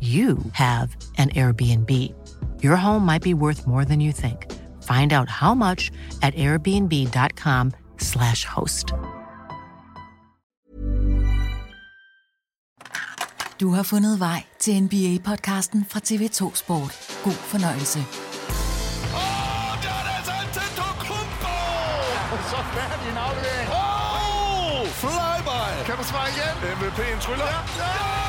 you have an Airbnb. Your home might be worth more than you think. Find out how much at airbnb.com/slash host. Du har fundet vej til NBA-podcasten fra TV2 Sport. God fornøjelse. Åh, der er det altså Antetokounmpo! Så færdig en aflevering. Åh, flyby! Kan du svare igen? MVP'en tryller. Ja, ja!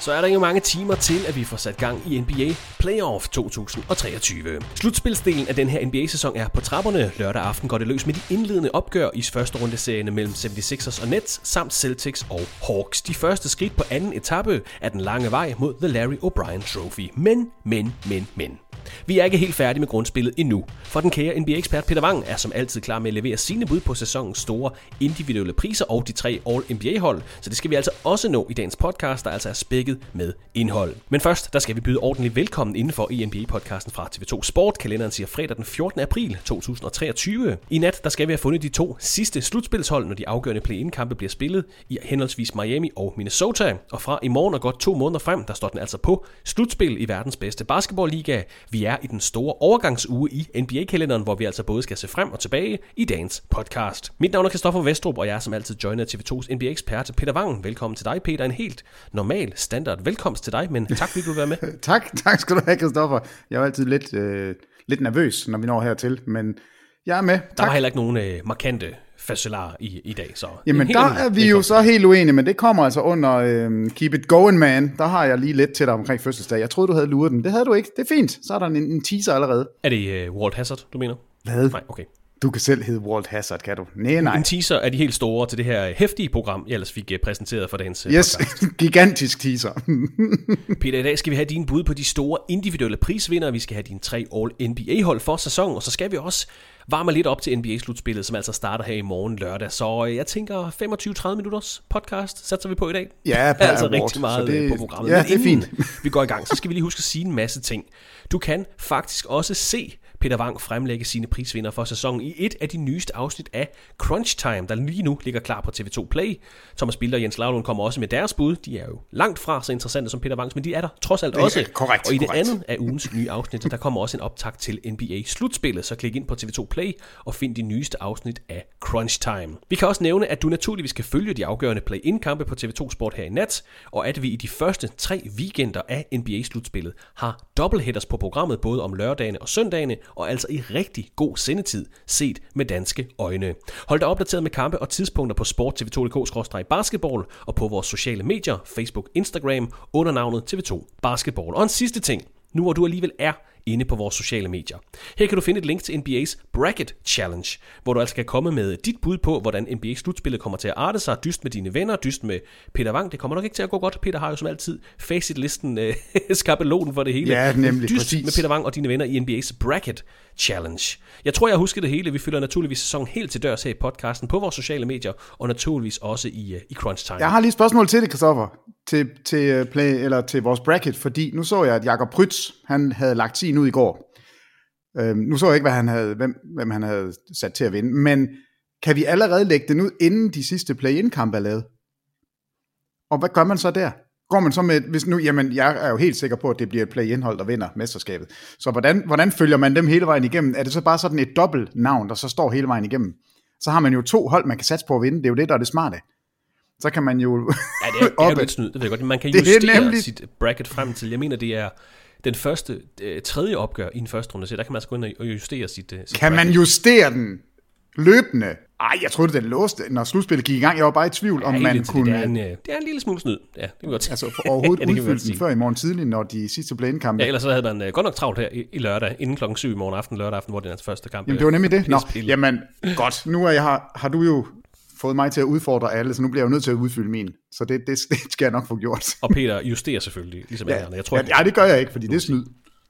Så er der ikke mange timer til, at vi får sat gang i NBA Playoff 2023. Slutspilsdelen af den her NBA-sæson er på trapperne. Lørdag aften går det løs med de indledende opgør i første runde serierne mellem 76ers og Nets, samt Celtics og Hawks. De første skridt på anden etape er den lange vej mod The Larry O'Brien Trophy. Men, men, men, men. Vi er ikke helt færdige med grundspillet endnu, for den kære NBA-ekspert Peter Wang er som altid klar med at levere sine bud på sæsonens store individuelle priser og de tre All-NBA-hold, så det skal vi altså også nå i dagens podcast, der altså er spækket med indhold. Men først, der skal vi byde ordentligt velkommen indenfor i NBA-podcasten fra TV2 Sport. Kalenderen siger fredag den 14. april 2023. I nat, der skal vi have fundet de to sidste slutspilshold, når de afgørende play-in-kampe bliver spillet i henholdsvis Miami og Minnesota. Og fra i morgen og godt to måneder frem, der står den altså på slutspil i verdens bedste basketballliga. Vi er i den store overgangsuge i NBA-kalenderen, hvor vi altså både skal se frem og tilbage i dagens podcast. Mit navn er Kristoffer Vestrup, og jeg er som altid joiner TV2's NBA-ekspert Peter Wang. Velkommen til dig, Peter. En helt normal standard velkomst til dig, men tak fordi du vil være med. tak, tak skal du have, Kristoffer. Jeg er altid lidt, øh, lidt nervøs, når vi når hertil, men jeg er med. Tak. Der var heller ikke nogen øh, markante fødselar i, i dag, så... Jamen, der er vi jo så helt uenige, men det kommer altså under øh, Keep It Going Man. Der har jeg lige lidt til dig omkring fødselsdag. Jeg troede, du havde luret den. Det havde du ikke. Det er fint. Så er der en, en teaser allerede. Er det uh, Walt Hazard, du mener? Hvad? Nej, okay. Du kan selv hedde Walt Hazard, kan du? Nej, nej. En teaser er de helt store til det her hæftige program, jeg ellers fik uh, præsenteret for dagens uh, Yes, podcast. gigantisk teaser. Peter, i dag skal vi have dine bud på de store individuelle prisvindere. Vi skal have dine tre All-NBA-hold for sæsonen, og så skal vi også varme lidt op til NBA-slutspillet, som altså starter her i morgen lørdag. Så øh, jeg tænker 25-30 minutters podcast satser vi på i dag. Ja, per altså award, rigtig meget så det- det, på programmet. ja, Men det er fint. vi går i gang, så skal vi lige huske at sige en masse ting. Du kan faktisk også se Peter Wang fremlægge sine prisvinder for sæsonen i et af de nyeste afsnit af Crunch Time, der lige nu ligger klar på TV2 Play. Thomas Bilder og Jens Lavlund kommer også med deres bud. De er jo langt fra så interessante som Peter Wangs, men de er der trods alt Det også. korrekt, og i det korrekt. andet af ugens nye afsnit, der kommer også en optag til NBA-slutspillet, så klik ind på TV2 Play og find de nyeste afsnit af Crunch Time. Vi kan også nævne, at du naturligvis kan følge de afgørende play-in-kampe på TV2 Sport her i nat, og at vi i de første tre weekender af NBA-slutspillet har dobbelthitters på programmet både om lørdagene og søndagene, og altså i rigtig god sendetid set med danske øjne. Hold dig opdateret med kampe og tidspunkter på sport.tv2.dk-basketball og på vores sociale medier, Facebook, Instagram, under navnet TV2 Basketball. Og en sidste ting, nu hvor du alligevel er inde på vores sociale medier. Her kan du finde et link til NBA's Bracket Challenge, hvor du altså kan komme med dit bud på, hvordan NBA-slutspillet kommer til at arte sig. Dyst med dine venner, dyst med Peter Wang. Det kommer nok ikke til at gå godt. Peter har jo som altid facit-listen, øh, skabelonen for det hele. Ja, nemlig, dyst præcis. med Peter Wang og dine venner i NBA's Bracket Challenge. Jeg tror, jeg husker det hele. Vi følger naturligvis sæsonen helt til dørs her i podcasten på vores sociale medier, og naturligvis også i, øh, i Crunch Time. Jeg har lige et spørgsmål til det, Christoffer, til, til, øh, play, eller til vores bracket, fordi nu så jeg, at Jakob Prytz, han havde lagt sin ud i går. Øhm, nu så jeg ikke, hvad han havde, hvem, hvem han havde sat til at vinde, men kan vi allerede lægge den ud, inden de sidste play-in-kampe er lavet? Og hvad gør man så der? Går man så med, hvis nu, jamen jeg er jo helt sikker på, at det bliver et play-in-hold, der vinder mesterskabet. Så hvordan, hvordan følger man dem hele vejen igennem? Er det så bare sådan et dobbelt navn, der så står hele vejen igennem? Så har man jo to hold, man kan satse på at vinde. Det er jo det, der er det smarte. Så kan man jo... Ja, det er, det er jo lidt snyd, det ved jeg godt. Man kan Det er justere nemlig- sit bracket frem til, jeg mener, det er den første, øh, tredje opgør i en første runde, så der kan man altså gå ind og justere sit, øh, sit Kan man bracket. justere den løbende? Ej, jeg troede, den låste, når slutspillet gik i gang. Jeg var bare i tvivl, om Ja, man helt indtil kunne Det er, en, øh, det er en lille smule snyd. Ja, det kan godt altså, for overhovedet Ja, godt den før i morgen tidlig, når de sidste play-in-kampe. Ja, ellers så havde man øh, godt nok travlt her i, i lørdag, inden klokken 7 i morgen aften, lørdag aften, hvor det er den første kamp. Jamen, det var nemlig det. Nå, jamen, godt. Nu er jeg, har, har du jo fået mig til at udfordre alle, så nu bliver jeg jo nødt til at udfylde min. Så det, det, det skal jeg nok få gjort. Og Peter justerer selvfølgelig, ligesom ja, andre. Jeg tror, ja, ja, det gør jeg ikke, fordi det er snyd.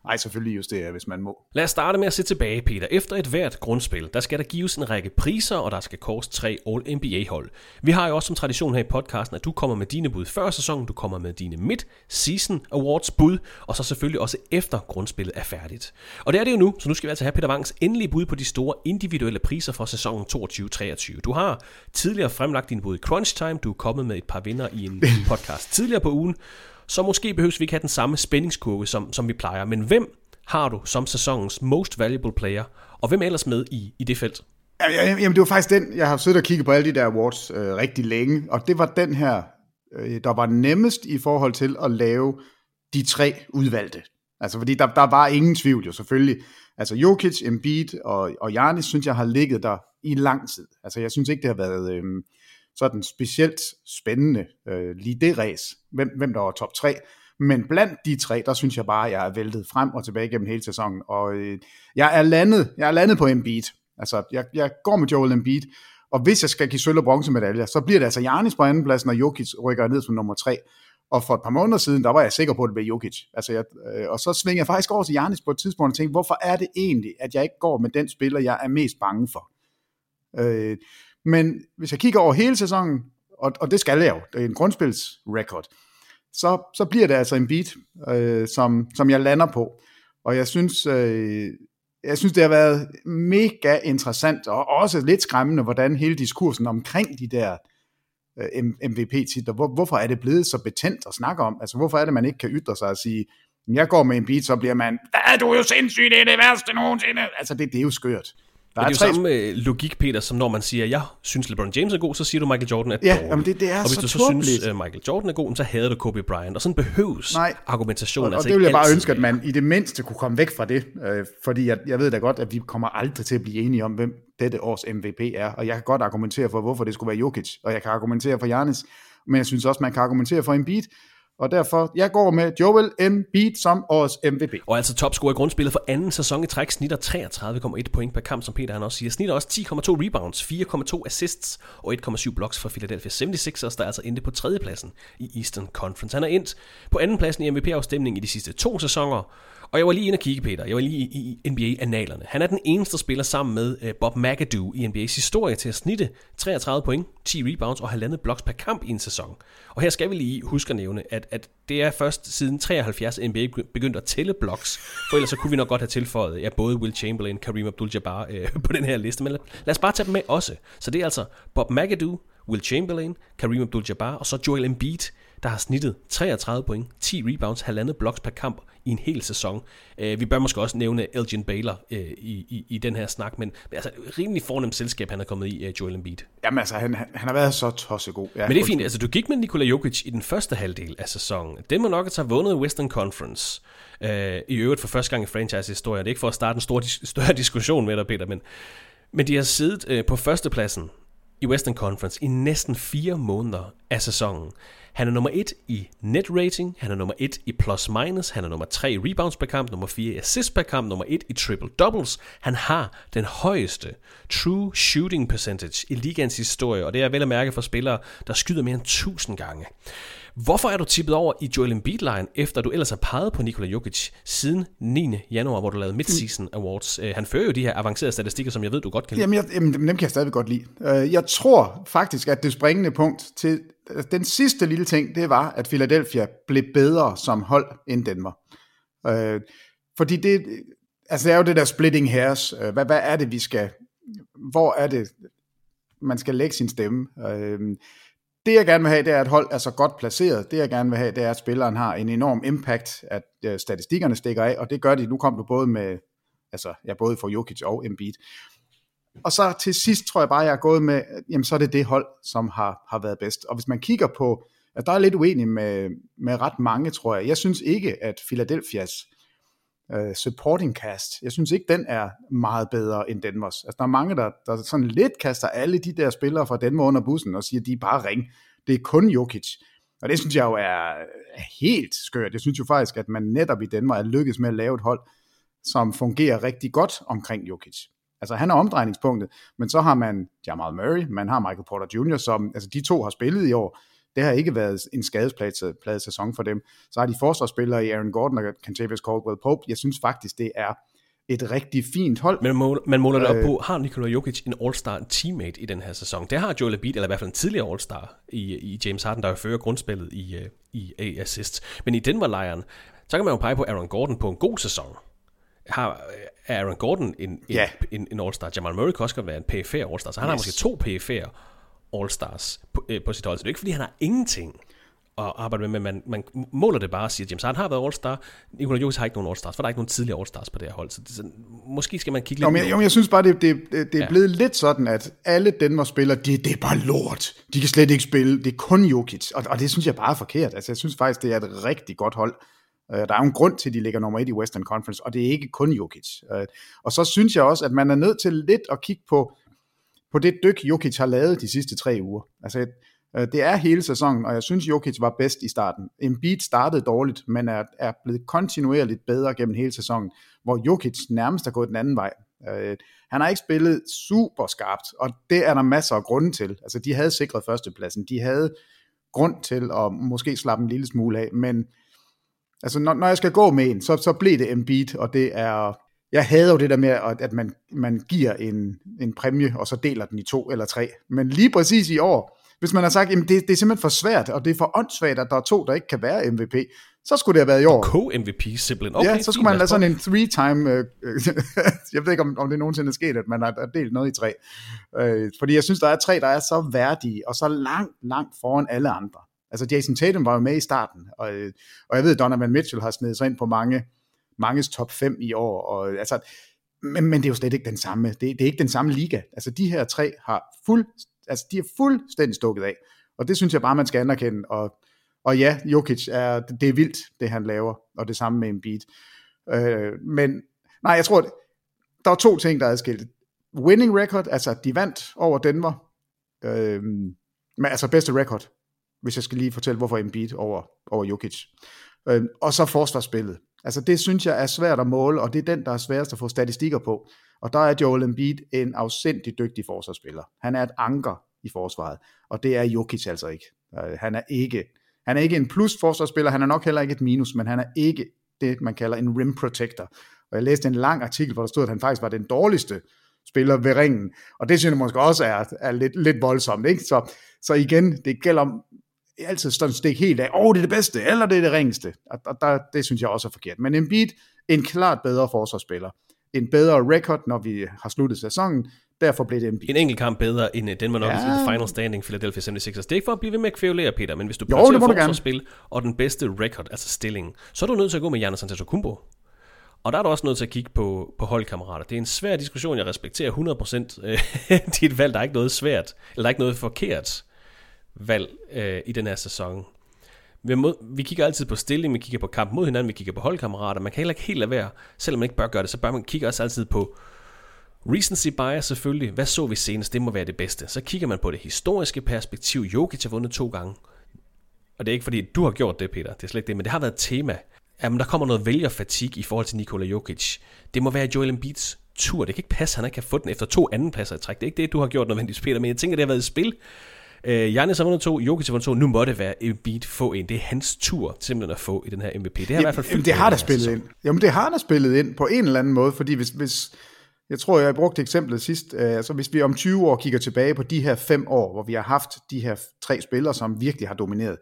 Nej, selvfølgelig justerer jeg, hvis man må. Lad os starte med at se tilbage, Peter. Efter et hvert grundspil, der skal der gives en række priser, og der skal kores tre All-NBA-hold. Vi har jo også som tradition her i podcasten, at du kommer med dine bud før sæsonen, du kommer med dine Mid-Season Awards bud, og så selvfølgelig også efter grundspillet er færdigt. Og det er det jo nu, så nu skal vi altså have Peter Wangs endelige bud på de store individuelle priser for sæsonen 22-23. Du har tidligere fremlagt dine bud i Crunch Time, du er kommet med et par vinder i en podcast tidligere på ugen, så måske behøves vi ikke have den samme spændingskurve, som, som vi plejer. Men hvem har du som sæsonens most valuable player, og hvem er ellers med i, i det felt? Ja, Jamen, det var faktisk den, jeg har siddet og kigget på alle de der awards øh, rigtig længe, og det var den her, øh, der var nemmest i forhold til at lave de tre udvalgte. Altså, fordi der, der var ingen tvivl jo selvfølgelig. Altså, Jokic, Embiid og, og Giannis, synes jeg har ligget der i lang tid. Altså, jeg synes ikke, det har været øh, sådan specielt spændende, øh, lige det race, hvem, hvem der var top 3. Men blandt de tre, der synes jeg bare, at jeg er væltet frem og tilbage gennem hele sæsonen. Og øh, jeg er landet, jeg er landet på Embiid. Altså, jeg, jeg går med Joel Embiid, og hvis jeg skal give sølv og bronzemedaljer, så bliver det altså Janis på andenpladsen, og Jokic rykker ned som nummer tre. Og for et par måneder siden, der var jeg sikker på, at det blev Jokic. Altså jeg, øh, og så svinger jeg faktisk over til Janis på et tidspunkt og tænkte, hvorfor er det egentlig, at jeg ikke går med den spiller, jeg er mest bange for? Øh, men hvis jeg kigger over hele sæsonen, og, og det skal jeg jo, det er en grundspilsrekord, så, så bliver det altså en beat, øh, som, som jeg lander på. Og jeg synes, øh, jeg synes, det har været mega interessant, og også lidt skræmmende, hvordan hele diskursen omkring de der øh, MVP-titler, hvor, hvorfor er det blevet så betændt at snakke om? Altså, hvorfor er det, man ikke kan ytre sig og sige, jeg går med en beat, så bliver man, hvad, du er jo sindssyg, det er det værste nogensinde. Altså, det, det er jo skørt. Der Men det er jo samme øh, logik, Peter, som når man siger, jeg synes LeBron James er god, så siger du Michael Jordan er ja, dårlig. Jamen det, det er og hvis så du så tåbeligt. synes, uh, Michael Jordan er god, så hader du Kobe Bryant. Og sådan behøves Nej. argumentationen og, altså og det vil jeg bare ønske, at man i det mindste kunne komme væk fra det, øh, fordi jeg, jeg ved da godt, at vi kommer aldrig til at blive enige om, hvem dette års MVP er, og jeg kan godt argumentere for, hvorfor det skulle være Jokic, og jeg kan argumentere for Giannis, men jeg synes også, man kan argumentere for Embiid, og derfor, jeg går med Joel Embiid som årets MVP. Og altså topscorer i grundspillet for anden sæson i træk, snitter 33,1 point per kamp, som Peter han også siger. Snitter også 10,2 rebounds, 4,2 assists og 1,7 blocks for Philadelphia 76ers, der er altså endte på tredjepladsen i Eastern Conference. Han er endt på andenpladsen i MVP-afstemningen i de sidste to sæsoner, og jeg var lige inde og kigge, Peter. Jeg var lige i, i NBA-analerne. Han er den eneste spiller sammen med øh, Bob McAdoo i NBA's historie til at snitte 33 point, 10 rebounds og halvandet blocks per kamp i en sæson. Og her skal vi lige huske at nævne, at, at det er først siden 73 NBA begyndte at tælle blocks, for ellers så kunne vi nok godt have tilføjet ja, både Will Chamberlain, og Kareem Abdul-Jabbar øh, på den her liste, men lad, lad os bare tage dem med også. Så det er altså Bob McAdoo, Will Chamberlain, Kareem Abdul-Jabbar og så Joel Embiid, der har snittet 33 point, 10 rebounds, halvandet blocks per kamp i en hel sæson. Uh, vi bør måske også nævne Elgin Baylor uh, i, i, i den her snak, men altså rimelig fornemt selskab, han er kommet i, uh, Joel Embiid. Jamen altså, han, han, har været så tossegod. Ja, men det er fint, altså du gik med Nikola Jokic i den første halvdel af sæsonen. Den må nok have vundet Western Conference. Uh, I øvrigt for første gang i franchise-historien. Det er ikke for at starte en stor, større diskussion med dig, Peter, men, men de har siddet uh, på førstepladsen i Western Conference i næsten fire måneder af sæsonen. Han er nummer 1 i net rating, han er nummer 1 i plus minus, han er nummer 3 i rebounds per kamp, nummer 4 i assists per kamp, nummer 1 i triple doubles. Han har den højeste true shooting percentage i ligans historie, og det er vel at mærke for spillere, der skyder mere end 1000 gange. Hvorfor er du tippet over i Joel Embiid-line, efter du ellers har peget på Nikola Jokic siden 9. januar, hvor du lavede Midseason Awards? Øh, han fører jo de her avancerede statistikker, som jeg ved, du godt kan lide. Jamen, jeg, jamen dem kan jeg stadig godt lide. Øh, jeg tror faktisk, at det springende punkt til Altså, den sidste lille ting, det var, at Philadelphia blev bedre som hold end Denver. Øh, fordi det, altså det er jo det der splitting hairs. Øh, hvad, hvad er det, vi skal... Hvor er det, man skal lægge sin stemme? Øh, det jeg gerne vil have, det er, at hold er så godt placeret. Det jeg gerne vil have, det er, at spilleren har en enorm impact, at øh, statistikkerne stikker af, og det gør de. Nu kom du både med, altså, ja, både for Jokic og Embiid. Og så til sidst tror jeg bare, jeg er gået med, jamen så er det det hold, som har, har været bedst. Og hvis man kigger på, at der er lidt uenig med, med ret mange, tror jeg. Jeg synes ikke, at Philadelphias uh, supporting cast, jeg synes ikke, den er meget bedre end Denvers. Altså, der er mange, der, der sådan lidt kaster alle de der spillere fra Denver under bussen og siger, de er bare ring. Det er kun Jokic. Og det synes jeg jo er, er helt skørt. Jeg synes jo faktisk, at man netop i Danmark er lykkedes med at lave et hold, som fungerer rigtig godt omkring Jokic. Altså han er omdrejningspunktet, men så har man Jamal Murray, man har Michael Porter Jr., som altså de to har spillet i år, det har ikke været en skadespladet sæson for dem. Så har de forsvarsspillere i Aaron Gordon og Cantavius Caldwell Pope. Jeg synes faktisk, det er et rigtig fint hold. Men man, man måler det op øh, på, har Nikola Jokic en All-Star teammate i den her sæson? Det har Joel Embiid, eller i hvert fald en tidligere All-Star i, i James Harden, der fører grundspillet i, øh, i, assist. Men i Denver-lejren, så kan man jo pege på Aaron Gordon på en god sæson. Har Aaron Gordon en, en, ja. en, en All-Star? Jamal Murray kan også være en PFR All-Star, så han yes. har måske to PFR All-Stars på, øh, på sit hold. Så det er ikke, fordi han har ingenting at arbejde med, men man, man måler det bare og siger, at James Harden har været All-Star, Nikola Jokic har ikke nogen All-Stars, for der er ikke nogen tidligere All-Stars på det her hold, så, det, så måske skal man kigge lidt... Jo, men, jo, jeg synes bare, det, det, det er ja. blevet lidt sådan, at alle Denver spiller, det, det er bare lort. De kan slet ikke spille, det er kun Jokic, og, og det synes jeg bare er forkert. Altså, jeg synes faktisk, det er et rigtig godt hold. Øh, der er jo en grund til, at de ligger nummer et i Western Conference, og det er ikke kun Jokic. Øh, og så synes jeg også, at man er nødt til lidt at kigge på, på det dyk, Jokic har lavet de sidste tre uger. Altså, øh, det er hele sæsonen, og jeg synes, Jokic var bedst i starten. Embiid startede dårligt, men er, er blevet kontinuerligt bedre gennem hele sæsonen, hvor Jokic nærmest er gået den anden vej. Øh, han har ikke spillet super skarpt, og det er der masser af grunde til. Altså, de havde sikret førstepladsen, de havde grund til at måske slappe en lille smule af, men altså, når, når jeg skal gå med en, så, så blev det Embiid, og det er jeg hader jo det der med, at man, man giver en, en præmie, og så deler den i to eller tre. Men lige præcis i år, hvis man har sagt, at det, det er simpelthen for svært, og det er for åndssvagt, at der er to, der ikke kan være MVP, så skulle det have været i år. Co-MVP simpelthen. Okay, ja, så skulle man lade sådan en three-time, øh, jeg ved ikke, om, om det nogensinde er sket, at man har delt noget i tre. Øh, fordi jeg synes, der er tre, der er så værdige, og så langt, langt foran alle andre. Altså Jason Tatum var jo med i starten, og, og jeg ved, Donovan Mitchell har snedet sig ind på mange manges top 5 i år. Og, altså, men, men det er jo slet ikke den samme. Det, det er ikke den samme liga. Altså de her tre har fuld, altså, de er fuldstændig stukket af. Og det synes jeg bare, man skal anerkende. Og, og ja, Jokic er, det er vildt, det han laver. Og det samme med Embiid. Øh, men nej, jeg tror, der er to ting, der er adskilt. Winning record, altså de vandt over Denver. Øh, men altså bedste record, hvis jeg skal lige fortælle, hvorfor Embiid over, over Jokic. Øh, og så forsvarsspillet. Altså det synes jeg er svært at måle, og det er den, der er sværest at få statistikker på. Og der er Joel Embiid en afsindig dygtig forsvarsspiller. Han er et anker i forsvaret, og det er Jokic altså ikke. Øh, han er ikke, han er ikke en plus forsvarsspiller, han er nok heller ikke et minus, men han er ikke det, man kalder en rim protector. Og jeg læste en lang artikel, hvor der stod, at han faktisk var den dårligste spiller ved ringen, og det synes jeg måske også er, er lidt, lidt voldsomt. Ikke? Så, så igen, det gælder om altid sådan stik helt af, åh, oh, det er det bedste, eller det er det ringeste. Og, og der, det synes jeg også er forkert. Men Embiid, en klart bedre forsvarsspiller. En bedre record, når vi har sluttet sæsonen. Derfor blev det Embiid. En enkelt kamp bedre end den man nok ja. final standing Philadelphia 76ers. Det er ikke for at blive ved med at kvævlere, Peter, men hvis du prioriterer forsvarsspil og den bedste record, altså stilling, så er du nødt til at gå med Giannis Antetokounmpo. Og der er du også nødt til at kigge på, på holdkammerater. Det er en svær diskussion, jeg respekterer 100%. Dit valg, der er ikke noget svært, eller der er ikke noget forkert valg øh, i den her sæson. Vi, mod, vi kigger altid på stilling, vi kigger på kamp mod hinanden, vi kigger på holdkammerater. Man kan heller ikke helt lade være, selvom man ikke bør gøre det, så bør man kigge også altid på, Recency bias selvfølgelig. Hvad så vi senest? Det må være det bedste. Så kigger man på det historiske perspektiv. Jokic har vundet to gange. Og det er ikke fordi, du har gjort det, Peter. Det er slet ikke det. Men det har været et tema. Jamen, der kommer noget vælgerfatig i forhold til Nikola Jokic. Det må være Joel Embiid's tur. Det kan ikke passe, at han ikke kan få den efter to andenpladser i træk. Det er ikke det, du har gjort nødvendigvis, Peter. Men jeg tænker, det har været et spil. Giannis har vundet to, Jokic har vundet to. Nu må det være Embiid få en. Det er hans tur simpelthen at få i den her MVP. Det har i hvert fald Jamen, det har der spillet ind. Jamen, det har der spillet ind på en eller anden måde, fordi hvis, hvis jeg tror, jeg brugte eksemplet sidst, uh, altså hvis vi om 20 år kigger tilbage på de her fem år, hvor vi har haft de her tre spillere, som virkelig har domineret,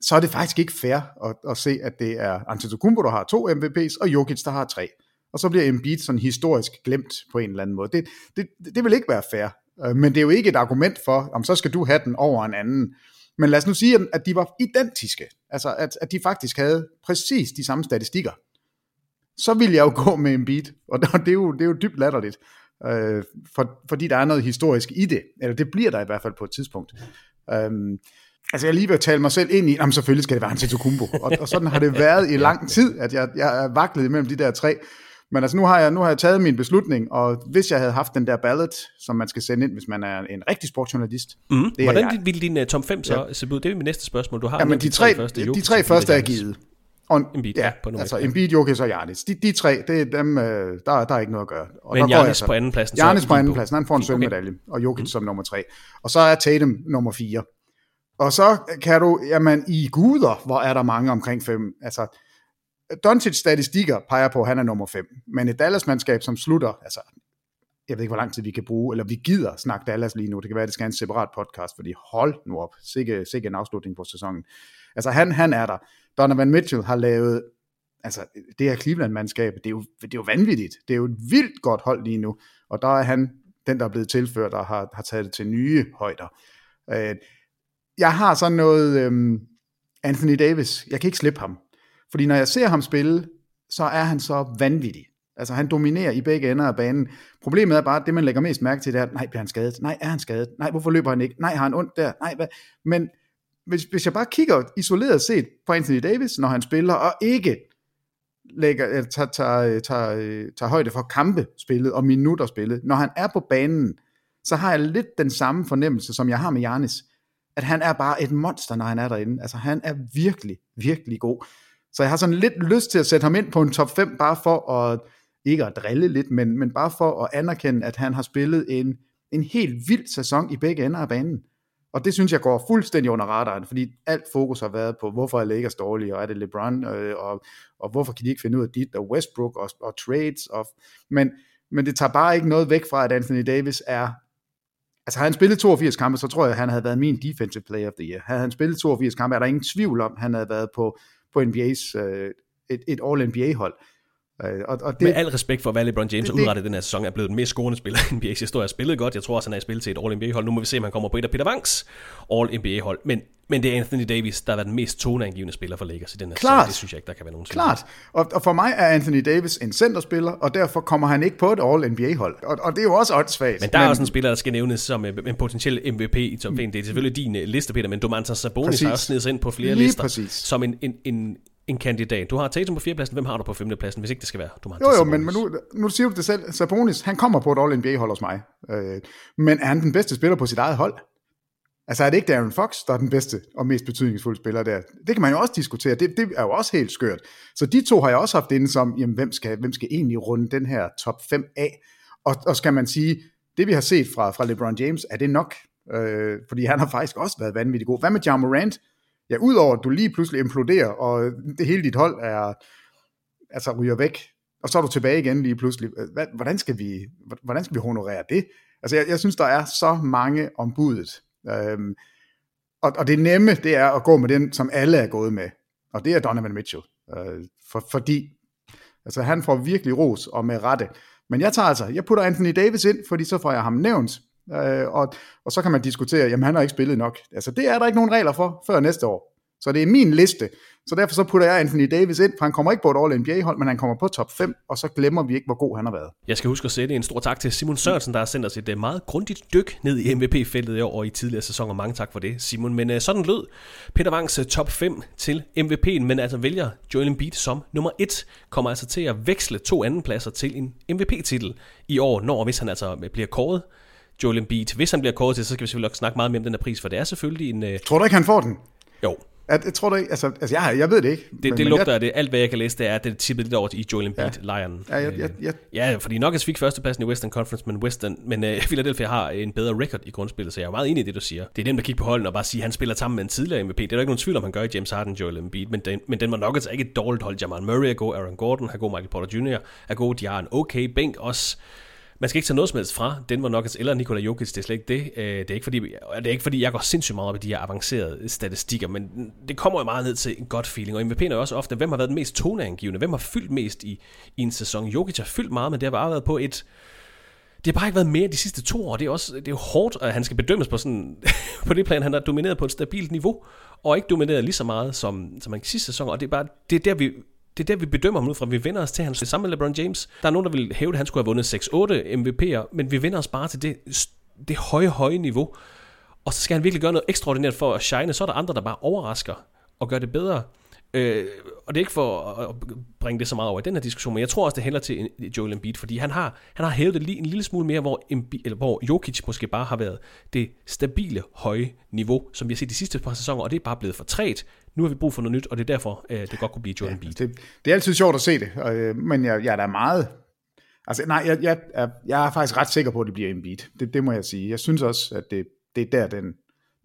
så er det faktisk ikke fair at, at se, at det er Antetokounmpo, der har to MVP's, og Jokic, der har tre. Og så bliver Embiid sådan historisk glemt på en eller anden måde. Det, det, det vil ikke være fair. Øh, men det er jo ikke et argument for, om så skal du have den over en anden. Men lad os nu sige, at de var identiske. Altså, at, at de faktisk havde præcis de samme statistikker. Så ville jeg jo gå med Embiid, og det er jo, det er jo dybt latterligt. Øh, for, fordi der er noget historisk i det. Eller det bliver der i hvert fald på et tidspunkt. Øhm, altså jeg lige vil tale mig selv ind i, jamen selvfølgelig skal det være Antetokounmpo. og, og sådan har det været i lang tid, at jeg, jeg er vaklet mellem de der tre. Men altså nu har, jeg, nu har jeg taget min beslutning, og hvis jeg havde haft den der ballot, som man skal sende ind, hvis man er en rigtig sportsjournalist. Mm. Det Hvordan jeg. ville din uh, top 5 så ja. se ud? Det er mit næste spørgsmål. Du har Jamen de, de tre, første, de tre første er givet. Og, Embiid, ja, på altså Embiid, Jokic og Giannis. De, de tre, det er dem, øh, der, der er ikke noget at gøre. Og Men Giannis på anden pladsen? Giannis på anden pladsen, han får en sølvmedalje, okay. og Jokic mm. som nummer tre. Og så er Tatum nummer fire. Og så kan du, jamen i guder, hvor er der mange omkring fem. Altså, Doncic statistikker peger på, at han er nummer 5. Men et Dallas-mandskab, som slutter, altså, jeg ved ikke, hvor lang tid vi kan bruge, eller vi gider snakke Dallas lige nu. Det kan være, at det skal have en separat podcast, fordi hold nu op. Sikke, sikke en afslutning på sæsonen. Altså, han, han er der. Donovan Mitchell har lavet, altså, det her Cleveland-mandskab, det er, jo, det er jo vanvittigt. Det er jo et vildt godt hold lige nu. Og der er han, den der er blevet tilført, og har, har taget det til nye højder. Øh, jeg har sådan noget, øhm, Anthony Davis, jeg kan ikke slippe ham. Fordi når jeg ser ham spille, så er han så vanvittig. Altså han dominerer i begge ender af banen. Problemet er bare, at det man lægger mest mærke til, det er, nej, bliver han skadet? Nej, er han skadet? Nej, hvorfor løber han ikke? Nej, har han ondt der? Nej, hvad? Men hvis, hvis jeg bare kigger isoleret set på Anthony Davis, når han spiller, og ikke lægger, eller tager, tager, tager, tager højde for kampe spillet og minutter spillet, når han er på banen, så har jeg lidt den samme fornemmelse, som jeg har med Janis, at han er bare et monster, når han er derinde. Altså han er virkelig, virkelig god. Så jeg har sådan lidt lyst til at sætte ham ind på en top 5, bare for at, ikke at drille lidt, men, men bare for at anerkende, at han har spillet en, en helt vild sæson i begge ender af banen. Og det synes jeg går fuldstændig under radaren, fordi alt fokus har været på, hvorfor er Lakers dårlige, og er det LeBron, øh, og, og hvorfor kan de ikke finde ud af dit, og Westbrook, og, og trades. Og, men, men det tager bare ikke noget væk fra, at Anthony Davis er Altså havde han spillet 82 kampe, så tror jeg, at han havde været min defensive player of the year. Havde han spillet 82 kampe, er der ingen tvivl om, at han havde været på på NBA's, øh, et, et All-NBA-hold. Øh, og, og det, Med al respekt for, hvad LeBron James har udrettet den her sæson, er blevet den mest scorende spiller i NBA's historie. har spillet godt. Jeg tror også, han er spillet til et All-NBA-hold. Nu må vi se, om han kommer på et af Peter Wangs All-NBA-hold. Men, men det er Anthony Davis, der har været den mest toneangivende spiller for Lakers i den her Klart. Det synes jeg ikke, der kan være nogen Klart. Og, og for mig er Anthony Davis en centerspiller, og derfor kommer han ikke på et All-NBA-hold. Og, og det er jo også åndssvagt. Men der er men, også en spiller, der skal nævnes som en potentiel MVP i top 5. Det er selvfølgelig din øh, liste, Peter, men Domantas Sabonis præcis. har også snedet sig ind på flere Lige lister præcis. som en, en, en, en kandidat. Du har Tatum på fjerdepladsen, hvem har du på femtepladsen, hvis ikke det skal være du Jo, jo, men, men nu, nu siger du det selv. Sabonis, han kommer på et All-NBA-hold hos mig. Øh, men er han den bedste spiller på sit eget hold? Altså er det ikke Darren Fox, der er den bedste og mest betydningsfulde spiller der? Det kan man jo også diskutere. Det, det er jo også helt skørt. Så de to har jeg også haft inde som, jamen hvem skal, hvem skal egentlig runde den her top 5 af? Og, og skal man sige, det vi har set fra, fra LeBron James, er det nok? Øh, fordi han har faktisk også været vanvittig god. Hvad med Ja Morant? ja, udover at du lige pludselig imploderer, og det hele dit hold er, altså ryger væk, og så er du tilbage igen lige pludselig. Øh, hvordan skal vi, hvordan skal vi honorere det? Altså, jeg, jeg synes, der er så mange ombudet. Øhm, og, og det nemme, det er at gå med den, som alle er gået med. Og det er Donovan Mitchell. Øh, for, fordi, altså han får virkelig ros, og med rette. Men jeg tager altså, jeg putter Anthony Davis ind, fordi så får jeg ham nævnt, Øh, og, og så kan man diskutere, jamen han har ikke spillet nok. Altså det er der ikke nogen regler for før næste år. Så det er min liste. Så derfor så putter jeg Anthony Davis ind, for han kommer ikke på et All-NBA-hold, men han kommer på top 5, og så glemmer vi ikke, hvor god han har været. Jeg skal huske at sætte en stor tak til Simon Sørensen, der har sendt os et øh, meget grundigt dyk ned i MVP-feltet i år og i tidligere sæsoner. Mange tak for det, Simon. Men uh, sådan lød Peter Wangs uh, top 5 til MVP'en, men altså vælger Joel Embiid som nummer 1, kommer altså til at veksle to andenpladser til en MVP-titel i år, når hvis han altså bliver kåret Joel Embiid. Hvis han bliver kåret til, så skal vi selvfølgelig også snakke meget mere om den her pris, for det er selvfølgelig en... Uh... Tror du ikke, han får den? Jo, at, jeg tror ikke, altså, altså jeg, jeg ved det ikke. Det, men, det lugter af det. Alt hvad jeg kan læse, det er, at det er tippet lidt over i Joel Embiid-lejren. Ja, ja, ja, ja. ja, fordi Nuggets fik førstepladsen i Western Conference, men, Western, men uh, Philadelphia har en bedre record i grundspillet, så jeg er meget enig i det, du siger. Det er nemt at kigge på holden og bare sige, at han spiller sammen med en tidligere MVP. Det er der ikke nogen tvivl om, han gør i James Harden, Joel Embiid, men, den, men den var Nuggets er ikke et dårligt hold. Jamal Murray er god, Aaron Gordon er god, Michael Porter Jr. er god, de har en okay bænk også. Man skal ikke tage noget som helst fra Denver Nuggets eller Nikola Jokic, det er slet ikke det. Øh, det er ikke fordi, det er ikke fordi jeg går sindssygt meget op i de her avancerede statistikker, men det kommer jo meget ned til en godt feeling. Og MVP'en er jo også ofte, hvem har været den mest toneangivende? Hvem har fyldt mest i, i en sæson? Jokic har fyldt meget, men det har bare været på et, det har bare ikke været mere de sidste to år. Det er, også, det er jo hårdt, at han skal bedømmes på, sådan, på det plan. Han har domineret på et stabilt niveau, og ikke domineret lige så meget som, som han sidste sæson. Og det er, bare, det er der, vi det er der, vi bedømmer ham ud fra. Vi vender os til hans samme LeBron James. Der er nogen, der vil hæve, at han skulle have vundet 6-8 MVP'er, men vi vender os bare til det, det høje, høje niveau. Og så skal han virkelig gøre noget ekstraordinært for at shine. Så er der andre, der bare overrasker og gør det bedre. Øh, og det er ikke for at bringe det så meget over i den her diskussion, men jeg tror også, det hælder til Joel Embiid, fordi han har, han har hævet det lige en lille smule mere, hvor, Embiid, eller hvor Jokic måske bare har været det stabile, høje niveau, som vi har set de sidste par sæsoner, og det er bare blevet for træt. Nu har vi brug for noget nyt, og det er derfor, øh, det godt kunne blive Joel Embiid. Ja, det, det er altid sjovt at se det, øh, men jeg, jeg er da meget... Altså, nej, jeg, jeg, er, jeg er faktisk ret sikker på, at det bliver Embiid. Det, det må jeg sige. Jeg synes også, at det, det er der, den,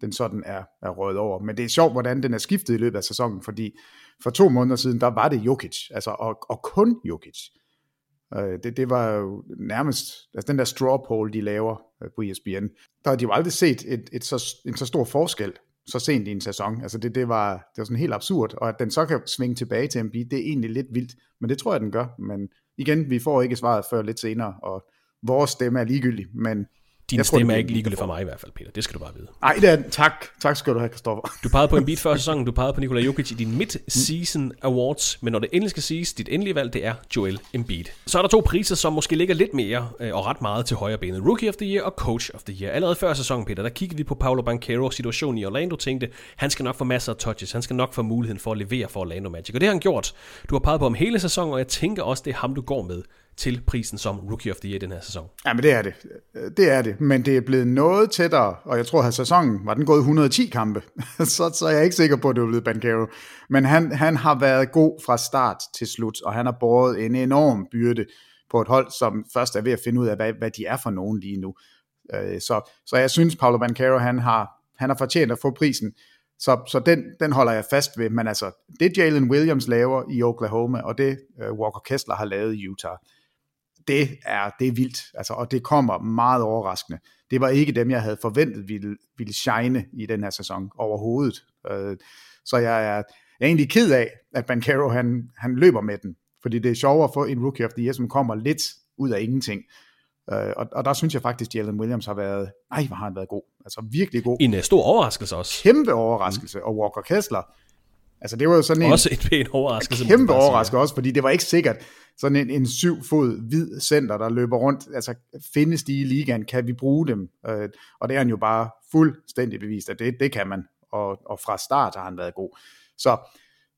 den sådan er, er røget over. Men det er sjovt, hvordan den er skiftet i løbet af sæsonen, fordi for to måneder siden, der var det Jokic, altså, og, og kun Jokic. Øh, det, det var jo nærmest, altså den der straw poll, de laver øh, på ESPN, der har de jo aldrig set et, et så, en så stor forskel så sent i en sæson. Altså det, det, var, det var sådan helt absurd, og at den så kan svinge tilbage til Embiid, det er egentlig lidt vildt, men det tror jeg, den gør. Men igen, vi får ikke svaret før lidt senere, og vores stemme er ligegyldig, men din jeg stemme tror, er ikke ligegyldig for mig i hvert fald, Peter. Det skal du bare vide. Nej, det er Tak. Tak skal du have, Kristoffer. Du pegede på en beat før sæsonen. Du pegede på Nikola Jokic i din mid-season awards. Men når det endelig skal siges, dit endelige valg, det er Joel Embiid. Så er der to priser, som måske ligger lidt mere øh, og ret meget til højre benet. Rookie of the Year og Coach of the Year. Allerede før sæsonen, Peter, der kiggede vi på Paolo Banquero situationen i Orlando. Tænkte, han skal nok få masser af touches. Han skal nok få muligheden for at levere for Orlando Magic. Og det har han gjort. Du har peget på ham hele sæsonen, og jeg tænker også, det er ham, du går med til prisen som Rookie of the Year den her sæson. Ja, men det er det. Det er det. Men det er blevet noget tættere, og jeg tror, at sæsonen var den gået 110 kampe. så, så er jeg ikke sikker på, at det er blevet Bancaro. Men han, han har været god fra start til slut, og han har båret en enorm byrde på et hold, som først er ved at finde ud af, hvad, hvad de er for nogen lige nu. Øh, så, så jeg synes, Paulo Bancaro, han har, han har fortjent at få prisen. Så, så den, den holder jeg fast ved. Men altså, det Jalen Williams laver i Oklahoma, og det uh, Walker Kessler har lavet i Utah, det er, det er vildt, altså, og det kommer meget overraskende. Det var ikke dem, jeg havde forventet ville, ville shine i den her sæson overhovedet. Øh, så jeg er, jeg er egentlig ked af, at Bancaro han, han løber med den, fordi det er sjovere at få en Rookie of the Year, som kommer lidt ud af ingenting. Øh, og, og der synes jeg faktisk, Jalen Williams har været, ej, hvor har han været god. Altså virkelig god. En uh, stor overraskelse også. Kæmpe overraskelse. Mm. Og Walker Kessler, altså det var jo sådan en... Også et pænt overraskelse. Kæmpe overraskelse også, fordi det var ikke sikkert, sådan en, en syv fod hvid center, der løber rundt, altså findes de i ligaen, kan vi bruge dem? Øh, og det er han jo bare fuldstændig bevist, at det, det kan man, og, og fra start har han været god. Så,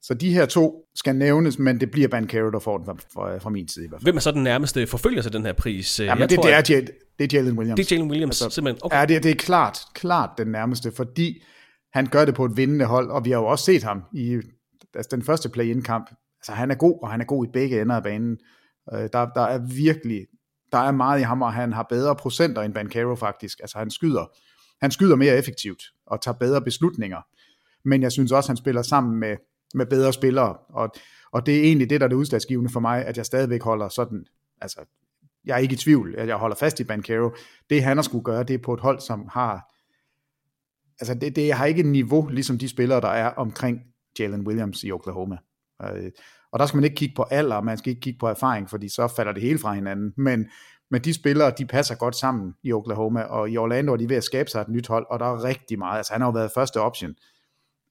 så de her to skal nævnes, men det bliver Bancaro, der får den fra, fra, fra min side i hvert fald. Hvem er så den nærmeste forfølger til den her pris? Ja, men det, tror, det, er, at... det er Jalen Williams. Det er Jalen Williams, altså, simpelthen. Okay. Ja, det, det er klart, klart den nærmeste, fordi han gør det på et vindende hold, og vi har jo også set ham i altså den første play-in-kamp altså han er god, og han er god i begge ender af banen. Øh, der, der er virkelig, der er meget i ham, og han har bedre procenter end Bancaro faktisk. Altså han skyder, han skyder mere effektivt, og tager bedre beslutninger. Men jeg synes også, han spiller sammen med, med bedre spillere, og, og det er egentlig det, der er det udslagsgivende for mig, at jeg stadigvæk holder sådan, altså jeg er ikke i tvivl, at jeg holder fast i Bancaro. Det han har skulle gøre, det er på et hold, som har, altså det, det har ikke et niveau, ligesom de spillere, der er omkring Jalen Williams i Oklahoma. Øh, og der skal man ikke kigge på alder, man skal ikke kigge på erfaring, fordi så falder det hele fra hinanden. Men, men de spillere, de passer godt sammen i Oklahoma, og i Orlando er de ved at skabe sig et nyt hold, og der er rigtig meget. Altså han har jo været første option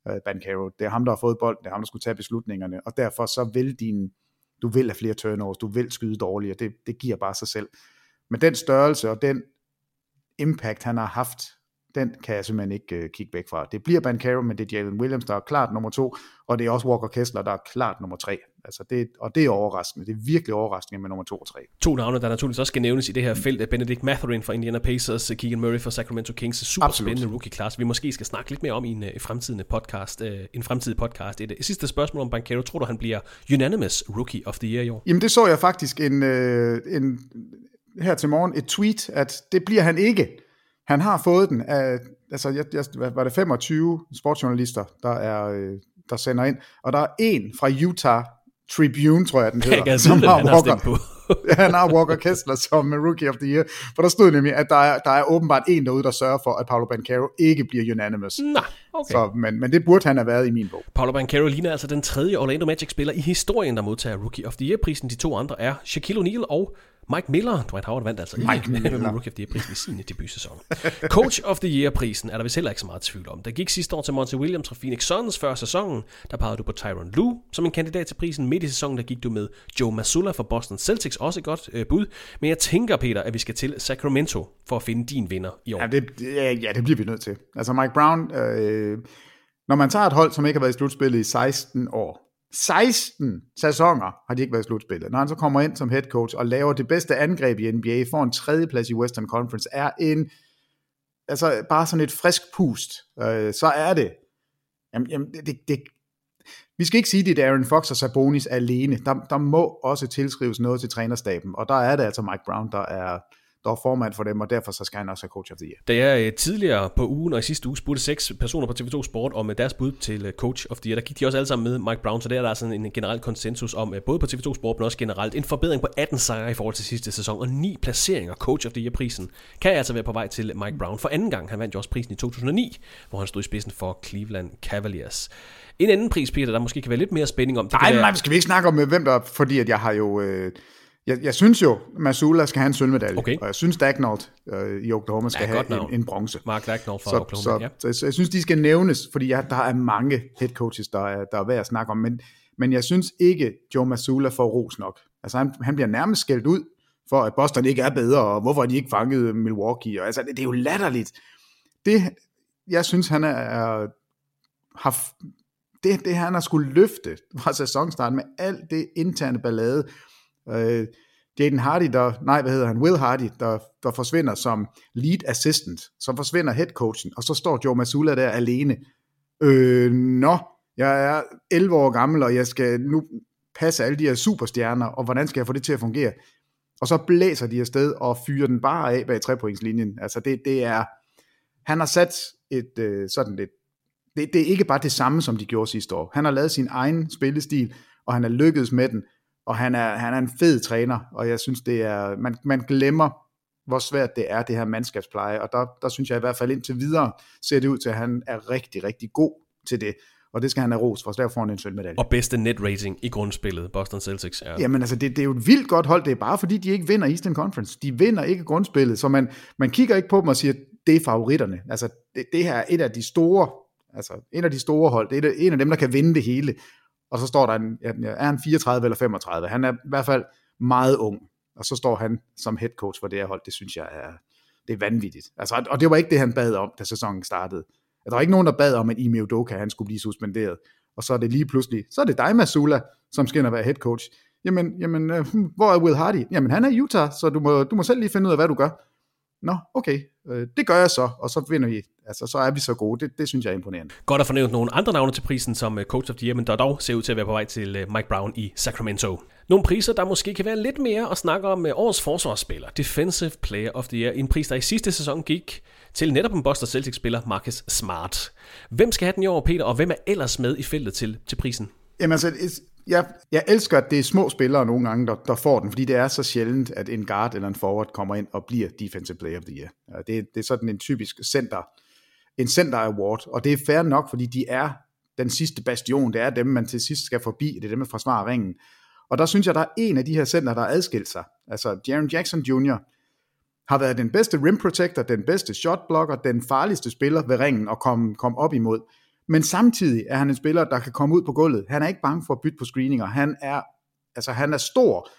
øh, uh, Bancaro. Det er ham, der har fået bolden, det er ham, der skulle tage beslutningerne, og derfor så vil din, du vil have flere turnovers, du vil skyde dårligere, det, det giver bare sig selv. Men den størrelse og den impact, han har haft den kan jeg simpelthen ikke uh, kigge væk fra. Det bliver Bancaro, men det er Jalen Williams, der er klart nummer to, og det er også Walker Kessler, der er klart nummer tre. Altså det, og det er overraskende. Det er virkelig overraskende med nummer to og tre. To navne, der naturligvis også skal nævnes i det her felt, er Benedict Matherin fra Indiana Pacers, Keegan Murray fra Sacramento Kings. Super Absolut. spændende rookie class. Vi måske skal snakke lidt mere om i en, uh, fremtidig podcast. Uh, en fremtidig podcast. Et, et sidste spørgsmål om Bancaro. Tror du, han bliver unanimous rookie of the year i år? Jamen det så jeg faktisk en, en her til morgen et tweet, at det bliver han ikke. Han har fået den af, altså jeg, jeg, var det 25 sportsjournalister, der, er, øh, der sender ind, og der er en fra Utah Tribune, tror jeg den hedder, jeg som har han Walker, på. han har Walker Kessler som Rookie of the Year, for der stod nemlig, at der er, der er åbenbart en derude, der sørger for, at Paolo Bancaro ikke bliver unanimous. Nej, okay. Så, men, men det burde han have været i min bog. Paolo Bancaro ligner altså den tredje Orlando Magic-spiller i historien, der modtager Rookie of the Year-prisen. De to andre er Shaquille O'Neal og Mike Miller, Dwight Howard vandt altså Mike Miller. Rookie of the Year-prisen i sin debutsæson. Coach of the Year-prisen er der vist heller ikke så meget tvivl om. Der gik sidste år til Monty Williams fra Phoenix Suns før sæsonen. Der pegede du på Tyron Lue som en kandidat til prisen. Midt i sæsonen der gik du med Joe Mazzulla fra Boston Celtics, også et godt øh, bud. Men jeg tænker, Peter, at vi skal til Sacramento for at finde din vinder i år. Ja, det, ja, ja, det bliver vi nødt til. Altså Mike Brown, øh, Øh, når man tager et hold, som ikke har været i slutspillet i 16 år, 16 sæsoner har de ikke været i slutspillet. Når han så kommer ind som head coach og laver det bedste angreb i NBA, får en tredjeplads i Western Conference, er en, altså bare sådan et frisk pust, øh, så er det, jamen, jamen det, det, vi skal ikke sige, det er Aaron Fox og Sabonis alene. Der, der må også tilskrives noget til trænerstaben, og der er det altså Mike Brown, der er, der er formand for dem, og derfor så skal han også have coach of the year. Da jeg øh, tidligere på ugen og i sidste uge spurgte seks personer på TV2 Sport om øh, deres bud til øh, coach of the year, der gik de også alle sammen med Mike Brown, så der er der sådan en generel konsensus om, både på TV2 Sport, men også generelt, en forbedring på 18 sejre i forhold til sidste sæson, og 9 placeringer coach of the year prisen, kan altså være på vej til Mike Brown for anden gang. Han vandt jo også prisen i 2009, hvor han stod i spidsen for Cleveland Cavaliers. En anden pris, Peter, der måske kan være lidt mere spænding om. Det nej, være... nej, skal vi ikke snakke om, hvem der, fordi at jeg har jo... Øh jeg, jeg synes jo, Masula skal have en sølvmedalje, okay. og jeg synes Dagnault øh, i Oklahoma skal ja, have en, en bronze. Mark Dagnault fra så, Oklahoma, så, ja. så, så jeg synes, de skal nævnes, fordi ja, der er mange head coaches, der er, der er værd at snakke om, men, men jeg synes ikke, Joe Masula får ros nok. Altså han, han bliver nærmest skældt ud, for at Boston ikke er bedre, og hvorfor de ikke fanget Milwaukee, og altså det, det er jo latterligt. Det, jeg synes, han er, er har, det, det han har skulle løfte fra sæsonstarten med alt det interne ballade, Øh, Jaden Hardy, der, nej, hvad hedder han, Will Hardy, der, der forsvinder som lead assistant, så forsvinder head coachen, og så står Joe Masula der alene. Øh, nå, jeg er 11 år gammel, og jeg skal nu passe alle de her superstjerner, og hvordan skal jeg få det til at fungere? Og så blæser de afsted og fyrer den bare af bag trepointslinjen. Altså det, det er, han har sat et øh, sådan lidt, det, det er ikke bare det samme, som de gjorde sidste år. Han har lavet sin egen spillestil, og han er lykkedes med den, og han er, han er en fed træner, og jeg synes, det er, man, man glemmer, hvor svært det er, det her mandskabspleje, og der, der synes jeg i hvert fald indtil videre, ser det ud til, at han er rigtig, rigtig god til det, og det skal han have ros for, så derfor får han en sølvmedalje. Og bedste net rating i grundspillet, Boston Celtics. Ja. Jamen altså, det, det er jo et vildt godt hold, det er bare fordi, de ikke vinder Eastern Conference. De vinder ikke grundspillet, så man, man kigger ikke på dem og siger, det er favoritterne. Altså, det, det her er et af de store, altså en af de store hold, det er en af dem, der kan vinde det hele og så står der, en, er han 34 eller 35? Han er i hvert fald meget ung, og så står han som head coach for det her hold, det synes jeg er, det er vanvittigt. Altså, og det var ikke det, han bad om, da sæsonen startede. Altså, der var ikke nogen, der bad om, at Ime Udoka, han skulle blive suspenderet. Og så er det lige pludselig, så er det dig, Masula, som skal ind og være head coach. Jamen, jamen øh, hvor er Will Hardy? Jamen, han er i Utah, så du må, du må selv lige finde ud af, hvad du gør. Nå, okay, øh, det gør jeg så, og så vinder vi. Altså, så er vi så gode. Det, det synes jeg er imponerende. Godt at få nævnt nogle andre navne til prisen som uh, Coach of the Year, men der dog ser ud til at være på vej til uh, Mike Brown i Sacramento. Nogle priser, der måske kan være lidt mere at snakke om uh, årets forsvarsspiller, Defensive Player of the Year, en pris, der i sidste sæson gik til netop en Boston Celtics-spiller, Marcus Smart. Hvem skal have den i år, Peter, og hvem er ellers med i feltet til, til prisen? Jamen altså, jeg, jeg elsker, at det er små spillere nogle gange, der, der får den, fordi det er så sjældent, at en guard eller en forward kommer ind og bliver Defensive Player of the Year. Det, det er sådan en typisk center, en center award, og det er fair nok, fordi de er den sidste bastion, det er dem, man til sidst skal forbi, det er dem, der forsvarer ringen. Og der synes jeg, der er en af de her center, der adskiller adskilt sig. Altså, Jaron Jackson Jr. har været den bedste rim protector, den bedste shot blocker, den farligste spiller ved ringen og kom, kom op imod men samtidig er han en spiller, der kan komme ud på gulvet. Han er ikke bange for at bytte på screeninger. Han er, altså, han er stor,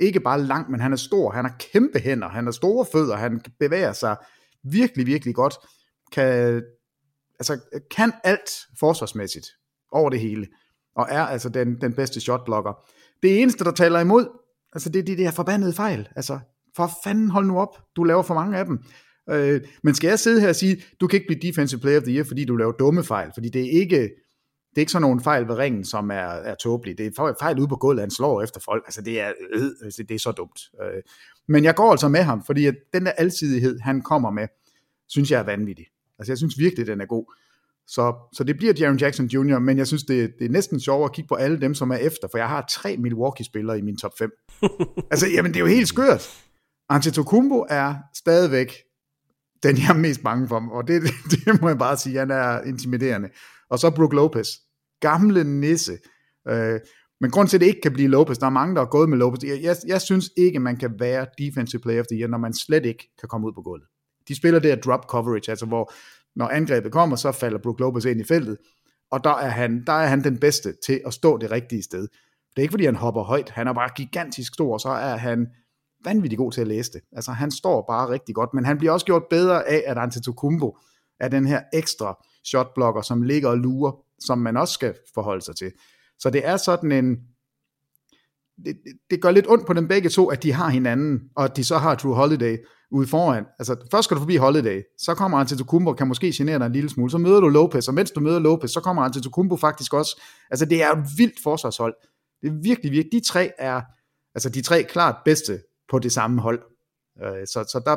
ikke bare lang, men han er stor. Han har kæmpe hænder, han har store fødder, han bevæger sig virkelig, virkelig godt. Kan, altså, kan alt forsvarsmæssigt over det hele, og er altså den, den bedste shotblocker. Det eneste, der taler imod, altså det er de der forbandede fejl. Altså, for fanden hold nu op, du laver for mange af dem. Øh, men skal jeg sidde her og sige, du kan ikke blive defensive player of the year, fordi du laver dumme fejl, fordi det er ikke, det er ikke sådan nogle fejl ved ringen, som er, er tåbelige. Det er fejl ude på gulvet, han slår efter folk. Altså det er, øh, det er så dumt. Øh, men jeg går altså med ham, fordi at den der alsidighed, han kommer med, synes jeg er vanvittig. Altså jeg synes virkelig, den er god. Så, så det bliver Jaron Jackson Jr., men jeg synes, det, det er næsten sjovere at kigge på alle dem, som er efter, for jeg har tre Milwaukee-spillere i min top 5. altså, jamen, det er jo helt skørt. Antetokounmpo er stadigvæk den, jeg er mest bange for, og det, det må jeg bare sige, han er intimiderende. Og så Brook Lopez, gamle nisse. Øh, men grund til, at det ikke kan blive Lopez, der er mange, der har gået med Lopez. Jeg, jeg, jeg synes ikke, man kan være defensive player of the year, når man slet ikke kan komme ud på gulvet. De spiller det her drop coverage, altså hvor når angrebet kommer, så falder Brook Lopez ind i feltet, og der er, han, der er han den bedste til at stå det rigtige sted. Det er ikke, fordi han hopper højt, han er bare gigantisk stor, og så er han vanvittig god til at læse det. Altså, han står bare rigtig godt, men han bliver også gjort bedre af, at Antetokounmpo er den her ekstra shotblocker, som ligger og lurer, som man også skal forholde sig til. Så det er sådan en, det, det gør lidt ondt på dem begge to, at de har hinanden, og at de så har True Holiday ude foran. Altså, først skal du forbi Holiday, så kommer Antetokounmpo og kan måske genere dig en lille smule, så møder du Lopez, og mens du møder Lopez, så kommer Antetokounmpo faktisk også. Altså, det er et vildt forsvarshold. Det er virkelig, virkelig, de tre er, altså de tre klart bedste på det samme hold. Øh, så, så der,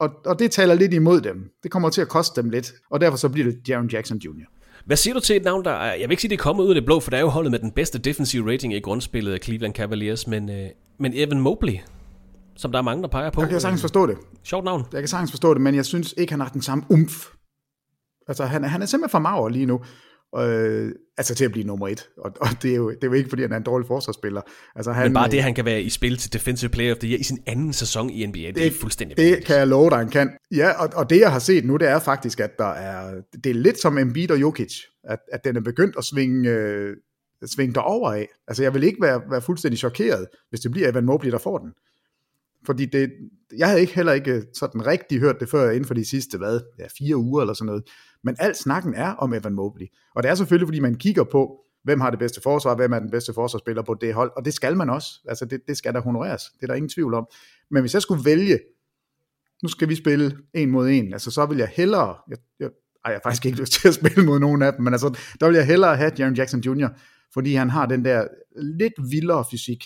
og, og det taler lidt imod dem. Det kommer til at koste dem lidt, og derfor så bliver det Jaron Jackson Jr. Hvad siger du til et navn, der er, jeg vil ikke sige, det er kommet ud af det blå, for der er jo holdet med den bedste defensive rating i grundspillet af Cleveland Cavaliers, men, øh, men Evan Mobley, som der er mange, der peger på. Jeg kan sagtens forstå det. Sjovt navn. Jeg kan sagtens forstå det, men jeg synes ikke, han har den samme umf. Altså, han, han er simpelthen for mager lige nu. Øh, altså til at blive nummer et. Og, og det, er jo, det er jo ikke, fordi han er en dårlig forsvarsspiller. Altså, han, Men bare det, han kan være i spil til Defensive Player of the Year i sin anden sæson i NBA, det, det er fuldstændig Det vanligt. kan jeg love dig, han kan. Ja, og, og det jeg har set nu, det er faktisk, at der er, det er lidt som Embiid og Jokic, at, at den er begyndt at svinge, øh, svinge derover af. Altså jeg vil ikke være, være fuldstændig chokeret, hvis det bliver Evan Mobley, der får den. Fordi det, jeg havde ikke heller ikke sådan rigtig hørt det før inden for de sidste, hvad, ja, fire uger eller sådan noget. Men alt snakken er om Evan Mobley. Og det er selvfølgelig, fordi man kigger på, hvem har det bedste forsvar, hvem er den bedste forsvarsspiller på det hold, og det skal man også. Altså det, det skal der honoreres, det er der ingen tvivl om. Men hvis jeg skulle vælge, nu skal vi spille en mod en, altså så vil jeg hellere, jeg, jeg, ej, jeg har faktisk ikke lyst til at spille mod nogen af dem, men altså, der vil jeg hellere have Jaron Jackson Jr., fordi han har den der lidt vildere fysik.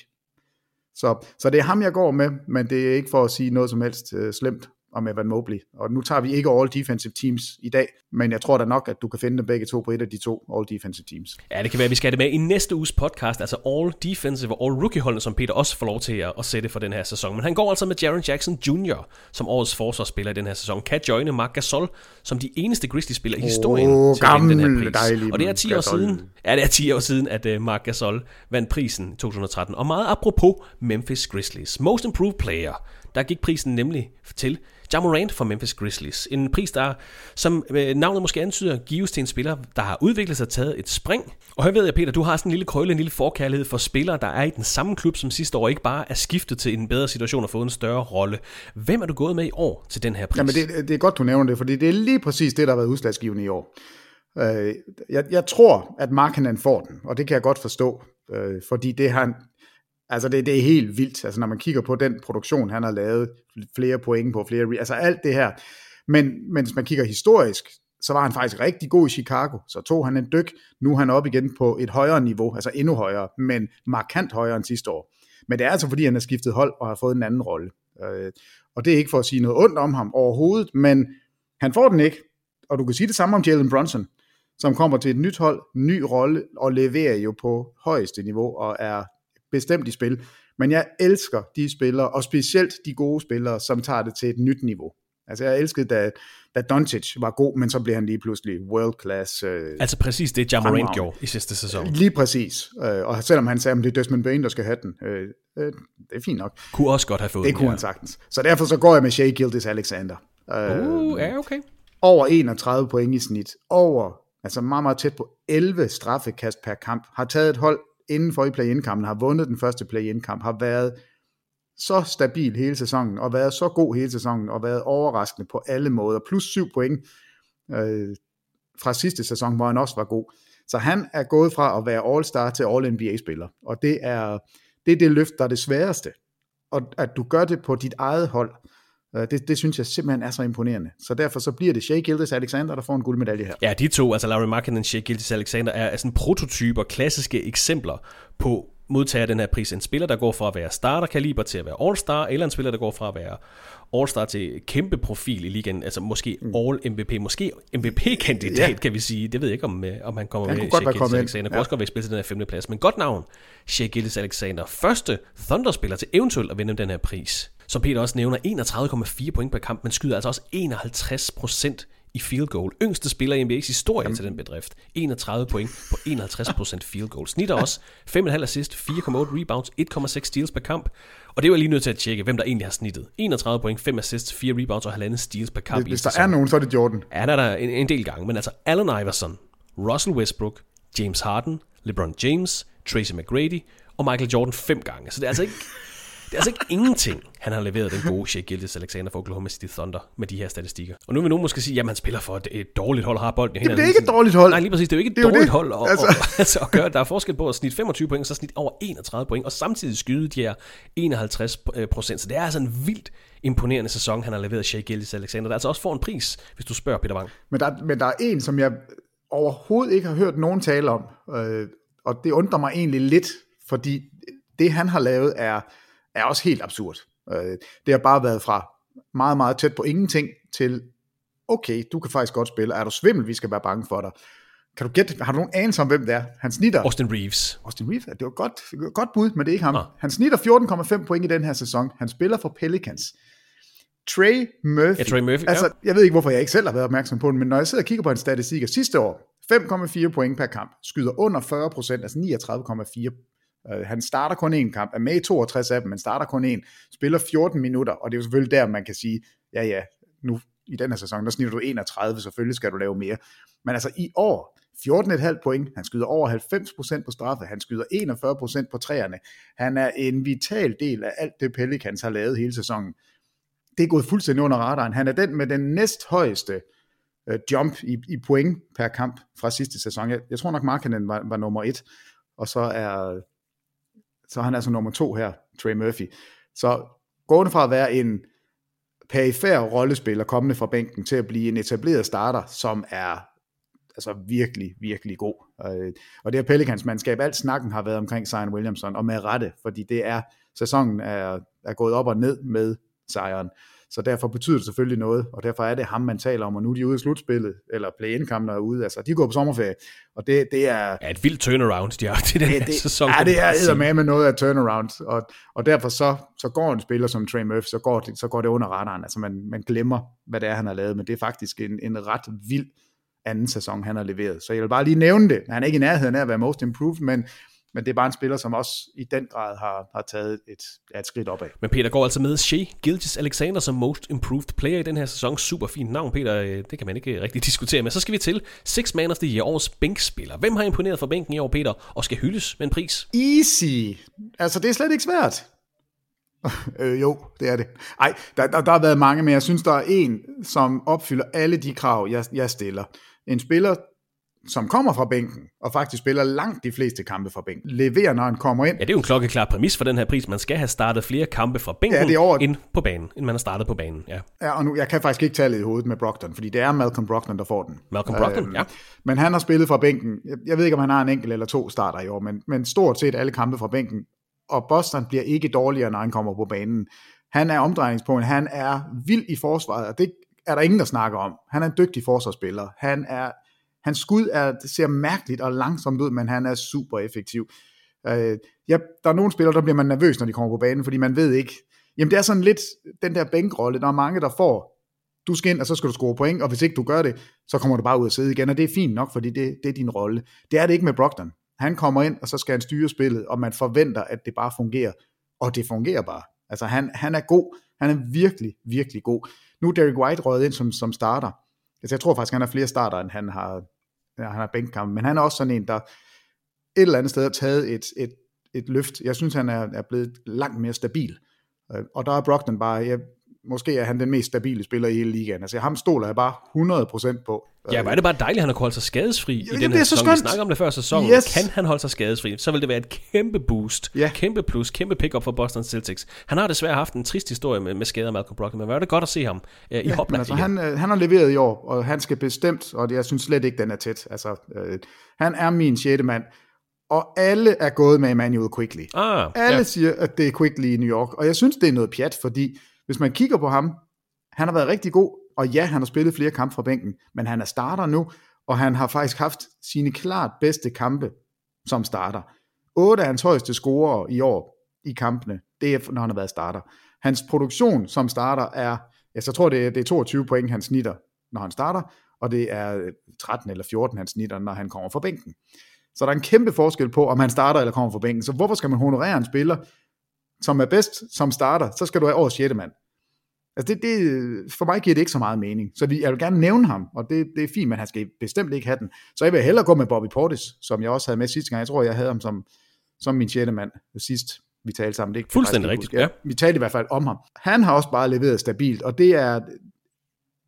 Så, så det er ham, jeg går med, men det er ikke for at sige noget som helst øh, slemt om Evan Mobley. Og nu tager vi ikke all defensive teams i dag, men jeg tror da nok, at du kan finde dem begge to på et af de to all defensive teams. Ja, det kan være, at vi skal have det med i næste uges podcast, altså all defensive og all rookie holdene, som Peter også får lov til at, at sætte for den her sæson. Men han går altså med Jaron Jackson Jr. som årets forsvarsspiller i den her sæson. Kan joine Mark Gasol som de eneste Grizzlies-spillere i historien oh, til at den her pris. Dejlige og det er 10 år siden, ja, det er 10 år siden, at uh, Mark Gasol vandt prisen i 2013. Og meget apropos Memphis Grizzlies. Most Improved Player, der gik prisen nemlig til Ja Morant for Memphis Grizzlies. En pris, der, som øh, navnet måske antyder, gives til en spiller, der har udviklet sig og taget et spring. Og her ved jeg, Peter, du har sådan en lille krølle, en lille forkærlighed for spillere, der er i den samme klub som sidste år, ikke bare er skiftet til en bedre situation og fået en større rolle. Hvem er du gået med i år til den her pris? Jamen det, det er godt, du nævner det, fordi det er lige præcis det, der har været udslagsgivende i år. Øh, jeg, jeg tror, at Markkanen får den, og det kan jeg godt forstå, øh, fordi det han, Altså det, det er helt vildt, altså når man kigger på den produktion, han har lavet, flere point på flere, altså alt det her. Men, men hvis man kigger historisk, så var han faktisk rigtig god i Chicago, så tog han en dyk, nu er han op igen på et højere niveau, altså endnu højere, men markant højere end sidste år. Men det er altså fordi, han har skiftet hold og har fået en anden rolle. Øh, og det er ikke for at sige noget ondt om ham overhovedet, men han får den ikke, og du kan sige det samme om Jalen Brunson, som kommer til et nyt hold, ny rolle, og leverer jo på højeste niveau, og er bestemt i spil. Men jeg elsker de spillere, og specielt de gode spillere, som tager det til et nyt niveau. Altså jeg elskede, da, da Doncic var god, men så blev han lige pludselig world class. Øh, altså præcis det, Jamarant gjorde i sidste sæson. Lige præcis. Øh, og selvom han sagde, at det er Desmond Bain, der skal have den, øh, øh, det er fint nok. Kunne også godt have fået Det den, kunne ja. han sagtens. Så derfor så går jeg med Shea Gildes Alexander. Uh, ja, okay. Over 31 point i snit. Over altså meget, meget tæt på 11 straffekast per kamp, har taget et hold inden for i play-in-kampen, har vundet den første play-in-kamp, har været så stabil hele sæsonen, og været så god hele sæsonen, og været overraskende på alle måder. Plus syv point øh, fra sidste sæson, hvor han også var god. Så han er gået fra at være All-Star til All-NBA-spiller, og det er, det er det løft, der er det sværeste. Og at du gør det på dit eget hold, øh, det, det synes jeg simpelthen er så imponerende. Så derfor så bliver det Shea Gildes Alexander, der får en guldmedalje her. Ja, de to, altså Larry Markin og Shea Gildes Alexander, er sådan prototyper, klassiske eksempler på modtager den her pris. En spiller, der går fra at være starterkaliber til at være all-star, eller en spiller, der går fra at være all-star til kæmpe profil i ligaen, altså måske mm. all-MVP, måske MVP-kandidat, ja. kan vi sige. Det ved jeg ikke, om, øh, om han kommer han med. Kunne godt Shea Alexander. Han kunne også godt være til den her femte plads. Men godt navn, Shea Gildes Alexander. Første Thunder-spiller til eventuelt at vinde den her pris. Som Peter også nævner, 31,4 point per kamp, men skyder altså også 51 procent i field goal. Yngste spiller i NBA's historie Jamen. til den bedrift. 31 point på 51% field goal. Snitter også 5,5 assist, 4,8 rebounds, 1,6 steals per kamp. Og det var lige nødt til at tjekke, hvem der egentlig har snittet. 31 point, 5 assists, 4 rebounds og 1,5 steals per kamp. Hvis der er nogen, så er det Jordan. Ja, der er der en, en del gange. Men altså Allen Iverson, Russell Westbrook, James Harden, LeBron James, Tracy McGrady og Michael Jordan fem gange. Så det er altså ikke... Det er altså ikke ingenting, han har leveret den gode Shea Gildes Alexander for Oklahoma City Thunder med de her statistikker. Og nu vil nogen måske sige, at han spiller for et, et dårligt hold og har bolden hænderne. Det er ikke et dårligt hold. Nej, lige præcis. Det er jo ikke et det er dårligt det. hold at, Altså. altså. altså, at gøre. Der er forskel på at snit 25 point, og så snit over 31 point, og samtidig skyde de her 51 procent. Så det er altså en vildt imponerende sæson, han har leveret Shea Gildes Alexander, der altså også får en pris, hvis du spørger Peter Wang. Men der, men der er en, som jeg overhovedet ikke har hørt nogen tale om, øh, og det undrer mig egentlig lidt, fordi det han har lavet er, er også helt absurd. Øh, det har bare været fra meget, meget tæt på ingenting til, okay, du kan faktisk godt spille, er du svimmel, vi skal være bange for dig. Kan du gætte, har du nogen anelse om, hvem det er? Han snitter... Austin Reeves. Austin Reeves, det var godt, godt bud, men det er ikke ham. Ah. Han snitter 14,5 point i den her sæson. Han spiller for Pelicans. Trey Murphy. Ja, Trey Murphy, Altså, ja. jeg ved ikke, hvorfor jeg ikke selv har været opmærksom på den, men når jeg sidder og kigger på en statistik sidste år, 5,4 point per kamp, skyder under 40 procent, altså 39,4 Uh, Øh, han starter kun én kamp, er med i 62 af dem, men starter kun én, spiller 14 minutter, og det er jo selvfølgelig der, man kan sige, ja ja, nu i den her sæson, der snitter du 31, selvfølgelig skal du lave mere. Men altså i år, 14,5 point, han skyder over 90% på straffe, han skyder 41% på træerne, han er en vital del af alt det Pelicans har lavet hele sæsonen. Det er gået fuldstændig under radaren. Han er den med den næsthøjeste øh, jump i, i point per kamp fra sidste sæson. Jeg, jeg tror nok, Markkanen var, var nummer et, og så er så er han altså nummer to her, Trey Murphy. Så gående fra at være en perifær rollespiller kommende fra bænken til at blive en etableret starter, som er altså virkelig, virkelig god. Øh, og det her Pelicans mandskab, alt snakken har været omkring Zion Williamson, og med rette, fordi det er, sæsonen er, er gået op og ned med Zion. Så derfor betyder det selvfølgelig noget, og derfor er det ham, man taler om, og nu er de ude i slutspillet, eller play-in-kampen er ude, altså de går på sommerferie, og det, det er... Ja, et vildt turnaround, de har i den det, sæson. Ja, det er med med noget af turnaround, og, og derfor så, så går en spiller som Trey Murphy, så går det, så går det under radaren, altså man, man glemmer, hvad det er, han har lavet, men det er faktisk en, en ret vild anden sæson, han har leveret. Så jeg vil bare lige nævne det. Han er ikke i nærheden af at være most improved, men, men det er bare en spiller, som også i den grad har, har taget et, et skridt opad. Men Peter går altså med Shea Gilgis Alexander som most improved player i den her sæson. Super fint navn, Peter. Øh, Det kan man ikke rigtig diskutere. Men så skal vi til Six Man of the Year, årets bænkspiller. Hvem har imponeret for bænken i år, Peter, og skal hyldes med en pris? Easy. Altså, det er slet ikke svært. øh, jo, det er det. Ej, der, der, der har været mange, men jeg synes, der er en, som opfylder alle de krav, jeg, jeg stiller. En spiller, som kommer fra bænken, og faktisk spiller langt de fleste kampe fra bænken. Leverer, når han kommer ind. Ja, det er jo en klokkeklar præmis for den her pris. Man skal have startet flere kampe fra bænken Ja, det er over- ind på banen, end man har startet på banen. Ja. Ja, og nu, jeg kan faktisk ikke tale i hovedet med Brogdon, fordi det er Malcolm Brogdon, der får den. Malcolm Brogdon, ja. Men han har spillet fra bænken. Jeg, jeg ved ikke, om han har en enkelt eller to starter i år, men, men stort set alle kampe fra bænken. Og Boston bliver ikke dårligere, når han kommer på banen. Han er omdrejningspunkt. Han er vild i forsvaret, og det er der ingen, der snakker om. Han er en dygtig forsvarsspiller. Han er, hans skud er, det ser mærkeligt og langsomt ud, men han er super effektiv. Øh, ja, der er nogle spillere, der bliver man nervøs, når de kommer på banen, fordi man ved ikke, jamen det er sådan lidt den der bænkrolle, der er mange, der får, du skal ind, og så skal du score point, og hvis ikke du gør det, så kommer du bare ud og sidde igen, og det er fint nok, fordi det, det er din rolle. Det er det ikke med Brogdon. Han kommer ind, og så skal han styre spillet, og man forventer, at det bare fungerer, og det fungerer bare. Altså han, han er god, han er virkelig, virkelig god. Nu er Derek White røget ind som, som starter. Altså jeg tror faktisk, han har flere starter, end han har, ja, han har bænkkamp, men han er også sådan en, der et eller andet sted har taget et, et, et løft. Jeg synes, han er, er blevet langt mere stabil. Øh, og der er Brogdon bare, jeg, måske er han den mest stabile spiller i hele ligaen. Altså ham stoler jeg bare 100% på. Ja, er det bare dejligt, at han har holde sig skadesfri i det den er her sæson. Vi snakker om det før sæsonen. Yes. Kan han holde sig skadesfri, så vil det være et kæmpe boost. Ja. Kæmpe plus, kæmpe pick-up for Boston Celtics. Han har desværre haft en trist historie med, med skader Malcolm Brogdon, men er det godt at se ham uh, i Ja, hopla men altså, igen. han, øh, han har leveret i år, og han skal bestemt, og jeg synes slet ikke, den er tæt. Altså, øh, han er min sjette mand, og alle er gået med Emmanuel Quickly. Ah, Alle ja. siger, at det er Quickly i New York, og jeg synes, det er noget pjat, fordi hvis man kigger på ham, han har været rigtig god, og ja, han har spillet flere kampe fra bænken, men han er starter nu, og han har faktisk haft sine klart bedste kampe som starter. 8 af hans højeste scorer i år i kampene, det er, når han har været starter. Hans produktion som starter er, jeg så tror, det er, det er 22 point, han snitter, når han starter, og det er øh, 13 eller 14, han snitter, når han kommer fra bænken. Så der er en kæmpe forskel på, om han starter eller kommer fra bænken. Så hvorfor skal man honorere en spiller, som er bedst som starter, så skal du have årets sjette mand. Altså det, det, for mig giver det ikke så meget mening. Så vi, jeg vil gerne nævne ham, og det, det er fint, men han skal bestemt ikke have den. Så jeg vil hellere gå med Bobby Portis, som jeg også havde med sidste gang. Jeg tror, jeg havde ham som, som min sjette mand sidst, vi talte sammen. Det er ikke- Fuldstændig rigtigt, ikke huske. Vi talte i hvert fald om ham. Han har også bare leveret stabilt, og det er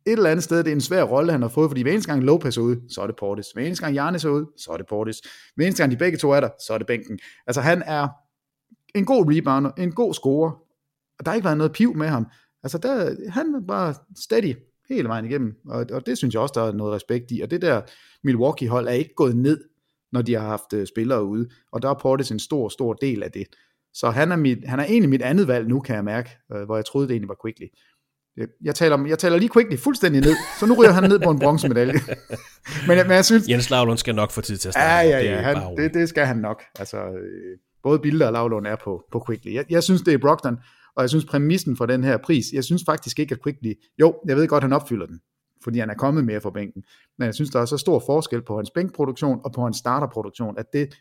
et eller andet sted, det er en svær rolle, han har fået, fordi hver eneste gang Lopez er ude, så er det Portis. Hver eneste gang Giannis er ude, så er det Portis. Hver eneste gang de begge to er der, så er det bænken. Altså han er en god rebounder, en god scorer, og der har ikke været noget piv med ham. Altså der, han bare steady hele vejen igennem, og, og det synes jeg også, der er noget respekt i. Og det der Milwaukee-hold er ikke gået ned, når de har haft øh, spillere ude, og der er Portis en stor, stor del af det. Så han er, mit, han er egentlig mit andet valg nu, kan jeg mærke, øh, hvor jeg troede, det egentlig var Quickly. Jeg- Jeg taler, jeg taler lige Quickly fuldstændig ned, så nu ryger han ned på en bronzemedalje. men, men jeg synes, Jens Lavlund skal nok få tid til at snakke. Ja, ja, det. ja, er han, det, det skal han nok. Altså, øh, både Bilder og Lavlund er på, på Quickly. Jeg, jeg synes, det er Brogdon, og jeg synes præmissen for den her pris, jeg synes faktisk ikke, at Quickly, jo, jeg ved godt, han opfylder den, fordi han er kommet mere fra bænken, men jeg synes, der er så stor forskel på hans bænkproduktion og på hans starterproduktion, at det,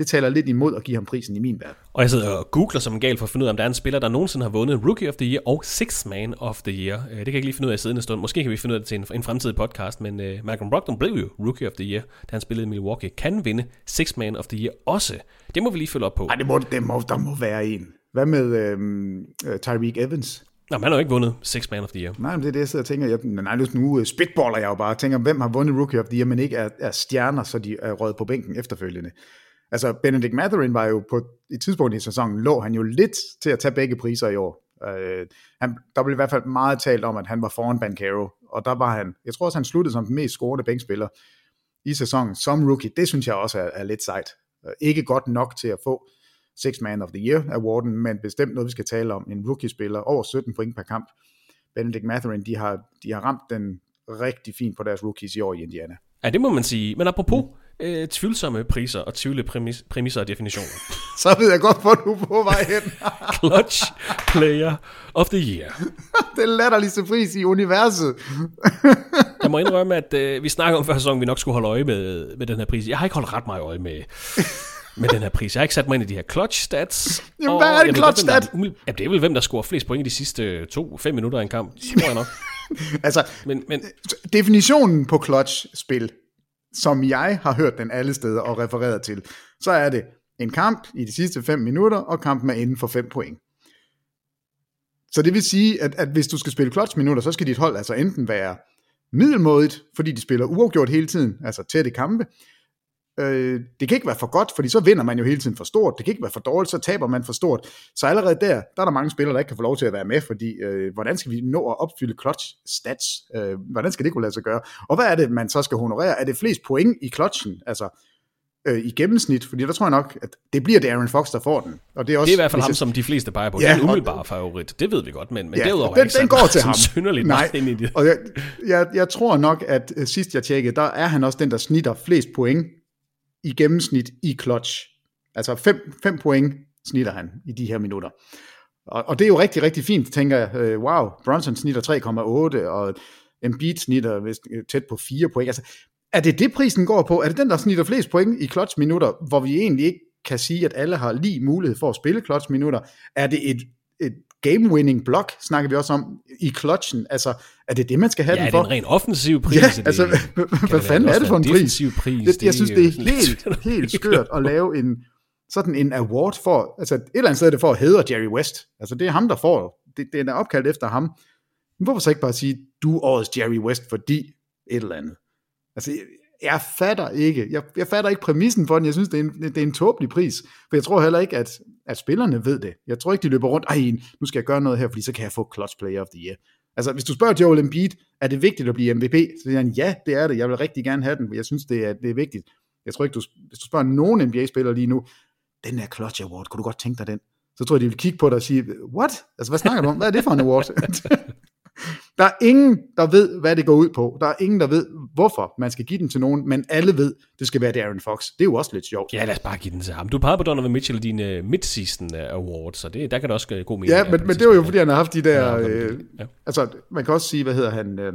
det taler lidt imod at give ham prisen i min verden. Og jeg sidder og googler som en gal for at finde ud af, om der er en spiller, der nogensinde har vundet Rookie of the Year og Six Man of the Year. Øh, Det kan jeg ikke lige finde ud af i siddende stund. Måske kan vi finde ud af det til en, en fremtidig podcast, men uh, Malcolm Brogdon blev jo Rookie of the Year, da han spillede i Milwaukee. Kan vinde Six Man of the Year også. Det må vi lige følge op på. Ej, det må, det må, der må være en. Hvad med øhm, øh, Tyreek Evans? Nå, han har jo ikke vundet Six Man of the Year. Nej, men det er det, jeg sidder og tænker. Jeg, nej, nu, spitballer jeg jo bare. Jeg tænker, hvem har vundet Rookie of the Year, men ikke er, er stjerner, så de er røget på bænken efterfølgende. Altså, Benedict Matherin var jo på et tidspunkt i sæsonen, lå han jo lidt til at tage begge priser i år. Øh, han, der blev i hvert fald meget talt om, at han var foran Bancaro, og der var han, jeg tror også, han sluttede som den mest scorende bænkspiller i sæsonen som rookie. Det synes jeg også er, er lidt sejt. Øh, Ikke godt nok til at få Six Man of the Year awarden, men bestemt noget, vi skal tale om. En rookie-spiller over 17 point per kamp. Benedict Matherin, de har, de har ramt den rigtig fint på deres rookies i år i Indiana. Ja, det må man sige. Men apropos øh, tvivlsomme priser og tvivle præmis, præmisser og definitioner. Så ved jeg godt, hvor du er på vej hen. Clutch Player of the Year. Den latterligste pris i universet. Jeg må indrømme, at øh, vi snakker om før sæsonen, vi nok skulle holde øje med, med den her pris. Jeg har ikke holdt ret meget øje med, med den her pris. Jeg har ikke sat mig ind i de her clutch stats. Jamen, hvad er ved clutch stat? Jamen, det er vel, hvem der scorer flest point i de sidste to-fem minutter af en kamp. Det tror jeg nok. altså, Men, men definitionen på clutch-spil, som jeg har hørt den alle steder og refereret til, så er det en kamp i de sidste 5 minutter, og kampen er inden for 5 point. Så det vil sige, at, at hvis du skal spille clutch-minutter, så skal dit hold altså enten være middelmådigt, fordi de spiller uafgjort hele tiden, altså tætte kampe. Øh, det kan ikke være for godt, fordi så vinder man jo hele tiden for stort. Det kan ikke være for dårligt, så taber man for stort. Så allerede der, der er der mange spillere, der ikke kan få lov til at være med, fordi øh, hvordan skal vi nå at opfylde clutch stats? Øh, hvordan skal det kunne lade sig gøre? Og hvad er det, man så skal honorere? Er det flest point i clutchen? Altså, øh, i gennemsnit, fordi der tror jeg nok, at det bliver Darren Fox, der får den. Og det er, også, det er i hvert fald ham, jeg- som de fleste peger på. Ja, det er en umiddelbar favorit. Det ved vi godt, men, men Ja, derudover den, er den går til ham. synderligt meget ind i det. Og jeg, jeg, jeg tror nok, at øh, sidst jeg tjekkede, der er han også den, der snitter flest point i gennemsnit i clutch. Altså 5 point snitter han i de her minutter. Og, og det er jo rigtig, rigtig fint, tænker jeg. Øh, wow, Bronson snitter 3,8, og Embiid snitter vist, øh, tæt på 4 point. Altså, er det det, prisen går på? Er det den, der snitter flest point i clutch-minutter, hvor vi egentlig ikke kan sige, at alle har lige mulighed for at spille clutch-minutter? Er det et, et game-winning block, snakker vi også om, i clutchen. Altså, er det det, man skal have ja, den for? Ja, det er en ren offensiv pris. Ja, det, altså, hvad fanden er det for en pris? pris? Det, jeg synes, det er helt, helt skørt at lave en, sådan en award for, altså et eller andet sted er det for at hedre Jerry West. Altså det er ham, der får, det, det er opkaldt efter ham. Men hvorfor så ikke bare sige, du er årets Jerry West, fordi et eller andet. Altså, jeg fatter ikke, jeg, jeg fatter ikke præmissen for den, jeg synes, det er en, det er en tåbelig pris, for jeg tror heller ikke, at, at spillerne ved det. Jeg tror ikke, de løber rundt, ej, nu skal jeg gøre noget her, fordi så kan jeg få clutch player of the year. Altså, hvis du spørger Joel Embiid, er det vigtigt at blive MVP? Så siger han, ja, det er det, jeg vil rigtig gerne have den, for jeg synes, det er, det er vigtigt. Jeg tror ikke, du, hvis du spørger nogen NBA-spillere lige nu, den der clutch award, kunne du godt tænke dig den? Så tror jeg, de vil kigge på dig og sige, what? Altså, hvad snakker du om? Hvad er det for en award? Der er ingen, der ved, hvad det går ud på. Der er ingen, der ved, hvorfor man skal give den til nogen, men alle ved, det skal være Darren Fox. Det er jo også lidt sjovt. Ja, lad os bare give den til ham. Du pegede på Donovan Mitchell i din uh, mid-season uh, award, så det, der kan det også uh, god mening. Ja, men, men det var jo, fordi han har haft de der... Ja, øh, ja. Altså, man kan også sige, hvad hedder han... Øh,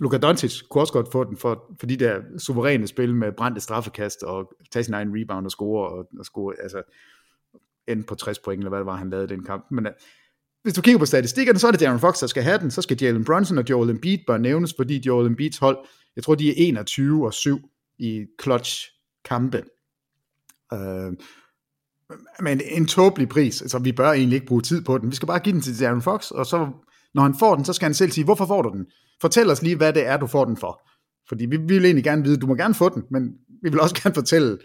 Luka Doncic kunne også godt få den for, for de der suveræne spil med brændte straffekast og tage sin egen rebound og score, og, og score altså, end på 60 point, eller hvad det var, han lavede den kamp. Men hvis du kigger på statistikkerne, så er det Darren Fox, der skal have den. Så skal Jalen Brunson og Joel Embiid bør nævnes, fordi Joel Embiids hold, jeg tror, de er 21 og 7 i clutch kampe. Øh, men en tåbelig pris. Altså, vi bør egentlig ikke bruge tid på den. Vi skal bare give den til Darren Fox, og så, når han får den, så skal han selv sige, hvorfor får du den? Fortæl os lige, hvad det er, du får den for. Fordi vi, vi vil egentlig gerne vide, du må gerne få den, men vi vil også gerne fortælle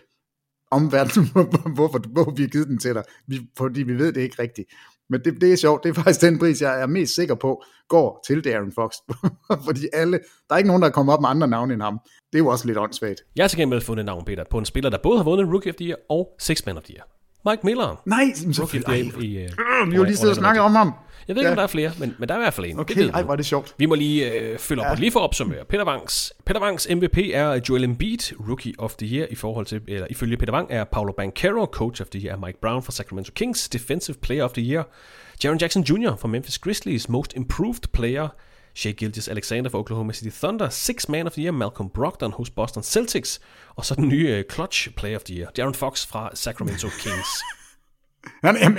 omverdenen, hvorfor, hvorfor vi har givet den til dig. Vi, fordi vi ved det ikke rigtigt. Men det, det er sjovt, det er faktisk den pris, jeg er mest sikker på, går til Darren Fox. Fordi alle, der er ikke nogen, der er kommet op med andre navne end ham. Det er jo også lidt åndssvagt. Jeg har til gengæld fundet navn, Peter, på en spiller, der både har vundet Rookie of the Year og Six Man of the Year. Mike Miller. Nej, selvfølgelig. I, i, uh, vi har lige siddet og snakket om ham. Jeg ved ikke, ja. om der er flere, men, men der er i hvert fald en. Okay, det ej, var det sjovt. Vi må lige øh, følge op ja. lige for at opsummere. Peter Wangs, Peter Wangs MVP er Joel Embiid, Rookie of the Year, i forhold til, eller ifølge Peter Wang er Paolo Banchero, Coach of the Year, Mike Brown fra Sacramento Kings, Defensive Player of the Year, Jaron Jackson Jr. fra Memphis Grizzlies, Most Improved Player, Shea Gilgis Alexander fra Oklahoma City Thunder, Six Man of the Year, Malcolm Brogdon hos Boston Celtics, og så den nye uh, Clutch Player of the Year, Darren Fox fra Sacramento Kings. Han, jamen,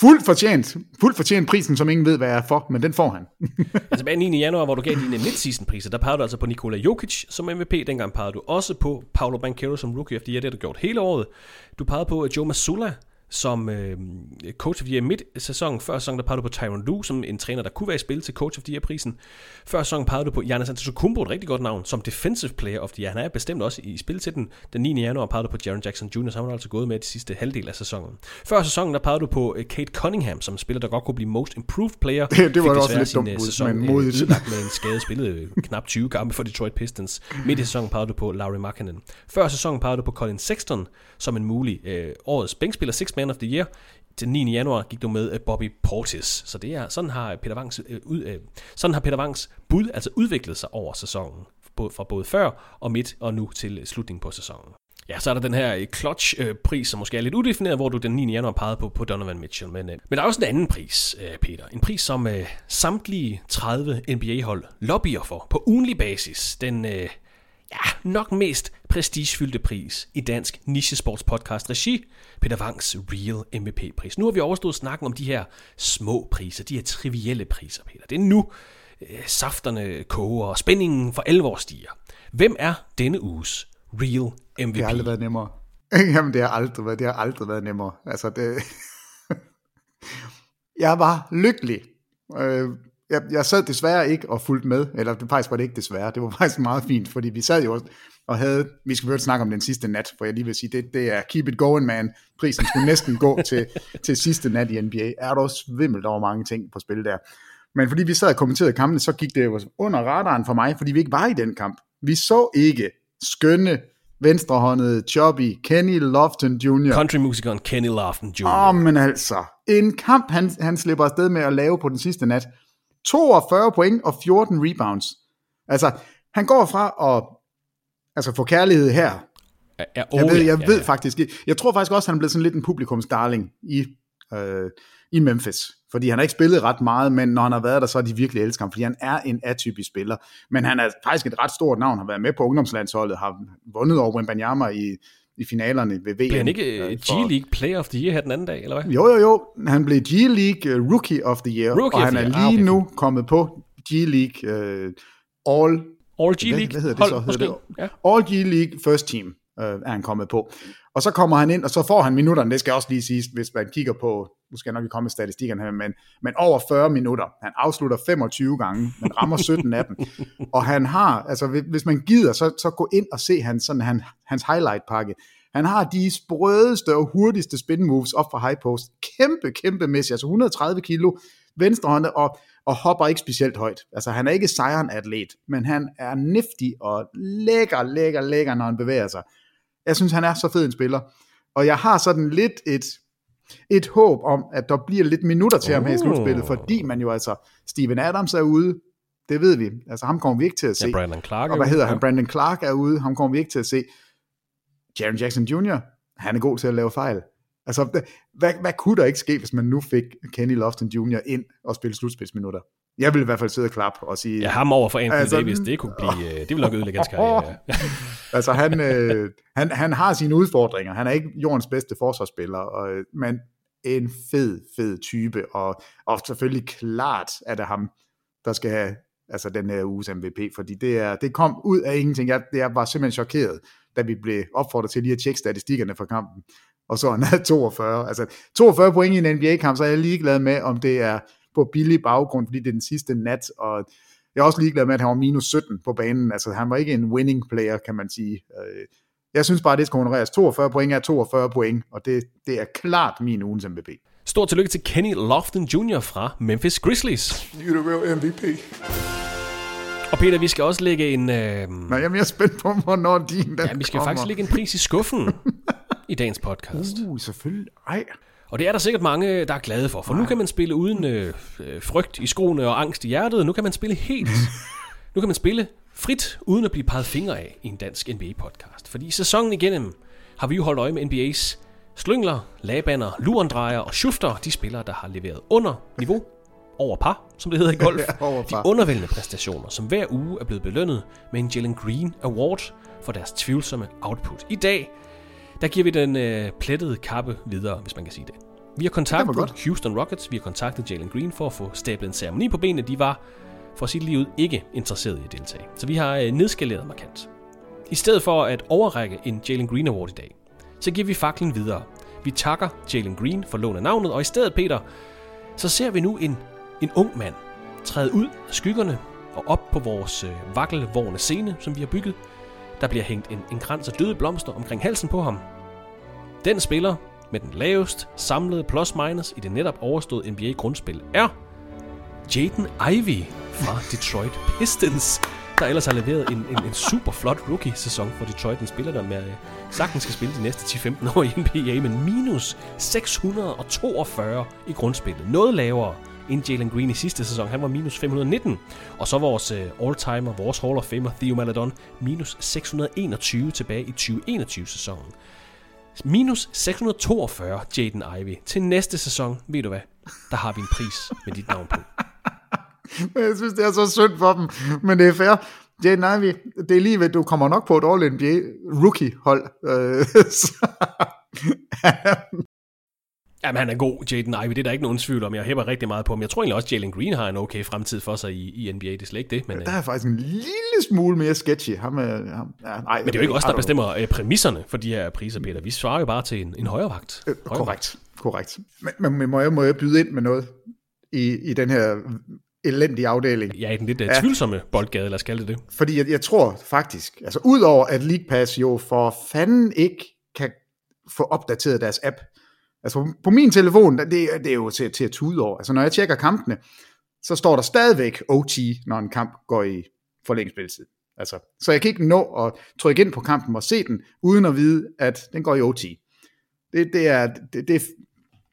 fuldt fortjent, fuldt fortjent prisen, som ingen ved, hvad jeg er for, men den får han. altså bag 9. januar, hvor du gav dine midseason priser, der pegede du altså på Nikola Jokic som MVP. Dengang pegede du også på Paolo Banchero som Rookie of the Year. Det har du gjort hele året. Du pegede på Joe Mazzulla som øh, coach of the year midt sæsonen. Før sæsonen der pegede du på Tyron Lue, som en træner, der kunne være i spil til coach of the year-prisen. Før sæsonen pegede du på Giannis Antetokounmpo, et rigtig godt navn, som defensive player of the year. Han er bestemt også i spil til den. Den 9. januar pegede du på Jaron Jackson Jr., som han altså gået med de sidste halvdel af sæsonen. Før sæsonen der pegede du på øh, Kate Cunningham, som spiller, der godt kunne blive most improved player. det var også lidt dumt, øh, sæson, men øh, modigt. Øh, med en skade spillede knap 20 kampe for Detroit Pistons. Midt i sæsonen pegede du på Larry Markkinen. Før sæsonen pegede du på Colin Sexton, som en mulig øh, årets bænkspiller, 6 Band of the Year. Til 9. januar gik du med øh, Bobby Portis. Så det er, sådan, har Peter Wangs, øh, ud, øh, sådan har Peter Wangs bud altså udviklet sig over sæsonen. Fra både før og midt og nu til øh, slutningen på sæsonen. Ja, så er der den her øh, clutch-pris, som måske er lidt udefineret, hvor du den 9. januar pegede på, på Donovan Mitchell. Men, men der er også en anden pris, Peter. En pris, som samtlige 30 NBA-hold lobbyer for på ugenlig basis. Den ja, nok mest prestigefyldte pris i dansk nichesportspodcast regi, Peter Wangs Real MVP-pris. Nu har vi overstået snakken om de her små priser, de her trivielle priser, Peter. Det er nu øh, safterne koger og spændingen for alvor stiger. Hvem er denne uges Real MVP? Det har aldrig været nemmere. Jamen, det har aldrig været, det har aldrig været nemmere. Altså, det... jeg var lykkelig. Øh, jeg, jeg sad desværre ikke og fulgte med, eller det faktisk var det ikke desværre, det var faktisk meget fint, fordi vi sad jo også og havde, vi skal snakke om den sidste nat, for jeg lige vil sige, det, det er keep it going, man. Prisen skulle næsten gå til, til sidste nat i NBA. Er der også svimmelt over mange ting på spil der. Men fordi vi sad og kommenterede kampene, så gik det jo under radaren for mig, fordi vi ikke var i den kamp. Vi så ikke skønne, venstrehåndede, chubby Kenny Lofton Jr. Countrymusikeren Kenny Lofton Jr. Åh, oh, men altså, en kamp, han, han slipper afsted med at lave på den sidste nat. 42 point og 14 rebounds. Altså, han går fra at altså få kærlighed her. Ja, ja, oh, jeg ved, jeg ja, ved ja. faktisk jeg tror faktisk også, at han er blevet sådan lidt en publikumsdarling i, øh, i Memphis. Fordi han har ikke spillet ret meget, men når han har været der, så er de virkelig elsket ham, fordi han er en atypisk spiller. Men han er faktisk et ret stort navn, har været med på ungdomslandsholdet, har vundet over Wembanyama i i finalerne ved VM. Blev han ikke øh, øh, for- G-League Player of the Year her den anden dag, eller hvad? Jo, jo, jo. Han blev G-League uh, Rookie of the Year, Rookie og han er Year. lige Ah, okay, nu kommet på G-League uh, All All G-League hvad, hvad hedder det hold, så? Hedder det? Ja. All G-League First Team øh, er han kommet på. Og så kommer han ind, og så får han minutterne, det skal også lige siges, hvis man kigger på, nu skal jeg nok ikke komme med statistikkerne her, men, men over 40 minutter. Han afslutter 25 gange, men rammer 17 af dem. Og han har, altså hvis- man gider, så, så gå ind og se hans, sådan, han, hans highlight-pakke. Han har de sprødeste og hurtigste spin moves op fra high post. Kæmpe, kæmpe mæssigt. Altså 130 kilo venstrehånde og, og hopper ikke specielt højt. Altså han er ikke sejren atlet, men han er nifty og lækker, lækker, lækker, når han bevæger sig. Jeg synes, han er så fed en spiller. Og jeg har sådan lidt et, et håb om, at der bliver lidt minutter til ham her i slutspillet, Oh. fordi man jo altså, Steven Adams er ude, det ved vi. Altså ham kommer vi ikke til at se. Ja, Brandon Clark. Og hvad ude, hedder ja. han? Brandon Clark er ude, ham kommer vi ikke til at se. Jaron Jackson Jr., han er god til at lave fejl. Altså, hvad, hvad kunne der ikke ske, hvis man nu fik Kenny Lofton Jr. ind og spille slutspilsminutter? Jeg vil i hvert fald sidde og klappe og sige... Ja, ham over for Anthony Altså, Davis, det kunne blive, øh, det ville nok ødelægge hans karriere. altså han, øh, han, han har sine udfordringer. Han er ikke jordens bedste forsvarsspiller, og, øh, men en fed, fed type, og, og selvfølgelig klart er det ham, der skal have altså den her uges MVP, fordi det, er, det kom ud af ingenting. Jeg, jeg var simpelthen chokeret, da vi blev opfordret til lige at tjekke statistikkerne fra kampen, og så han havde 42. Altså 42 point i en NBA-kamp, så er jeg ligeglad med, om det er på billig baggrund, fordi det er den sidste nat, og jeg er også ligeglad med, at han var minus 17 på banen. Altså, han var ikke en winning player, kan man sige. Øh, Jeg synes bare, det skal honoreres. 42 point er 42 point, og det, det er klart min ugens MVP. Stort tillykke til Kenny Lofton Jr. fra Memphis Grizzlies. You're the real MVP. Og Peter, vi skal også lægge en... Øh, Nå, jeg er mere spændt på, hvornår din den ja, vi skal kommer. faktisk lægge en pris i skuffen i dagens podcast. Uh, selvfølgelig. Ej. Og det er der sikkert mange, der er glade for, for nu kan man spille uden øh, øh, frygt i skoene og angst i hjertet. Nu kan man spille helt. Nu kan man spille frit, uden at blive peget fingre af i en dansk NBA-podcast. Fordi sæsonen igennem har vi jo holdt øje med NBA's slyngler, labander, lurendrejer og shufter, de spillere, der har leveret under niveau, over par, som det hedder i golf. De undervældende præstationer, som hver uge er blevet belønnet med en Jalen Green Award for deres tvivlsomme output. I dag, der giver vi den øh, plettede kappe videre, hvis man kan sige det. Vi har kontaktet godt. Houston Rockets, vi har kontaktet Jalen Green for at få stablet en ceremoni på benene. De var, for lige ud, ikke interesseret i at deltage. Så vi har øh, nedskaleret markant. I stedet for at overrække en Jalen Green Award i dag, så giver vi faklen videre. Vi takker Jalen Green for lån af navnet, og i stedet, Peter, så ser vi nu en, en ung mand træde ud af skyggerne og op på vores øh, vakkelvorne scene, som vi har bygget. Der bliver hængt en, en krans af døde blomster omkring halsen på ham. Den spiller med den lavest samlede plus-minus i det netop overståede NBA-grundspil er Jaden Ivey fra Detroit Pistons, der ellers har leveret en, en, en super flot rookie-sæson for Detroit. En spiller, der med øh, sagtens skal spille de næste 10-15 år i NBA, men minus 642 i grundspillet. Noget lavere end Jalen Green i sidste sæson. Han var minus 519. Og så vores øh, all-timer, vores Hall of Famer Theo Maladon, minus 621 tilbage i 2021-sæsonen. Minus 642 Jaden Ivey. Til næste sæson, ved du hvad, der har vi en pris med dit navn på. Men jeg synes, det er så synd for dem, men det er fair. Jaden Ivey, det er lige ved, du kommer nok på et All-NBA rookie-hold. Øh, så- Jamen, han er god, Jaden Ivey. Det er der ikke nogen tvivl om. Jeg hæpper rigtig meget på ham. Jeg tror egentlig også, Jalen Green har en okay fremtid for sig i, i NBA. Det er slet ikke det. Men, der øh, er faktisk en lille smule mere sketchy. Ham, er, ham, ja, nej, men det er jo ikke os, der bestemmer øh, præmisserne for de her priser, Peter. Vi svarer jo bare til en, en højere vagt. Øh, korrekt, korrekt. Men, men, må, jeg, må jeg byde ind med noget i, i den her elendige afdeling? Ja, i den lidt ja. Ja. tvivlsomme boldgade, lad os kalde det det. Fordi jeg, jeg tror faktisk, altså udover at League Pass jo for fanden ikke kan få opdateret deres app. Altså på, på min telefon, der- det, er- det er jo til, til at tude over. Altså når jeg tjekker kampene, så står der stadigvæk OT, når en kamp går i forlængspilletid. Altså, så jeg kan ikke nå at trykke ind på kampen og se den, uden at vide, at den går i OT. Det, det er, det, det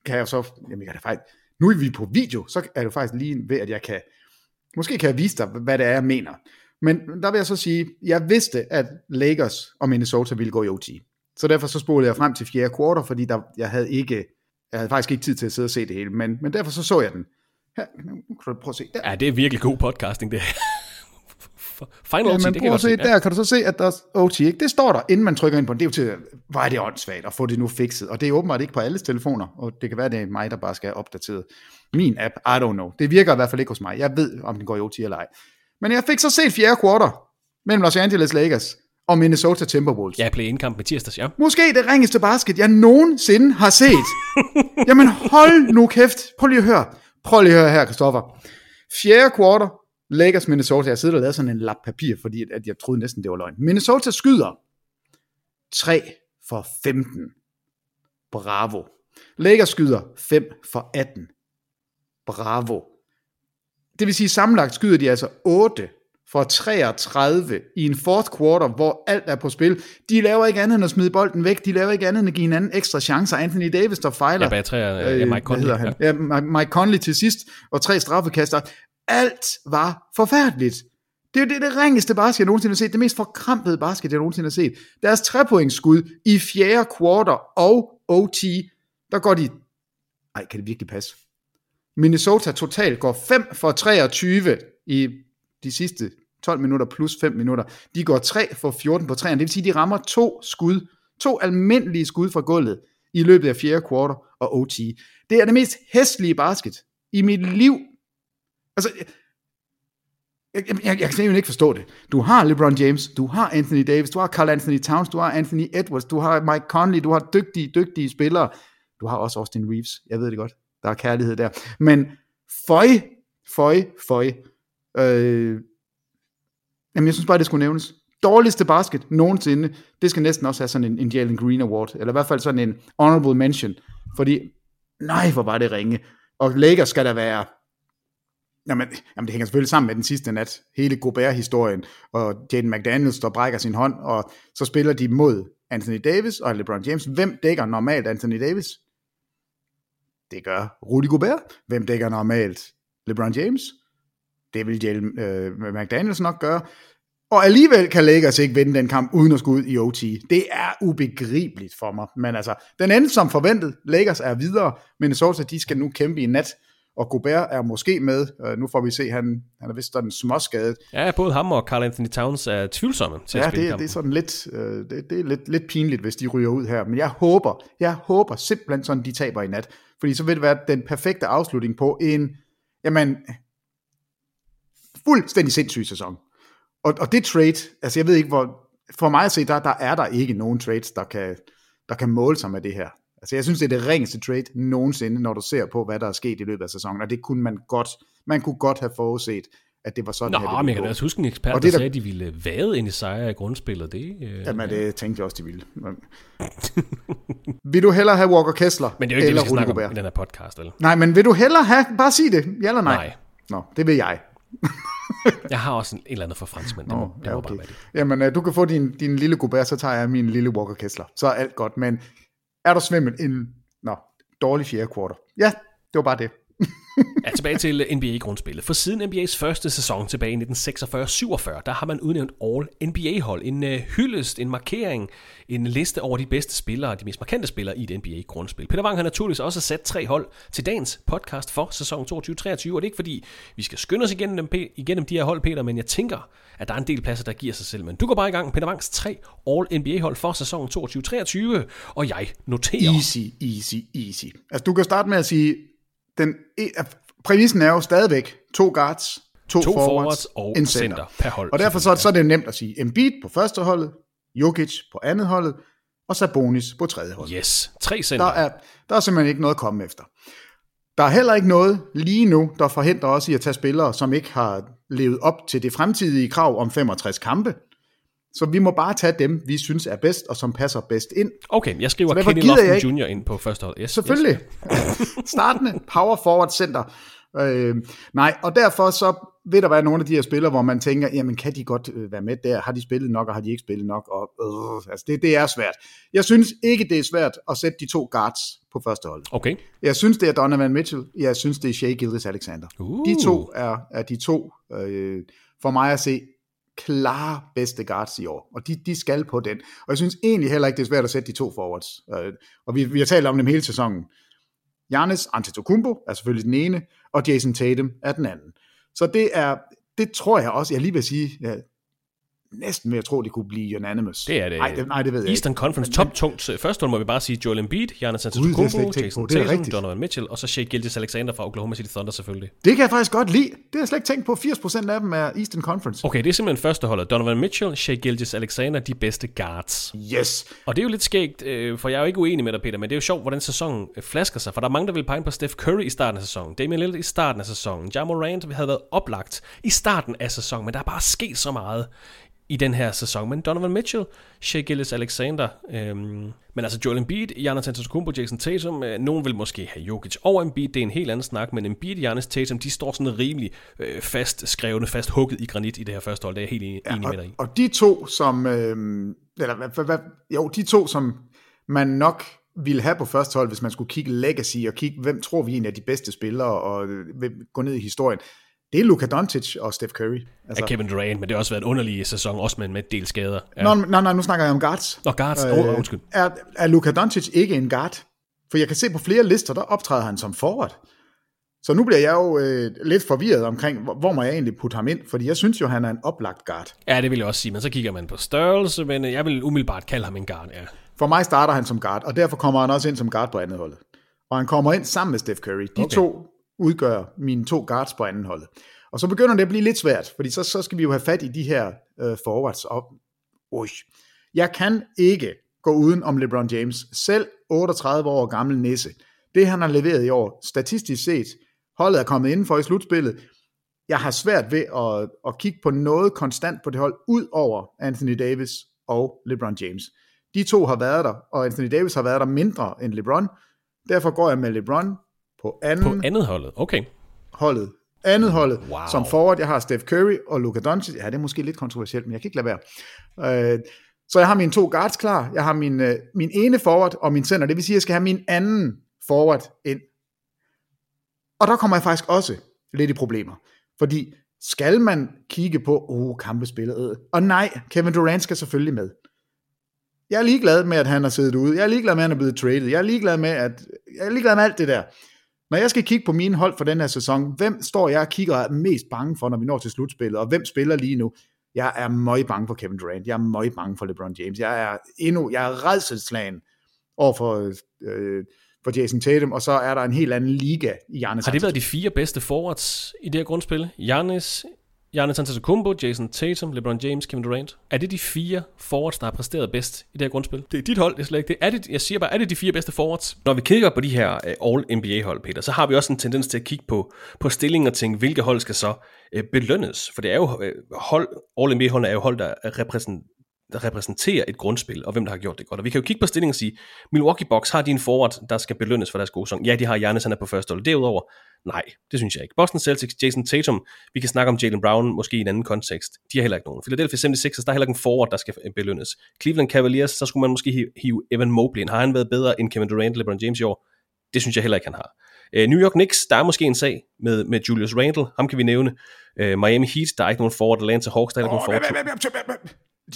kan jeg så, jamen jeg kan faktisk, nu er vi på video, så er det faktisk lige ved, at jeg kan, måske kan jeg vise dig, hvad det er, jeg mener. Men der vil jeg så sige, jeg vidste, at Lakers og Minnesota ville gå i OT. Så derfor så spolede jeg frem til fjerde kvartal, fordi der, jeg havde ikke, jeg havde faktisk ikke tid til at sidde og se det hele, men, men derfor så så jeg den. Her, nu kan du prøve at se der. Ja, det er virkelig god podcasting, det. Final Ja, OT, men det kan at se, se. der kan du så se, at der er OT, ikke? Det står der, inden man trykker ind på den. Det er jo til, hvor er det åndssvagt at få det nu fikset. Og det er åbenbart ikke på alles telefoner, og det kan være, det er mig, der bare skal have opdateret min app. I don't know. Det virker i hvert fald ikke hos mig. Jeg ved, om den går i OT eller ej. Men jeg fik så set fjerde kvarter mellem Los Angeles Lakers og Minnesota Timberwolves. Ja, play indkamp med tirsdags, ja. Måske det ringeste basket, jeg nogensinde har set. Jamen hold nu kæft. Prøv lige at høre. Prøv lige at høre her, Christoffer. Fjerde kvartal, Lakers Minnesota. Jeg sidder og lavet sådan en lap papir, fordi at jeg troede næsten, det var løgn. Minnesota skyder 3 for 15. Bravo. Lakers skyder 5 for 18. Bravo. Det vil sige, sammenlagt skyder de altså 8 for 33 i en fourth quarter, hvor alt er på spil. De laver ikke andet end at smide bolden væk. De laver ikke andet end at give hinanden ekstra chancer. Anthony Davis, der fejler. Ja, bag træerne, ja, Mike hvad Conley, han? Ja. Mike- Mike Conley til sidst, og tre straffekaster. Alt var forfærdeligt. Det er det, det ringeste basket, jeg nogensinde har set. Det mest forkrampede basket, jeg nogensinde har set. Deres trepointsskud i fjerde quarter og OT, der går de... Ej, kan det virkelig passe? Minnesota totalt går 5 for 23 i de sidste 12 minutter plus 5 minutter. De går 3 for 14 på 3'eren. Det vil sige, de rammer to skud, to almindelige skud fra gulvet i løbet af fjerde kvartal og OT. Det er det mest hæstlige basket i mit liv. Altså, jeg, jeg, jeg, jeg kan simpelthen ikke forstå det. Du har LeBron James, du har Anthony Davis, du har Carl Anthony Towns, du har Anthony Edwards, du har Mike Conley, du har dygtige, dygtige spillere. Du har også Austin Reeves, jeg ved det godt. Der er kærlighed der. Men føj, føj, føj. Øh, jamen, jeg synes bare, det skulle nævnes. Dårligste basket nogensinde, det skal næsten også have sådan en, en Jalen Green Award, eller i hvert fald sådan en honorable mention, fordi, nej, hvor var det ringe. Og Lakers skal der være, jamen, jamen det hænger selvfølgelig sammen med den sidste nat, hele Gobert-historien, og Jaden McDaniels, der brækker sin hånd, og så spiller de mod Anthony Davis og LeBron James. Hvem dækker normalt Anthony Davis? Det gør Rudy Gobert. Hvem dækker normalt LeBron James? Det vil Jalen øh, McDaniels nok gøre. Og alligevel kan Lakers ikke vinde den kamp uden at skulle ud i OT. Det er ubegribeligt for mig. Men altså, den endte som forventet. Lakers er videre. Minnesota, de skal nu kæmpe i nat. Og Gobert er måske med. Uh, nu får vi se, han, han er vist sådan småskadet. Ja, både ham og Carl Anthony Towns er tvivlsomme til Ja, at spille det, kampen. det er sådan lidt, øh, det, det er lidt, lidt pinligt, hvis de ryger ud her. Men jeg håber, jeg håber simpelthen sådan, de taber i nat. Fordi så vil det være den perfekte afslutning på en, jamen, fuldstændig sindssyg sæson. Og, og det trade, altså jeg ved ikke, hvor, for mig at se, der, der er der ikke nogen trades, der kan, der kan måle sig med det her. Altså jeg synes, det er det ringeste trade nogensinde, når du ser på, hvad der er sket i løbet af sæsonen. Og det kunne man godt, man kunne godt have forudset, at det var sådan Nå, her, det men jeg kan også huske en ekspert, Og der det er sagde, at de ville vade ind i sejre i grundspillet. Det, øh, Jamen, det tænkte jeg også, de ville. Vil du hellere have Walker Kessler Men det er jo ikke det, vi eller skal snakke om Gobert? i den her podcast, vel? Nej, men vil du hellere have, bare sig det, ja eller nej? Nej. Nå, det vil jeg. Jeg har også en, et eller andet for franskmænd. Det må, Nå, det ja, må okay. bare være det. Jamen, uh, du kan få din, din lille Gobert, så tager jeg min lille Walker Kessler. Så er alt godt, men er der svimmel en nå, dårlig fjerde kvartal? Ja, det var bare det. Ja, tilbage til NBA-grundspillet. For siden NBA's første sæson tilbage i 1946-47, der har man udnævnt All-NBA-hold. En uh, hyldest, en markering, en liste over de bedste spillere, de mest markante spillere i et NBA-grundspil. Peter Wang har naturligvis også sat tre hold til dagens podcast for sæson 22-23, og det er ikke fordi, vi skal skynde os igennem, dem, igennem de her hold, Peter, men jeg tænker, at der er en del pladser, der giver sig selv. Men du går bare i gang. Peter Wangs tre All-NBA-hold for sæson 22-23, og jeg noterer... Easy, easy, easy. Altså, du kan starte med at sige, den, præmissen er jo stadigvæk to guards, to, To forwards, forwards og en center per hold, Og derfor så, så er det nemt at sige Embiid på første holdet, Jokic på andet holdet, og Sabonis på tredje hold. Yes, tre center. Der er, der er simpelthen ikke noget at komme efter. Der er heller ikke noget lige nu, der forhindrer os i at tage spillere, som ikke har levet op til det fremtidige krav om 65 kampe. Så vi må bare tage dem, vi synes er bedst, og som passer bedst ind. Okay, jeg skriver Kenny Lofton Jr. ind på første hold. Yes, Selvfølgelig. Startende power forward center. Øh, nej, og derfor så vil der være nogle af de her spillere, hvor man tænker, jamen kan de godt øh, være med der? Har de spillet nok, og har de ikke spillet nok? Og, øh, altså det, det er svært. Jeg synes ikke, det er svært at sætte de to guards på første hold. Okay. Jeg synes, det er Donovan Mitchell. Jeg synes, det er Shea Gildas Alexander. Uh. De to er, er de to, øh, for mig at se, klare bedste guards i år. Og de, de skal på den. Og jeg synes egentlig heller ikke, det er svært at sætte de to forwards. Øh, og vi, vi har talt om dem hele sæsonen. Giannis Antetokounmpo er selvfølgelig den ene, og Jason Tatum er den anden. Så det er, det tror jeg også, jeg lige vil sige, ja, næsten ved at tro, det kunne blive unanimous. Det er det. Nej, det, nej, det ved jeg Eastern ikke. Conference top tungt. Første hold må vi bare sige Joel Embiid, Giannis Antetokounmpo, Jason Tatum. Donovan Mitchell, og så Shea Gilgis Alexander fra Oklahoma City Thunder selvfølgelig. Det kan jeg faktisk godt lide. Det har jeg slet ikke tænkt på. 80% af dem er Eastern Conference. Okay, det er simpelthen første holdet. Donovan Mitchell, Shea Gilgis Alexander, de bedste guards. Yes. Og det er jo lidt skægt, øh, for jeg er jo ikke uenig med dig, Peter, men det er jo sjovt, hvordan sæsonen øh, flasker sig. For der er mange, der vil pege på Steph Curry i starten af sæsonen, Damian Lillard i starten af sæsonen, Ja Morant havde været oplagt i starten af sæsonen, men der er bare sket så meget i den her sæson. Men Donovan Mitchell, Shea Gillis Alexander, øhm, men altså Joel Embiid, Giannis Antetokounmpo, Jason Tatum, øh, nogen vil måske have Jokic over Embiid, det er en helt anden snak, men Embiid, Giannis, Tatum, de står sådan rimelig øh, fast skrevne, fast hugget i granit i det her første hold, det er jeg helt enig, enig med dig i. Og de to, som... Øh, eller hvad, hvad, hvad, jo, de to, som man nok ville have på første hold, hvis man skulle kigge legacy og kigge, hvem tror vi egentlig er de bedste spillere, og øh, gå ned i historien. Det er Luka Doncic og Steph Curry. Altså, ja, Kevin Durant, men det har også været en underlig sæson, også med en med del skader. Ja. Nå, nej, nej, nu snakker jeg om guards. Nå, guards. Øh, oh, undskyld. Er, er Luka Doncic ikke en guard? For jeg kan se på flere lister, der optræder han som forward. Så nu bliver jeg jo øh, lidt forvirret omkring, hvor, hvor må jeg egentlig putte ham ind? Fordi jeg synes jo, han er en oplagt guard. Ja, det vil jeg også sige, men så kigger man på størrelse, men øh, jeg vil umiddelbart kalde ham en guard, ja. For mig starter han som guard, og derfor kommer han også ind som guard på andet holdet. Og han kommer ind sammen med Steph Curry. De okay. to udgør mine to guards på anden holdet. Og så begynder det at blive lidt svært, fordi så, så skal vi jo have fat i de her øh, forwards. Og, ui, jeg kan ikke gå uden om LeBron James, selv 38 år gammel nisse. Det han har leveret i år, statistisk set, holdet er kommet indenfor i slutspillet. Jeg har svært ved at, at kigge på noget konstant på det hold, ud over Anthony Davis og LeBron James. De to har været der, og Anthony Davis har været der mindre end LeBron. Derfor går jeg med LeBron på anden På andet holdet, okay. holdet. Andet holdet, Wow. som forward, jeg har Steph Curry og Luka Doncic. Ja, det er måske lidt kontroversielt, men jeg kan ikke lade være. Øh, så jeg har mine to guards klar. Jeg har min, øh, min ene forward og min center. Det vil sige, at jeg skal have min anden forward ind. Og der kommer jeg faktisk også lidt i problemer. Fordi skal man kigge på, oh, kampespillet, øh. og nej, Kevin Durant skal selvfølgelig med. Jeg er ligeglad med, at han har siddet ude. Jeg er ligeglad med, at han er blevet traded. Jeg er ligeglad med, at jeg er ligeglad med alt det der. Når jeg skal kigge på mine hold for den her sæson, hvem står jeg og kigger og er mest bange for, når vi når til slutspillet, og hvem spiller lige nu? Jeg er meget bange for Kevin Durant. Jeg er meget bange for LeBron James. Jeg er endnu, jeg er redselslagen over for, øh, for Jason Tatum, og så er der en helt anden liga i Giannis. Har det været de fire bedste forwards i det her grundspil? Giannis, Giannis Antetokounmpo, Jason Tatum, LeBron James, Kevin Durant. Er det de fire forwards, der har præsteret bedst i det her grundspil? Det er dit hold, det er slet ikke det. Er det, jeg siger bare, er det de fire bedste forwards? Når vi kigger på de her uh, All-NBA-hold, Peter, så har vi også en tendens til at kigge på, på stillingen og tænke, hvilke hold skal så uh, belønnes? For det er jo uh, hold, All-NBA-holdene er jo hold, der repræsenterer der repræsenterer et grundspil, og hvem der har gjort det godt. Og vi kan jo kigge på stillingen og sige, Milwaukee Bucks har de en forward, der skal belønnes for deres gode sæson. Ja, de har Giannis, han er på første hold. Derudover, nej, det synes jeg ikke. Boston Celtics, Jason Tatum, vi kan snakke om Jalen Brown, måske i en anden kontekst. De har heller ikke nogen. Philadelphia 76ers, der er heller ikke en forward, der skal belønnes. Cleveland Cavaliers, så skulle man måske hive, Evan Mobley. ind. Har han været bedre end Kevin Durant og LeBron James i år? Det synes jeg heller ikke, han har. Uh, New York Knicks, der er måske en sag med, med Julius Randle. Ham kan vi nævne. Uh, Miami Heat, der er ikke nogen forward. Atlanta Hawks, der er ikke Åh, nogen forward.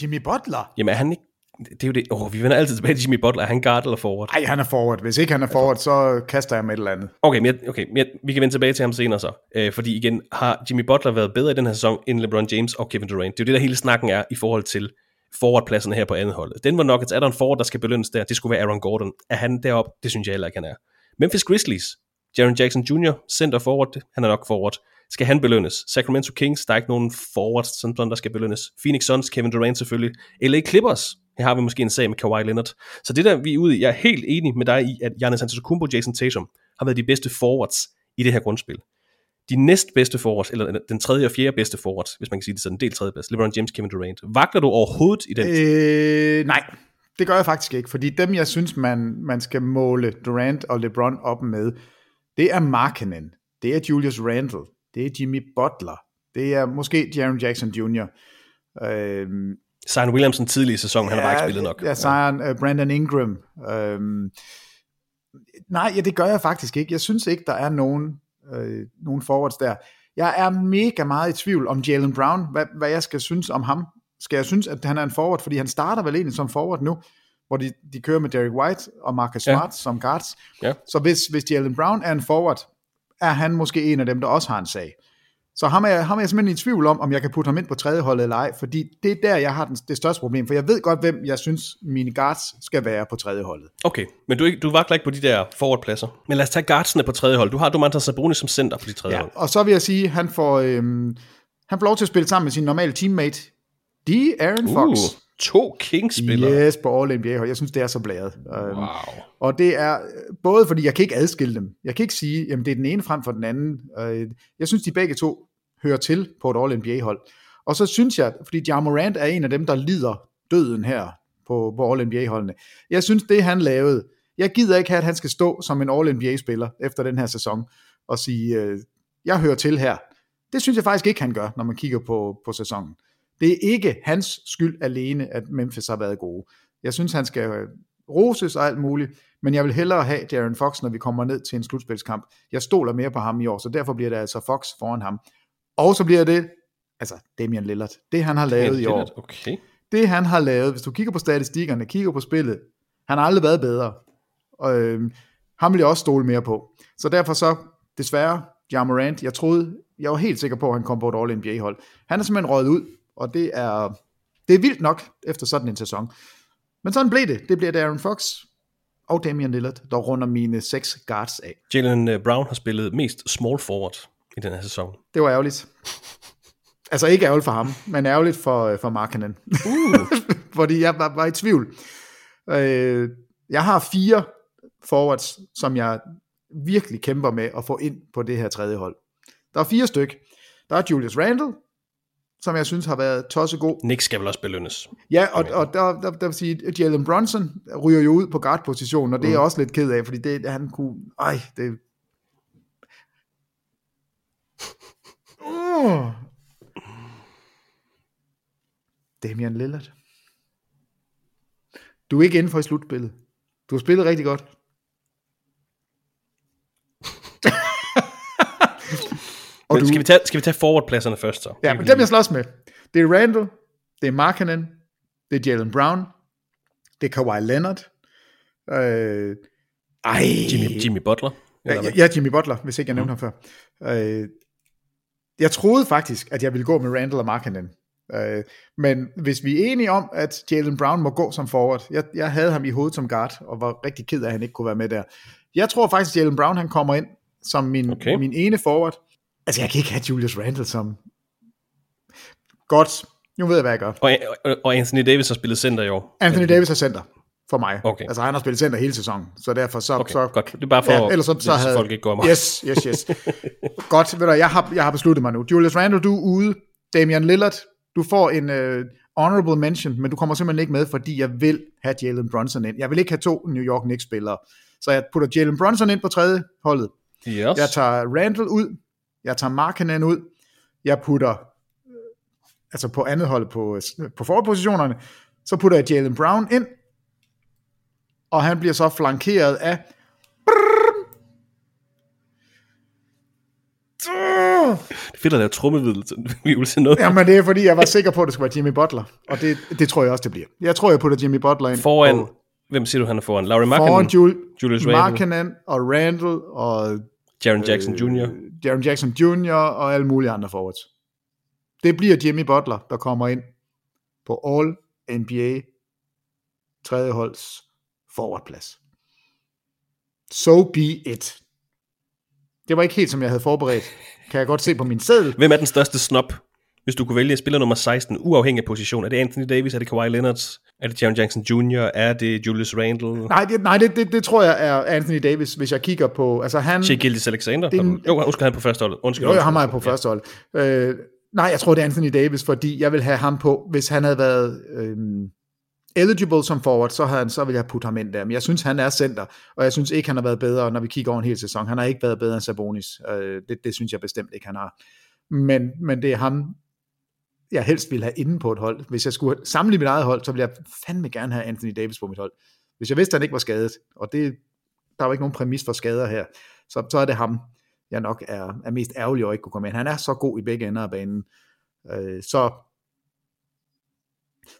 Jimmy Butler? Jamen er han ikke... Det er jo det... Oh, vi vender altid tilbage til Jimmy Butler. Er han guard eller forward? Nej, han er forward. Hvis ikke han er forward, så kaster jeg med et eller andet. Okay, men jeg, okay men jeg, vi kan vende tilbage til ham senere så. Øh, fordi igen, har Jimmy Butler været bedre i den her sæson end LeBron James og Kevin Durant? Det er jo det, der hele snakken er i forhold til forwardpladserne her på andet holdet. Denver Nuggets, er der en forward, der skal belønnes der? Det skulle være Aaron Gordon. Er han deroppe? Det synes jeg heller ikke, han er. Memphis Grizzlies, Jaron Jackson Jr., center forward, han er nok forward. Skal han belønnes? Sacramento Kings, der er ikke nogen forwards, sådan, sådan, der skal belønnes. Phoenix Suns, Kevin Durant selvfølgelig. LA Clippers, her har vi måske en sag med Kawhi Leonard. Så det der, vi er ude i, jeg er helt enig med dig i, at Giannis Antetokounmpo og Jason Tatum har været de bedste forwards i det her grundspil. De næstbedste forwards, eller den tredje og fjerde bedste forwards, hvis man kan sige det sådan, en del tredje bedste, LeBron James, Kevin Durant. Vakler du overhovedet i den? Øh, nej, det gør jeg faktisk ikke, fordi dem, jeg synes, man, man skal måle Durant og LeBron op med, det er Markkanen, det er Julius Randle, det er Jimmy Butler, det er måske Jaron Jackson Jr., øh, Zion Williamson tidlig i sæsonen, han har bare ikke spillet nok. Ja, Zion, uh, Brandon Ingram. Øhm, nej, ja, det gør jeg faktisk ikke. Jeg synes ikke, der er nogen, øh, nogen forwards der. Jeg er mega meget i tvivl om Jalen Brown, hvad, hvad jeg skal synes om ham. Skal jeg synes, at han er en forward, fordi han starter vel egentlig som forward nu, hvor de, de kører med Derek White og Marcus Ja. Smart som guards. Ja. Så hvis, hvis Jalen Brown er en forward, er han måske en af dem, der også har en sag. Så ham er, jeg, ham er jeg simpelthen i tvivl om, om jeg kan putte ham ind på tredje hold eller ej, fordi det er der, jeg har den, det største problem, for jeg ved godt, hvem jeg synes, mine guards skal være på tredje holdet. Okay, men du, er du vakler ikke på de der forwardpladser. Men lad os tage guardsene på tredje hold. Du har Domantas Sabonis som center på de tredje Ja, hold. og så vil jeg sige, han får, øhm, han får lov til at spille sammen med sin normale teammate, de Aaron Fox. Uh, to Kings-spillere. Yes, på All NBA hold. Jeg synes, det er så blæret. Øhm, Wow. Og det er øh, både fordi, jeg kan ikke adskille dem. Jeg kan ikke sige, jamen det er den ene frem for den anden. Øh, Jeg synes, de begge to hører til på et All-NBA-hold. Og så synes jeg, fordi Ja Morant er en af dem, der lider døden her på, på All-NBA-holdene. Jeg synes, det han lavede, jeg gider ikke have, at han skal stå som en All-NBA-spiller efter den her sæson og sige, øh, jeg hører til her. Det synes jeg faktisk ikke, han gør, når man kigger på, på sæsonen. Det er ikke hans skyld alene, at Memphis har været gode. Jeg synes, han skal øh, roses og alt muligt, men jeg vil hellere have Darren Fox, når vi kommer ned til en slutspilskamp. Jeg stoler mere på ham i år, så derfor bliver det altså Fox foran ham. Og så bliver det, altså Damian Lillard, det han har lavet i år. Okay. Det han har lavet, hvis du kigger på statistikkerne, kigger på spillet, han har aldrig været bedre. Og øh, ham vil jeg også stole mere på. Så derfor så, desværre, Ja Morant, jeg troede, jeg var helt sikker på, at han kom på et All-NBA-hold. Han er simpelthen røget ud, og det er, det er vildt nok efter sådan en sæson. Men sådan blev det. Det bliver Darren Fox og Damian Lillard, der runder mine seks guards af. Jalen øh, Brown har spillet mest small forward i den her sæson. Det var ærgerligt. Altså ikke ærgerligt for ham, men ærgerligt for, for Markkanen. Uh. Fordi jeg var, var i tvivl. Øh, jeg har fire forwards, som jeg virkelig kæmper med at få ind på det her tredje hold. Der er fire styk. Der er Julius Randle, som jeg synes har været tosset god. Nick skal vel også belønnes. Ja, og, og der, der, der vil sige, at Jalen Brunson ryger jo ud på guard-positionen, og det er jeg også lidt ked af, fordi det, han kunne... Ej, det... Uh. Damian Lillard. Du er ikke inden for i slutspillet. Du har spillet rigtig godt. Og du... skal, vi tage, skal vi tage forwardpladserne først så? Ja, men dem jeg slås med, det er Randall, det er Markkanen, det er Jalen Brown, det er Kawhi Leonard, øh, ej, Jimmy, Jimmy Butler. ja, ja, Jimmy Butler, hvis ikke jeg nævnte ham før. Øh, jeg troede faktisk, at jeg ville gå med Randall og Markkanen. Øh, men hvis vi er enige om, at Jalen Brown må gå som forward, jeg, jeg havde ham i hovedet som guard, og var rigtig ked af, at han ikke kunne være med der. Jeg tror faktisk, at Jalen Brown han kommer ind som min, okay. min ene forward. Altså, jeg kan ikke have Julius Randle som... Godt, nu ved jeg, hvad jeg gør. Og, og, og Anthony Davis har spillet center i år. Anthony Davis er center for mig. Okay. Altså, han har spillet center hele sæsonen, så derfor så... Okay, så godt. Det er bare for, ja, ellers så, så havde, folk ikke går mig. Yes, yes, yes. Godt, ved du, jeg har, jeg har besluttet mig nu. Julius Randle, du er ude. Damian Lillard, du får en uh, honorable mention, men du kommer simpelthen ikke med, fordi jeg vil have Jalen Brunson ind. Jeg vil ikke have to New York Knicks-spillere. Så jeg putter Jalen Brunson ind på tredje holdet. Yes. Jeg tager Randall ud. Jeg tager Markkanen ud. Jeg putter, øh, altså på andet hold på, på forpositionerne, så putter jeg Jalen Brown ind, og han bliver så flankeret af Det er fedt at lave trummevidel til noget. Jamen det er fordi, jeg var sikker på, at det skulle være Jimmy Butler, og det, det tror jeg også, det bliver. Jeg tror, jeg putter Jimmy Butler ind. Foran, og, hvem siger du, han er foran? Laurie Markkinen? foran Jul, Julius? Markkanen og Randall og Jaren Jackson Jr. Jaron Jackson Jr. og alle mulige andre forwards. Det bliver Jimmy Butler, der kommer ind på All NBA tredje holds forwardplads. So be it. Det var ikke helt, som jeg havde forberedt. Kan jeg godt se på min seddel. Hvem er den største snop, hvis du kunne vælge spiller nummer 16, uafhængig af position? Er det Anthony Davis? Er det Kawhi Leonard? Er det Jaren Jackson Jr.? Er det Julius Randle? Nej, det, nej det, det, det, tror jeg er Anthony Davis, hvis jeg kigger på... Altså han, Shea Gildes Alexander? Det en- Jo, undskyld, han på første holdet. Undskyld, Jo, jeg undskyld. har mig på første hold. Øh, nej, jeg tror, det er Anthony Davis, fordi jeg vil have ham på, hvis han havde været øh, eligible som forward, så, havde han, så ville jeg putte ham ind der. Men jeg synes, han er center, og jeg synes ikke, han har været bedre, når vi kigger over en hel sæson. Han har ikke været bedre end Sabonis. Øh, det, det synes jeg bestemt ikke, han har. Men, men det er ham, jeg helst ville have inde på et hold. Hvis jeg skulle samle mit eget hold, så ville jeg fandme gerne have Anthony Davis på mit hold. Hvis jeg vidste, at han ikke var skadet, og det, der er jo ikke nogen præmis for skader her, så, så er det ham, jeg nok er, er mest ærgerlig over ikke kunne komme ind. Han er så god i begge ender af banen. Øh, så,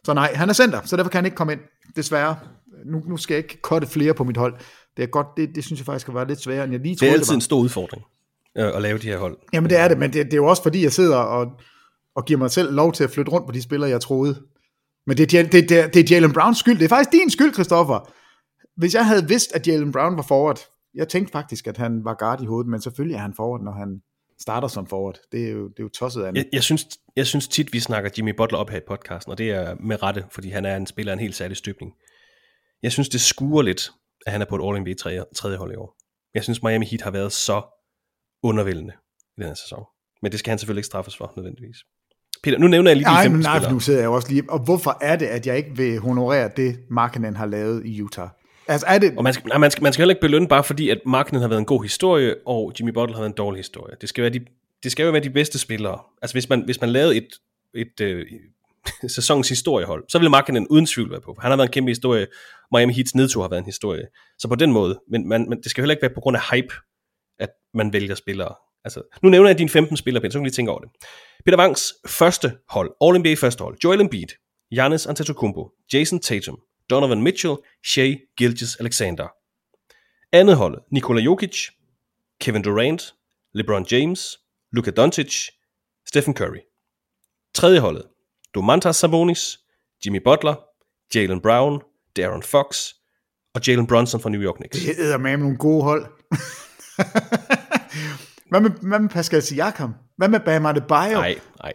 så nej, han er center, så derfor kan han ikke komme ind, desværre. Nu, nu skal jeg ikke kotte flere på mit hold. Det er godt, det, det synes jeg faktisk skal være lidt sværere, end jeg lige Det troede, er det, altid var. en stor udfordring. øh, at lave de her hold. Jamen det er det, men det, det er jo også fordi, jeg sidder og, og giver mig selv lov til at flytte rundt på de spillere, jeg troede. Men det er, det, det, det er Jalen Browns skyld. Det er faktisk din skyld, Christoffer. Hvis jeg havde vidst, at Jalen Brown var forward, jeg tænkte faktisk, at han var guard i hovedet, men selvfølgelig er han forward, når han starter som forward. Det er jo, det er jo tosset af Jeg, jeg, synes, jeg synes tit, vi snakker Jimmy Butler op her i podcasten, og det er med rette, fordi han er en spiller af en helt særlig støbning. Jeg synes, det skuer lidt, at han er på et All-NBA tredje, tredje hold i år. Jeg synes, Miami Heat har været så undervældende i den her sæson. Men det skal han selvfølgelig ikke straffes for, nødvendigvis. Peter, nu nævner jeg lige de nej, 15 men nej, spillere. nu sidder jeg jo også lige... Og hvorfor er det, at jeg ikke vil honorere det, Markkanen har lavet i Utah? Altså er det... Og man skal, nej, man, skal, man skal heller ikke belønne bare fordi, at Markkanen har været en god historie, og Jimmy Butler har været en dårlig historie. Det skal, være de, det skal jo være de bedste spillere. Altså hvis man, hvis man lavede et, et øh, sæsonens historiehold, så ville Markkanen uden tvivl være på. Han har været en kæmpe historie. Miami Heats nedtur har været en historie. Så på den måde, men, man, men det skal heller ikke være på grund af hype, at man vælger spillere. Altså, nu nævner jeg dine 15 spillere, Peter, så kan du lige tænke over det. Peter Wangs første hold, All-NBA første hold, Joel Embiid, Giannis Antetokounmpo, Jason Tatum, Donovan Mitchell, Shea Gilgis Alexander. Andet hold, Nikola Jokic, Kevin Durant, LeBron James, Luka Doncic, Stephen Curry. Tredje holdet, Domantas Sabonis, Jimmy Butler, Jalen Brown, Darren Fox og Jalen Brunson fra New York Knicks. Det hedder med nogle gode hold hvad, med, hvad med Pascal Siakam? Hvad med Bam Adebayo? Nej, nej,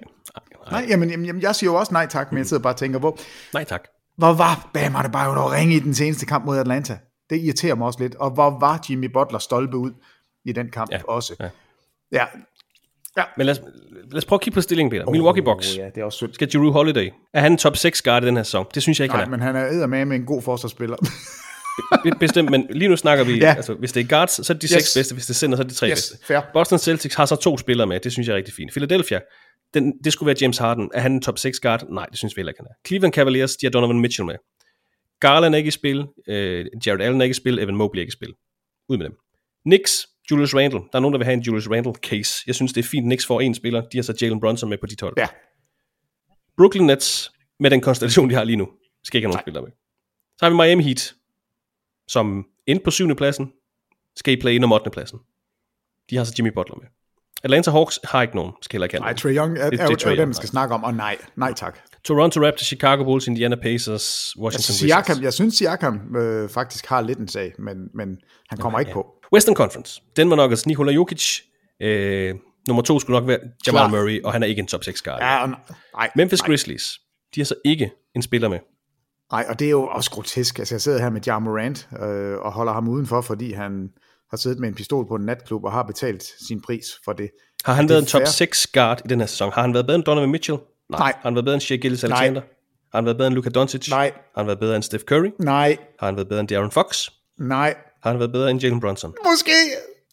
nej. Jamen, jamen, jeg siger jo også nej tak, men jeg sidder bare og tænker, hvor, Nej tak. hvor var Bam Adebayo dog ringe i den seneste kamp mod Atlanta? Det irriterer mig også lidt. Og hvor var Jimmy Butler stolpe ud i den kamp Ja, også? ja. ja. Men lad os, lad os prøve at kigge på stillingen, Peter. Milwaukee Bucks. Ja, det er også synd. Skal Drew Holiday? Er han en top 6 guard i den her sæson? Det synes jeg ikke, Nej, han er. men han er med en god forsvarsspiller. Be- Bestemt, men lige nu snakker vi, Ja. altså hvis det er guards, så er det de Yes. seks bedste, hvis det er center, så er det de tre Yes, bedste. fair. Boston Celtics har så to spillere med, det synes jeg er rigtig fint. Philadelphia, den, det skulle være James Harden. Er han en top 6 guard? Nej, det synes vi heller ikke, han er. Cleveland Cavaliers, de har Donovan Mitchell med. Garland er ikke i spil, øh, Jared Allen er ikke i spil, Evan Mobley er ikke i spil. Ud med dem. Knicks, Julius Randle. Der er nogen, der vil have en Julius Randle case. Jeg synes, det er fint, Knicks får en spiller. De har så Jalen Brunson med på dit hold. Ja. Brooklyn Nets, med den konstellation, de har lige nu, skal ikke have nogen spillere med. Så har vi Miami Heat, som ind på syvende pladsen, skal i play ind om 8. pladsen. De har så Jimmy Butler med. Atlanta Hawks har ikke nogen, skal heller ikke have Nej. Trae Young er, Det- er, det er, er er, Young, man skal snakke om, og nej, nej tak. Toronto Raptors, Chicago Bulls, Indiana Pacers, Washington Wizards. Siakam, jeg synes, Siakam øh, faktisk har lidt en sag, men, men han kommer ikke på. Western Conference. Den var nok altså Nikola Jokic. Øh, nummer to skulle nok være Jamal Klar. Murray, og han er ikke en top 6 guard. Ja, nej, Memphis nej, Grizzlies. De har så ikke en spiller med. Nej, og det er jo også grotesk. Altså, jeg sidder her med Ja Morant øh, og holder ham udenfor, fordi han har siddet med en pistol på en natklub og har betalt sin pris for det. Har han Det været en top fair. 6 guard i den her sæson? Har han været bedre end Donovan Mitchell? Nej. Nej. Har han været bedre end Shea Gillis Alexander? Har han været bedre end Luka Doncic? Nej. Har han været bedre end Steph Curry? Nej, Har han været bedre end Darren Fox? nej, Har han været bedre end Jalen Brunson? måske,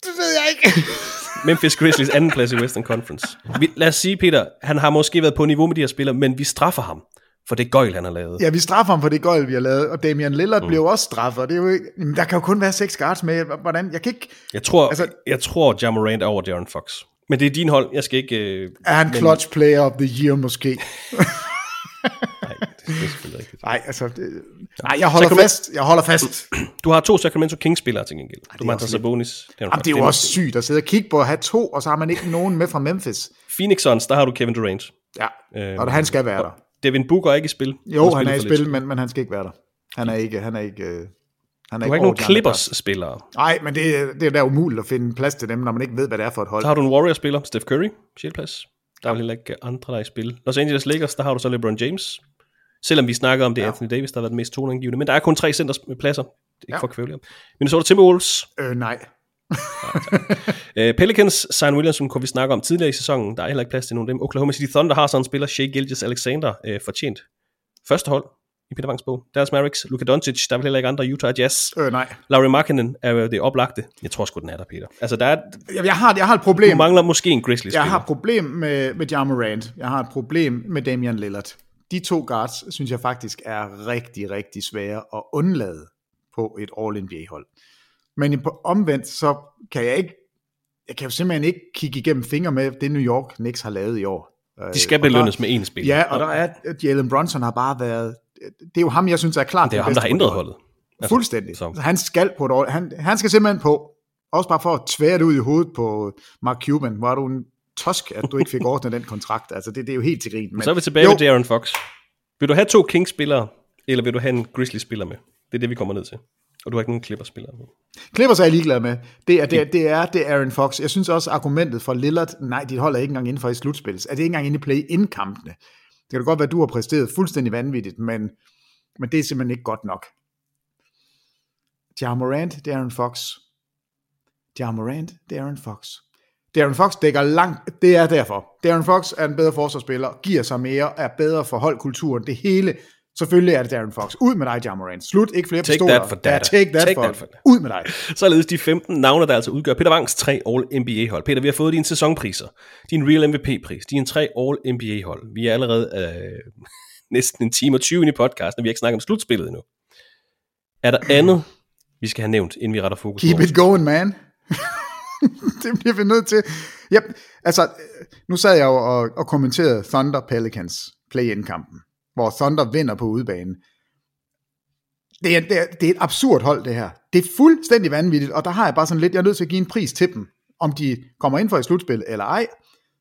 det ved jeg ikke. Memphis Grizzlies anden plads i Western Conference. Vi, lad os sige, Peter, han har måske været på niveau med de her spillere, men vi straffer ham for det gøjl, han har lavet. Ja, vi straffer ham for det gøjl, vi har lavet, og Damian Lillard mm. blev også straffet, og det er jo ikke, jamen, der kan jo kun være seks guards med, hvordan, jeg kan ikke, Jeg tror, Altså- jeg tror Jamorant er over Darren Fox. Men det er din hold, jeg skal ikke... Øh, er han men- clutch player of the year måske? Nej, det, er selvfølgelig rigtigt. Nej, altså, det, nej, jeg holder Sacramento- fast, jeg holder fast. Du har to Sacramento Kings-spillere til gengæld. Du er har Sabonis. Jamen, det er jo også sygt at sidde og kigge på at have to, og så har man ikke nogen med fra Memphis. Phoenix Suns, der har du Kevin Durant. Ja, Øhm, og han skal være der. Devin Booker er ikke i spil. Jo, han er i spil, men, men han skal ikke være der. Han er ikke, han er ikke, øh, han er Du har ikke nogen Clippers-spillere. Nej, men det, er- det er da umuligt at finde plads til dem, når man ikke ved, hvad det er for et hold. Så har du en Warriors-spiller, Steph Curry, 6. plads. Der er vel heller ikke andre, der er i spil. Los Angeles Lakers, der har du så LeBron James. Selvom vi snakker om det, ja. Anthony Davis, der har været den mest toneangivende. Men der er kun tre centerpladser. Det er ikke Ja. for at kvæle. Minnesota Timberwolves, Øh, nej. Uh, Pelicans, Zion Williamson kunne vi snakke om tidligere i sæsonen. Der er heller ikke plads til nogen af dem. Oklahoma City Thunder har sådan en spiller, Shea Gilgis Alexander, uh, fortjent. Første hold i Peter Wangs bog. Dallas Mavericks, Luka Doncic, der er vel heller ikke andre, Utah Jazz. Øh, nej. Larry Markkinen er jo det oplagte. Jeg tror sgu, den er der, Peter. Altså, der er, Jeg, jeg, har, jeg har et du problem. mangler måske en grizzlies Jeg har et problem med, med Ja Morant. Jeg har et problem med Damian Lillard. De to guards, synes jeg faktisk er rigtig, rigtig svære at undlade på et All-NBA-hold. Men i- på omvendt, så kan jeg ikke, jeg kan jo simpelthen ikke kigge igennem fingre med det New York Knicks har lavet i år. De skal Og der- belønnes med en spiller. Ja, og der er, at Jalen Brunson har bare været, det er jo ham, jeg synes er klart Det er ham, der har ændret hold. holdet. Altså, Fuldstændig. så- Så. Han skal på et år. Han, han skal simpelthen på. også bare for at tvære det ud i hovedet på Mark Cuban, var du en tosk, at du ikke fik ordnet den kontrakt. Altså, det, det er jo helt til grin. Men, så er vi tilbage jo. ved Darren Fox. Vil du have to Kings-spillere, eller vil du have en Grizzlies-spiller med? Det er det, vi kommer ned til. Og du har ikke nogen Clippers-spillere med. Clippers er jeg ligeglad med. Det er, det, er, det er det er Aaron Fox. Jeg synes også, argumentet for Lillard, nej, de holder ikke engang inden for i slutspil. Er det ikke engang inde i play-in-kampene? Det kan da godt være, at du har præsteret fuldstændig vanvittigt, men, men det er simpelthen ikke godt nok. Ja Morant, det er Aaron Fox. Ja Morant, det er Aaron Fox. Darren Fox dækker langt, det er derfor. Darren Fox er en bedre forsvarsspiller, giver sig mere, er bedre for holdkulturen, det hele. Selvfølgelig er det Darren Fox. Ud med dig, Jamorant. Slut, ikke flere take pistoler. That for data. Ja, take that, take for, that for Ud med dig. Således de 15 navne, der altså udgør Peter Wangs tre All-NBA-hold. Peter, vi har fået dine sæsonpriser. Din Real MVP-pris. Dine tre All-NBA-hold. Vi er allerede øh, næsten en time og 20 i podcasten, og vi har ikke snakket om slutspillet endnu. Er der andet, vi skal have nævnt, inden vi retter fokus Keep it going, man. det bliver vi nødt til. Yep. Altså, nu sad jeg jo og, og kommenterede Thunder Pelicans play-in-kampen, hvor Thunder vinder på udebane. Det er, det, er, det er et absurd hold, det her. Det er fuldstændig vanvittigt, og der har jeg bare sådan lidt, jeg er nødt til at give en pris til dem, om de kommer ind for et slutspil eller ej.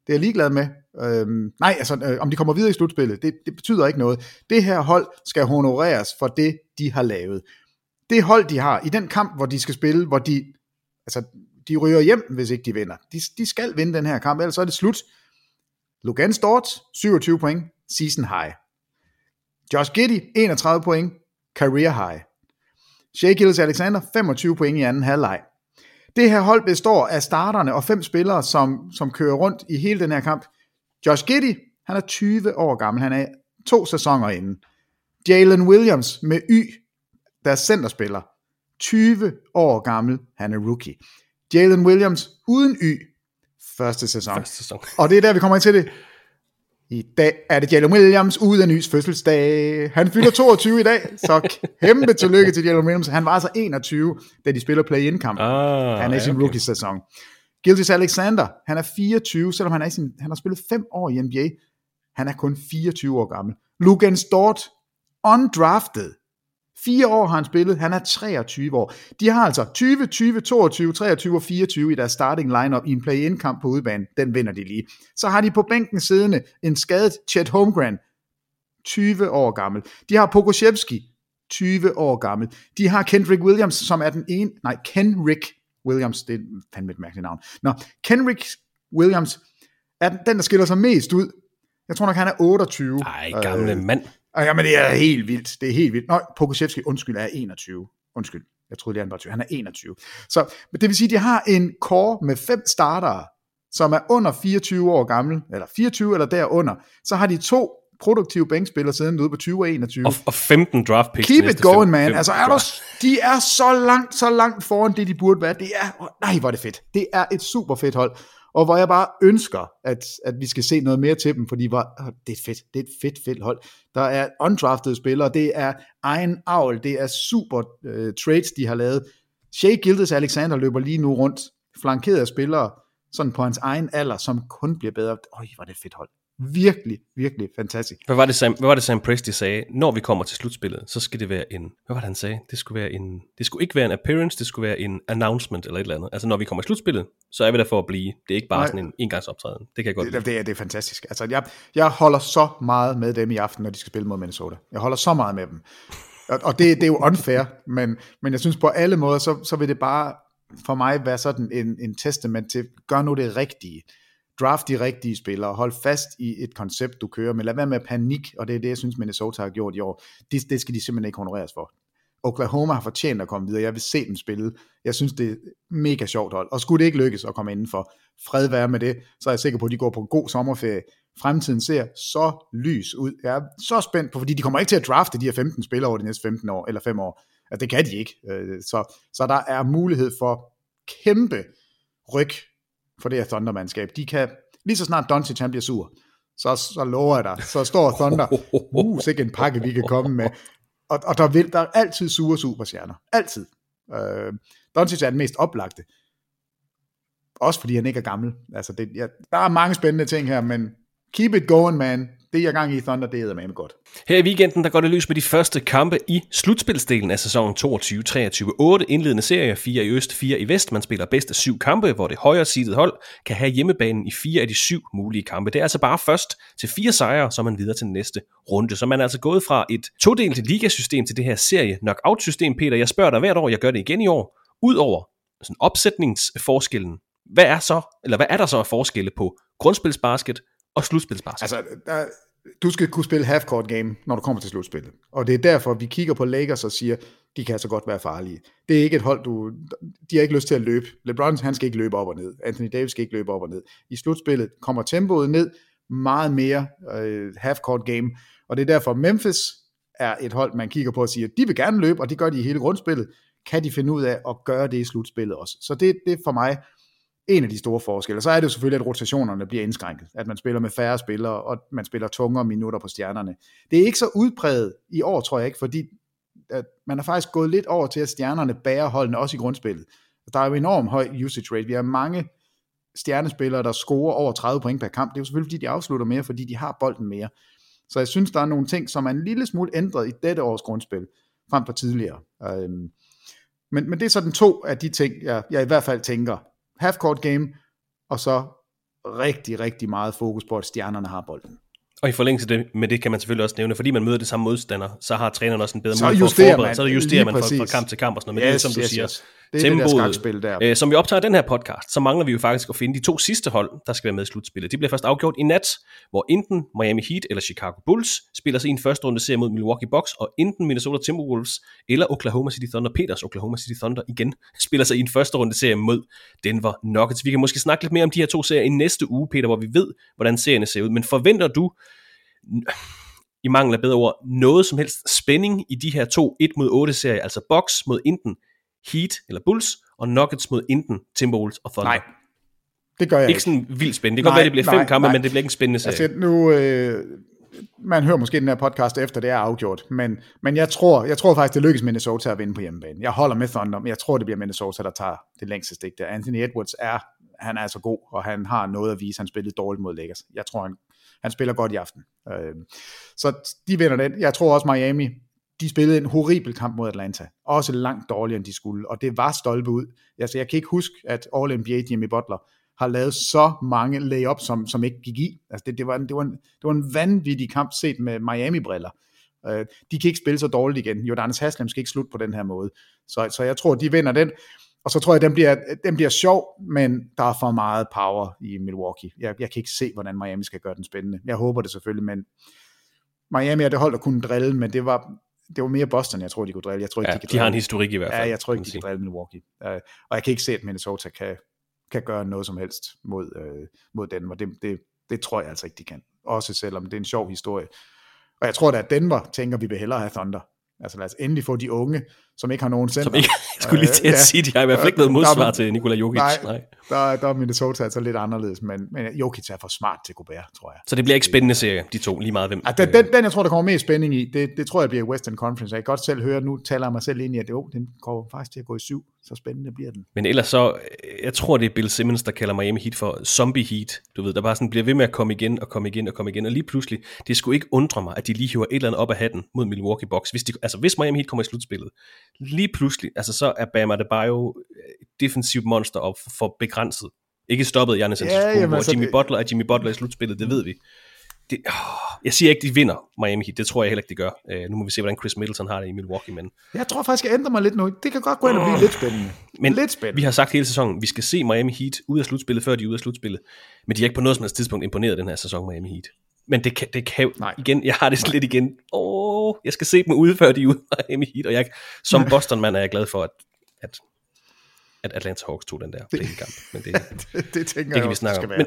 Det er jeg ligeglad med. Øhm, nej, altså, øh, om de kommer videre i slutspillet, det, det betyder ikke noget. Det her hold skal honoreres for det, de har lavet. Det hold, de har, i den kamp, hvor de skal spille, hvor de, altså, de ryger hjem, hvis ikke de vinder. De, de skal vinde den her kamp, ellers så er det slut. Logan Stort, 27 point, season high. Josh Giddy, 31 point, career high. Shea Gilles Alexander, 25 point i anden halvleg. Det her hold består af starterne og fem spillere, som, som kører rundt i hele den her kamp. Josh Giddy, han er 20 år gammel, han er to sæsoner inden. Jalen Williams med Y, deres centerspiller, 20 år gammel, han er rookie. Jalen Williams uden Y første sæson. Første sæson. Og det er der, vi kommer ind til det. I dag er det Jalen Williams uden Ys fødselsdag. Han fylder 22 i dag, så kæmpe tillykke til Jalen Williams. Han var altså 21, da de spiller play-in-kamp. Ah, han er i sin okay. rookie-sæson. Gilgis Alexander, han er 24, selvom han, er sin, han har spillet 5 år i NBA. Han er kun 24 år gammel. Lugan Stort, undrafted, Fire år har han spillet, han er 23 år. De har altså 20, 20, 22, 23 og 24 i deres starting lineup i en play-in-kamp på udebane. Den vinder de lige. Så har de på bænken siddende en skadet Chet Holmgren, 20 år gammel. De har Pogoshevski, 20 år gammel. De har Kendrick Williams, som er den ene, nej, Kenrick Williams, det er fandme et mærkeligt navn. Nå, Kenrick Williams er den, der skiller sig mest ud. Jeg tror nok, han er 28. Ej, gamle øh, mand. Jamen, det er helt vildt. Det er helt vildt. Nå, Pokusevski, undskyld, er 21. Undskyld, jeg troede, han var 20. Han er 21. Så det vil sige, at de har en core med fem startere, som er under 24 år gammel, eller 24 eller derunder. Så har de to produktive bænkspillere siden ude på 20 og 21. Og, og 15 draft picks. Keep it going, man. Altså, er der, de er så langt, så langt foran det, de burde være. Det er, oh, nej, hvor er det fedt. Det er et super fedt hold og hvor jeg bare ønsker, at, at vi skal se noget mere til dem, fordi var, det er fedt, det er et fedt, fedt hold. Der er undrafted spillere, det er egen avl, det er super uh, trades, de har lavet. Shea Gildes Alexander løber lige nu rundt, flankeret af spillere, sådan på hans egen alder, som kun bliver bedre. Øj, hvor er det et fedt hold. Virkelig, virkelig fantastisk. Hvad var, det Sam, hvad var det Sam Presti sagde? Når vi kommer til slutspillet, så skal det være en... Hvad var det han sagde? Det skulle, være en, det skulle ikke være en appearance, det skulle være en announcement eller et eller andet. Altså når vi kommer til slutspillet, så er vi der for at blive. Det er ikke bare Nej. sådan en engangsoptræden. Det kan jeg godt det, det, er, det er fantastisk. Altså jeg, jeg holder så meget med dem i aften, når de skal spille mod Minnesota. Jeg holder så meget med dem. Og, og det, det er jo unfair, men, men jeg synes på alle måder, så, så vil det bare for mig være sådan en, en testament til, gør nu det rigtige draft de rigtige spillere, hold fast i et koncept, du kører med, lad være med panik, og det er det, jeg synes, Minnesota har gjort i år. Det, det skal de simpelthen ikke honoreres for. Oklahoma har fortjent at komme videre, jeg vil se dem spille, jeg synes, det er mega sjovt hold, og skulle det ikke lykkes at komme indenfor, fred være med det, så er jeg sikker på, at de går på en god sommerferie. Fremtiden ser så lys ud. Jeg er så spændt på, fordi de kommer ikke til at drafte de her 15 spillere over de næste 15 år, eller 5 år. Altså, det kan de ikke. Øh, så, så der er mulighed for kæmpe ryg for det her Thunder-mandskab. De kan, lige så snart Doncic han bliver sur, så, så lover jeg dig, så står Thunder, uh, sikkert en pakke, vi kan komme med. Og, og der, vil, der er altid sure superstjerner. Altid. Øh, Doncic er den mest oplagte. Også fordi han ikke er gammel. Altså det, ja, der er mange spændende ting her, men keep it going, man det er gang i Thunder, det er med godt. Her i weekenden, der går det løs med de første kampe i slutspilsdelen af sæsonen 22-23. 8 indledende serier, 4 i øst, 4 i vest. Man spiller bedst af syv kampe, hvor det højere seedet hold kan have hjemmebanen i fire af de syv mulige kampe. Det er altså bare først til fire sejre, så man videre til næste runde. Så man er altså gået fra et todelt ligasystem til det her serie knockout-system, Peter. Jeg spørger dig hvert år, jeg gør det igen i år. Udover sådan opsætningsforskellen, hvad er så, eller hvad er der så af forskelle på grundspilsbasket og slutspilsbasket? Altså, der, du skal kunne spille half-court game, når du kommer til slutspillet. Og det er derfor, vi kigger på Lakers og siger, de kan altså godt være farlige. Det er ikke et hold, du... De har ikke lyst til at løbe. LeBron, han skal ikke løbe op og ned. Anthony Davis skal ikke løbe op og ned. I slutspillet kommer tempoet ned, meget mere øh, half-court game. Og det er derfor, Memphis er et hold, man kigger på og siger, de vil gerne løbe, og det gør de i hele grundspillet. Kan de finde ud af at gøre det i slutspillet også? Så det, det er for mig en af de store forskelle. Så er det jo selvfølgelig, at rotationerne bliver indskrænket. At man spiller med færre spillere, og man spiller tungere minutter på stjernerne. Det er ikke så udpræget i år, tror jeg ikke, fordi at man har faktisk gået lidt over til, at stjernerne bærer holdene også i grundspillet. Der er jo enormt høj usage rate. Vi har mange stjernespillere, der scorer over 30 point per kamp. Det er jo selvfølgelig, fordi de afslutter mere, fordi de har bolden mere. Så jeg synes, der er nogle ting, som er en lille smule ændret i dette års grundspil, frem for tidligere. Øhm, men, men det er sådan to af de ting, jeg, jeg i hvert fald tænker, half-court game, og så rigtig, rigtig meget fokus på, at stjernerne har bolden. Og i forlængelse det, med det kan man selvfølgelig også nævne, fordi man møder det samme modstander, så har træneren også en bedre mulighed for at forberede, man, så justerer man fra, fra kamp til kamp og sådan noget. Men yes, det er, som du yes, siger, yes. Det er tempoet, det der der. Øh, som vi optager den her podcast, så mangler vi jo faktisk at finde de to sidste hold, der skal være med i slutspillet. De bliver først afgjort i nat, hvor enten Miami Heat eller Chicago Bulls spiller sig i en første runde serie mod Milwaukee Bucks, og enten Minnesota Timberwolves eller Oklahoma City Thunder, Peters Oklahoma City Thunder igen, spiller sig i en første runde serie mod Denver Nuggets. Vi kan måske snakke lidt mere om de her to serier i næste uge, Peter, hvor vi ved, hvordan serierne ser ud. Men forventer du, i mangel af bedre ord, noget som helst spænding i de her to 1 mod 8 serier, altså Bucks mod enten Heat eller Bulls, og Nuggets mod enten Timberwolves og Thunder. Nej, det gør jeg ikke. Ikke sådan vildt spændende. Det kan godt være, det bliver fem kampe, nej. men det bliver ikke en spændende serie. Altså, nu, øh, man hører måske den her podcast efter, det er afgjort, men, men jeg, tror, jeg tror faktisk, det lykkes Minnesota at vinde på hjemmebane. Jeg holder med Thunder, men jeg tror, det bliver Minnesota, der tager det længste stik der. Anthony Edwards er, han er altså god, og han har noget at vise. Han spillede dårligt mod Lakers. Jeg tror, han, han spiller godt i aften. Øh, så de vinder den. Jeg tror også Miami, de spillede en horribel kamp mod Atlanta. Også langt dårligere, end de skulle. Og det var stolpe ud. Altså, jeg kan ikke huske, at All-NBA Jimmy Butler har lavet så mange layups, som, som ikke gik i. Altså, det, det, var en, det, var en, det var en vanvittig kamp set med Miami-briller. Øh, de kan ikke spille så dårligt igen. Jordanes Haslem skal ikke slutte på den her måde. Så, så jeg tror, de vinder den. Og så tror jeg, den bliver, den bliver sjov, men der er for meget power i Milwaukee. Jeg, jeg kan ikke se, hvordan Miami skal gøre den spændende. Jeg håber det selvfølgelig, men Miami er det hold, der kunne drille, men det var, det var mere Boston, jeg tror, de kunne drille. Jeg tror ikke, ja, de, kan de har en historik i hvert fald. Ja, jeg tror ikke, de kan drille Milwaukee. Uh, og jeg kan ikke se, at Minnesota kan, kan gøre noget som helst mod, uh, mod Denver. Det, det, det tror jeg altså ikke, de kan. Også selvom det er en sjov historie. Og jeg tror da, at Denver tænker, vi vil hellere have Thunder. Altså lad os endelig få de unge, som ikke har nogen center. Som ikke, jeg skulle lige til at sige, de har i hvert fald ikke noget modsvar der, til Nikola Jokic. Nej, nej. Der, der er Minnesota altså lidt anderledes, men, men Jokic er for smart til Gobert, tror jeg. Så det bliver ikke spændende serie, de to, lige meget hvem. Ja, den, den, den, jeg tror, der kommer mest spænding i, det, det tror jeg bliver Western Conference. Jeg kan godt selv høre, nu taler jeg mig selv ind i, at det, oh, den går faktisk til at gå i syv, så spændende bliver den. Men ellers så, jeg tror det er Bill Simmons, der kalder Miami Heat for zombie heat. Du ved, der bare sådan bliver ved med at komme igen og komme igen og komme igen. Og lige pludselig, det skulle ikke undre mig, at de lige hiver et eller andet op af hatten mod Milwaukee Bucks. Hvis, de, altså hvis Miami Heat kommer i slutspillet, lige pludselig, altså så er Bam Adebayo et defensivt monster og for begrænset. Ikke stoppet Giannis ja, Antetokounmpo, og Jimmy det... Butler er Jimmy Butler i slutspillet, det ved vi. Det, oh, jeg siger ikke, de vinder Miami Heat. Det tror jeg heller ikke, de gør. Uh, nu må vi se, hvordan Chris Middleton har det i Milwaukee. Men... Jeg tror faktisk, jeg ændrer mig lidt nu. Det kan godt gå ind og blive lidt spændende. Men lidt spændende. vi har sagt hele sæsonen, vi skal se Miami Heat ud af slutspillet, før de er ude af slutspillet. Men de har ikke på noget som helst tidspunkt imponeret den her sæson, Miami Heat. Men det kan, det kan Nej. igen, jeg har det sådan lidt igen, åh, jeg skal se dem ude, før de er ude af Miami Heat, og jeg, som Boston-mand er jeg glad for, at, at at Atlanta Hawks tog den der kamp. Men det, det, det, tænker det kan vi snakke om. Men,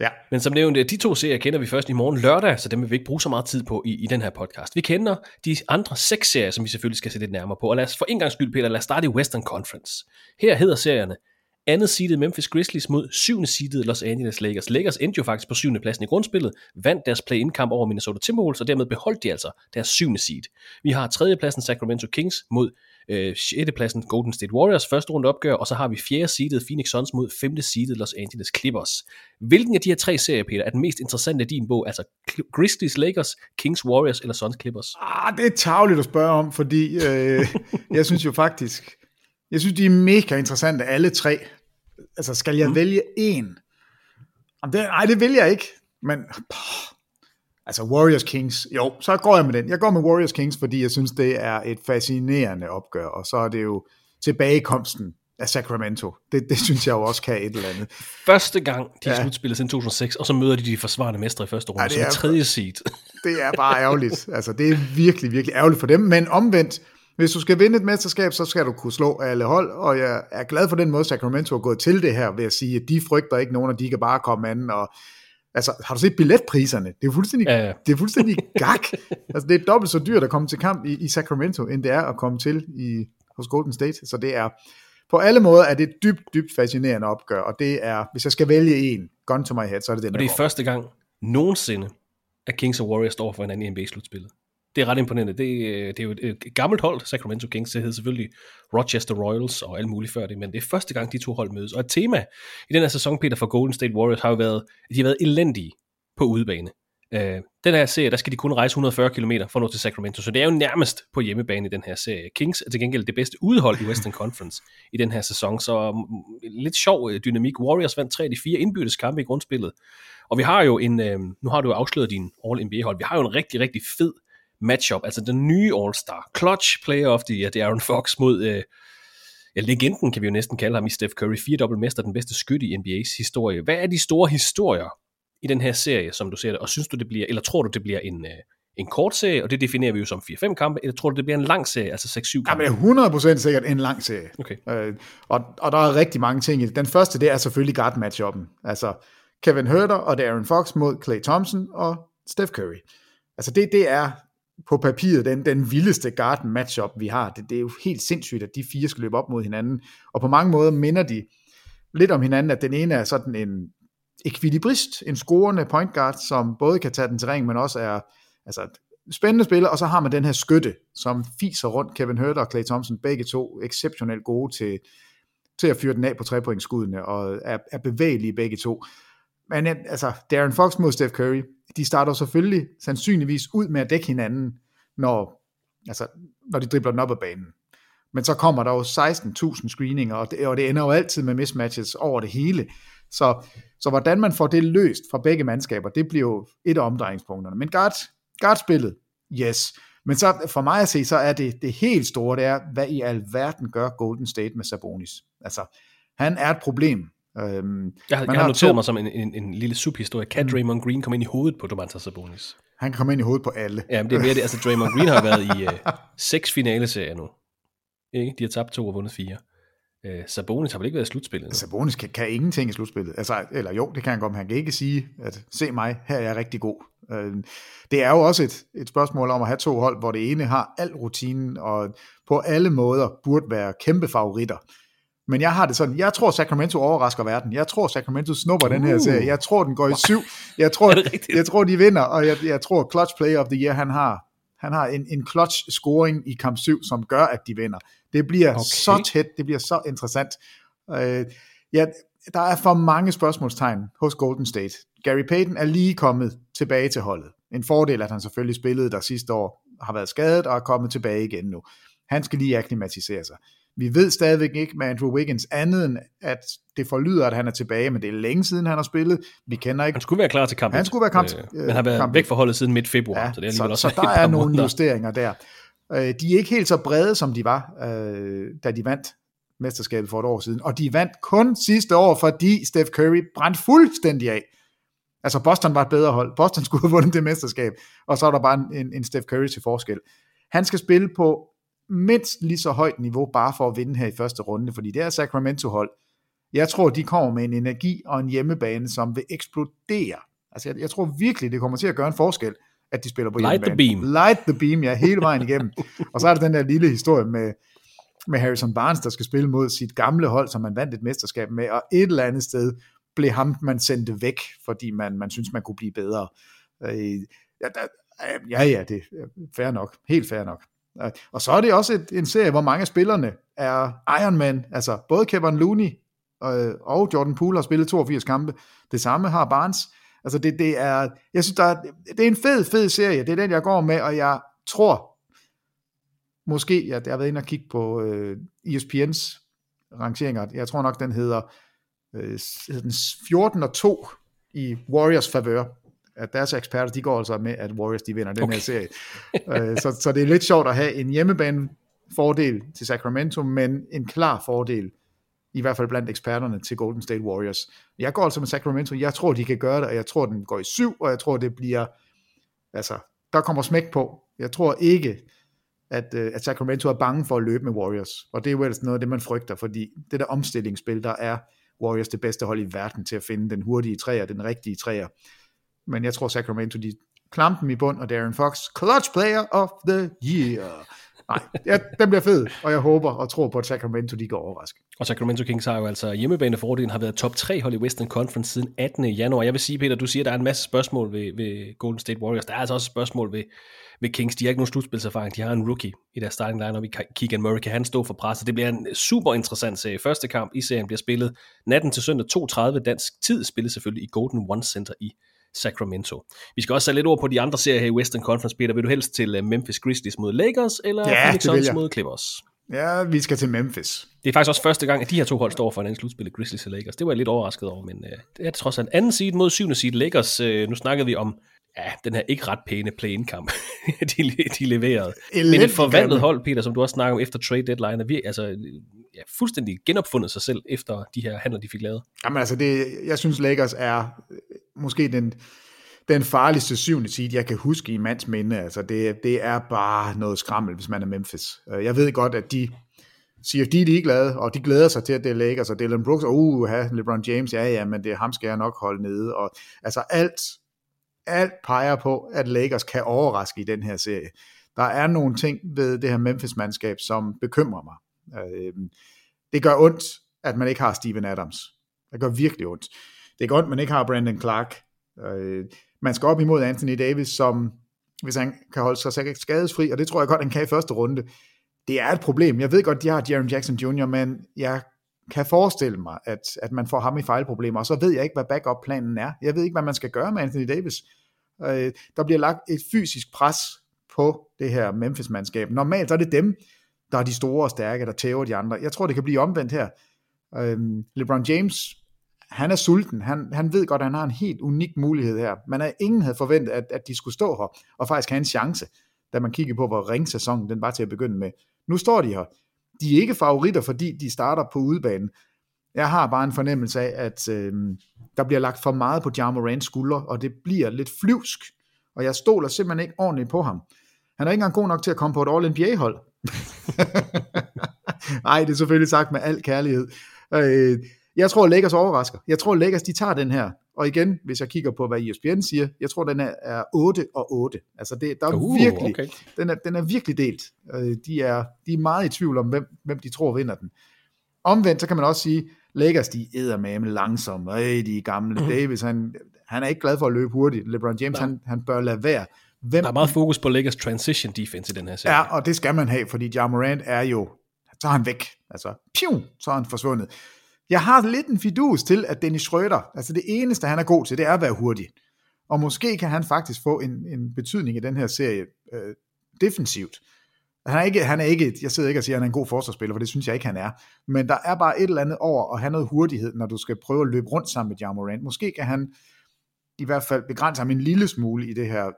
ja. men som nævnt, de to serier kender vi først i morgen lørdag, så dem vil vi ikke bruge så meget tid på i, i den her podcast. Vi kender de andre seks serier, som vi selvfølgelig skal se lidt nærmere på. Og lad os for en gang skyld, Peter, lad os starte i Western Conference. Her hedder serierne andet seedet Memphis Grizzlies mod syvende seedet Los Angeles Lakers. Lakers endte jo faktisk på syvende pladsen i grundspillet, vandt deres play-in kamp over Minnesota Timberwolves, og dermed beholdt de altså deres syvende seed. Vi har tredje pladsen Sacramento Kings mod Øh, 6. pladsen Golden State Warriors første runde opgør, og så har vi 4. seedet Phoenix Suns mod 5. seedet Los Angeles Clippers. Hvilken af de her tre serier, Peter, er den mest interessante i din bog? Altså Grizzlies Lakers, Kings Warriors eller Suns Clippers? Ah, det er tageligt at spørge om, fordi øh, jeg synes jo faktisk, jeg synes, de er mega interessante alle tre. Altså, skal jeg mm. vælge en? Det, nej, det vil jeg ikke. Men, påh, altså Warriors Kings, jo, så går jeg med den. Jeg går med Warriors Kings, fordi jeg synes, det er et fascinerende opgør, og så er det jo tilbagekomsten af Sacramento. Det, det synes jeg jo også kan et eller andet. Første gang, de ja. slutspillet siden 2006, og så møder de de forsvarende mestre i første runde, ja, som er, tredje seed. det er bare ærgerligt. Altså, det er virkelig, virkelig ærgerligt for dem, men omvendt, hvis du skal vinde et mesterskab, så skal du kunne slå alle hold, og jeg er glad for den måde, Sacramento har gået til det her, ved at sige, at de frygter ikke nogen, og de kan bare komme an, og Altså, har du set billetpriserne? Det er fuldstændig, ja, ja. Det er fuldstændig gak. altså, det er dobbelt så dyrt at komme til kamp i, i Sacramento, end det er at komme til i, hos Golden State. Så det er, på alle måder er det et dybt, dybt fascinerende opgør, og det er, hvis jeg skal vælge en, gun to my head, så er det den, Og det er første gang nogensinde, at Kings og Warriors står for hinanden i NBA-slutspillet det er ret imponerende. Det, øh, det er jo et gammelt hold, Sacramento Kings. Det hed selvfølgelig Rochester Royals og alt muligt før det, men det er første gang, de to hold mødes. Og et tema i den her sæson, Peter, for Golden State Warriors har jo været, at de har været elendige på udebane. Øh, den her serie, der skal de kun rejse 140 km for at nå til Sacramento, så det er jo nærmest på hjemmebane i den her serie. Kings er til gengæld det bedste udhold i Western Conference i den her sæson, så mm, lidt sjov øh, dynamik. Warriors vandt 3 af de fire indbyrdes kampe i grundspillet, og vi har jo en, øh, nu har du jo afsløret din All-NBA-hold, vi har jo en rigtig, rigtig fed matchup, altså den nye All-Star, clutch player of the year, det er Aaron Fox mod, øh, ja, legenden kan vi jo næsten kalde ham i Steph Curry, fire mester, den bedste skytte i NBA's historie. Hvad er de store historier i den her serie, som du ser det, og synes du det bliver, eller tror du det bliver en, øh, en kort serie, og det definerer vi jo som 4-5 kampe, eller tror du det bliver en lang serie, altså 6-7 kampe? Jamen 100% sikkert en lang serie. Okay. Øh, og, og der er rigtig mange ting i det. Den første, det er selvfølgelig guard matchuppen. Altså Kevin Herter og det Aaron Fox mod Clay Thompson og Steph Curry. Altså det, det er på papiret den, den vildeste garden matchup, vi har. Det, det er jo helt sindssygt, at de fire skal løbe op mod hinanden. Og på mange måder minder de lidt om hinanden, at den ene er sådan en ekvilibrist, en scorende point guard, som både kan tage den til ring, men også er altså, spændende spiller, og så har man den her skytte, som fiser rundt Kevin Hurt og Clay Thompson, begge to exceptionelt gode til, til at fyre den af på trepointskuddene, og er, er bevægelige begge to. Men øh, altså, Darren Fox mod Steph Curry, de starter selvfølgelig sandsynligvis ud med at dække hinanden, når, altså, når de dribler den op ad banen. Men så kommer der jo 16.000 screeninger, og det, og det ender jo altid med mismatches over det hele. Så, så hvordan man får det løst fra begge mandskaber, det bliver jo et af omdrejningspunkterne. Men guard, guardspillet, yes. Men så for mig at se, så er det det helt store, det er, hvad i alverden gør Golden State med Sabonis? Altså, han er et problem. Øhm, jeg, har, jeg har noteret to... mig som en, en, en lille subhistorie. Kan mm. Draymond Green komme ind i hovedet på Domantas Sabonis? Han kan komme ind i hovedet på alle. Ja, men det er mere det. Altså, Draymond Green har været i uh, seks finaleserier nu. Ikke? De har tabt to og vundet fire. Uh, Sabonis har vel ikke været i slutspillet? Nu? Sabonis kan, kan ingenting i slutspillet. Altså, eller jo, det kan han godt, men han kan ikke sige, at se mig, her er jeg rigtig god. Uh, det er jo også et, et spørgsmål om at have to hold, hvor det ene har al rutinen, og på alle måder burde være kæmpe favoritter. Men jeg har det sådan, jeg tror Sacramento overrasker verden. Jeg tror Sacramento snupper uh. den her uh. serie. Jeg tror den går i syv. Jeg tror, jeg tror de vinder, og jeg, jeg tror clutch player of the year, han har, han har en, en clutch scoring i kamp 7, som gør, at de vinder. Det bliver okay. så tæt, det bliver så interessant. Uh, ja, der er for mange spørgsmålstegn hos Golden State. Gary Payton er lige kommet tilbage til holdet. En fordel, at han selvfølgelig spillede der sidste år, har været skadet og er kommet tilbage igen nu. Han skal lige akklimatisere sig. Vi ved stadigvæk ikke med Andrew Wiggins andet end, at det forlyder, at han er tilbage, men det er længe siden, han har spillet. Vi kender ikke... Han skulle være klar til kampen. Han skulle være kamp, øh, men har været kamp. væk fra holdet siden midt februar, ja, så det er så, også så der er nogle måneder. justeringer der. Øh, de er ikke helt så brede, som de var, øh, da de vandt mesterskabet for et år siden. Og de vandt kun sidste år, fordi Steph Curry brændte fuldstændig af. Altså Boston var et bedre hold. Boston skulle have vundet det mesterskab, og så er der bare en, en Steph Curry til forskel. Han skal spille på mindst lige så højt niveau, bare for at vinde her i første runde, fordi det er Sacramento-hold. Jeg tror, de kommer med en energi og en hjemmebane, som vil eksplodere. Altså, jeg, jeg tror virkelig, det kommer til at gøre en forskel, at de spiller på Light hjemmebane. the beam. Light the beam, ja, hele vejen igennem. og så er der den der lille historie med, med Harrison Barnes, der skal spille mod sit gamle hold, som man vandt et mesterskab med, og et eller andet sted blev ham, man sendte væk, fordi man, man synes, man kunne blive bedre. Øh, ja, der, ja, ja, det er fair nok. Helt fair nok. Og så er det også et, en serie, hvor mange af spillerne er Iron Man, altså både Kevin Looney og, og Jordan Poole har spillet 82 kampe. Det samme har Barnes. Altså det, det er, jeg synes, der er, det er en fed, fed serie. Det er den, jeg går med, og jeg tror, måske, jeg, jeg har været inde og kigge på øh, ESPN's rangeringer. Jeg tror nok, den hedder, øh, hedder den 14 og 2 i Warriors favør. At deres eksperter, de går altså med, at Warriors de vinder den Okay. her serie. øh, så, så det er lidt sjovt at have en hjemmebane fordel til Sacramento, men en klar fordel, i hvert fald blandt eksperterne, til Golden State Warriors. Jeg går altså med Sacramento. Jeg tror, de kan gøre det, og jeg tror, den går i syv, og jeg tror, det bliver, altså, der kommer smæk på. Jeg tror ikke, at, øh, at Sacramento er bange for at løbe med Warriors. Og det er jo ellers noget af det, man frygter, fordi det der omstillingsspil, der er Warriors det bedste hold i verden til at finde den hurtige træer, den rigtige træer. Men jeg tror Sacramento, de klamper dem i bund, og Darren Fox, clutch player of the year. Nej, ja, den bliver fed, og jeg håber og tror på, at Sacramento, de går overraske. Og Sacramento Kings har jo altså hjemmebanefordelen, har været top 3 hold i Western Conference siden 18. januar. Jeg vil sige, Peter, du siger, at der er en masse spørgsmål ved, ved Golden State Warriors. Der er altså også spørgsmål ved, ved Kings. De har ikke nogen slutspilserfaring. De har en rookie i deres starting lineup i Keegan Murray. Kan han stå for presset? Det bliver en super interessant serie. Første kamp i serien bliver spillet natten til søndag 2.30 dansk tid. Spillet selvfølgelig i Golden One Center i Sacramento. Vi skal også sætte lidt ord på de andre serier her i Western Conference, Peter. Vil du helst til øh, Memphis Grizzlies mod Lakers, eller Ja, Phoenix Suns mod Clippers? Ja, vi skal til Memphis. Det er faktisk også første gang, at de her to hold står for en slutspil, Grizzlies og Lakers. Det var jeg lidt overrasket over, men øh, det er trods alt en anden seed mod syvende seed. Lakers, øh, nu snakkede vi om ja, den her ikke ret pæne play-in-kamp, de, de leverede. Men Elendig et forvandlet hold, Peter, som du også snakker om efter trade deadline, er vir- altså, ja, fuldstændig genopfundet sig selv efter de her handler, de fik lavet. Jamen altså, det, jeg synes Lakers er måske den, den farligste syvende seed, jeg kan huske i mands minde. Altså, det, det er bare noget skrammel, hvis man er Memphis. Øh, jeg ved godt, at de siger, de er ligeglade, og de glæder sig til, at det er Lakers, og Dylan Brooks, og uh, LeBron James, ja, ja, men det er ham skal jeg nok holde nede. Og, altså alt, alt peger på, at Lakers kan overraske i den her serie. Der er nogle ting ved det her Memphis-mandskab, som bekymrer mig. Øh, det gør ondt, at man ikke har Steven Adams. Det gør virkelig ondt. Det er godt, man ikke har Brandon Clark. Øh, Man skal op imod Anthony Davis, som hvis han kan holde sig skadesfri, og det tror jeg godt, han kan i første runde. Det er et problem. Jeg ved godt, de har Jaron Jackson Jr., men jeg kan forestille mig, at, at man får ham i fejlproblemer, og så ved jeg ikke, hvad backup-planen er. Jeg ved ikke, hvad man skal gøre med Anthony Davis. Øh, der bliver lagt et fysisk pres på det her Memphis-mandskab. Normalt så er det dem, der er de store og stærke, der tæver de andre. Jeg tror, det kan blive omvendt her. Øh, LeBron James, han er sulten. Han, han ved godt, at han har en helt unik mulighed her. Man havde, ingen havde forventet, at, at de skulle stå her og faktisk have en chance, da man kiggede på, hvor ringsæsonen den var til at begynde med. Nu står de her. De er ikke favoritter, fordi de starter på udebanen. Jeg har bare en fornemmelse af, at øh, der bliver lagt for meget på Ja Morants skuldre, og det bliver lidt flyvsk, og jeg stoler simpelthen ikke ordentligt på ham. Han er ikke engang god nok til at komme på et All-NBA-hold. Nej, det er selvfølgelig sagt med al kærlighed. Øh, jeg tror, Lakers overrasker. Jeg tror, Lakers de tager den her. Og igen, hvis jeg kigger på, hvad ESPN siger, jeg tror, den er, er 8 og 8. Altså, det, der er Uh, virkelig, okay. den, er, den er virkelig delt. Øh, de, er, de er meget i tvivl om, hvem, hvem de tror vinder den. Omvendt, så kan man også sige, Lakers, de æder med langsomme. Øh, de er gamle. Davis, han, han er ikke glad for at løbe hurtigt. LeBron James, han, han bør lade være. Hvem, Der er meget fokus på Lakers transition defense i den her serie. Ja, og det skal man have, fordi Ja Morant er jo, så er han væk. Altså, piu, så er han forsvundet. Jeg har lidt en fidus til, at Dennis Schröder, altså det eneste, han er god til, det er at være hurtig. Og måske kan han faktisk få en, en betydning i den her serie øh, defensivt. Han er, ikke, han er ikke, jeg sidder ikke og siger, at han er en god forsvarsspiller, for det synes jeg ikke, han er. Men der er bare et eller andet over at have noget hurtighed, når du skal prøve at løbe rundt sammen med Jamorant. Måske kan han i hvert fald begrænse ham en lille smule i det her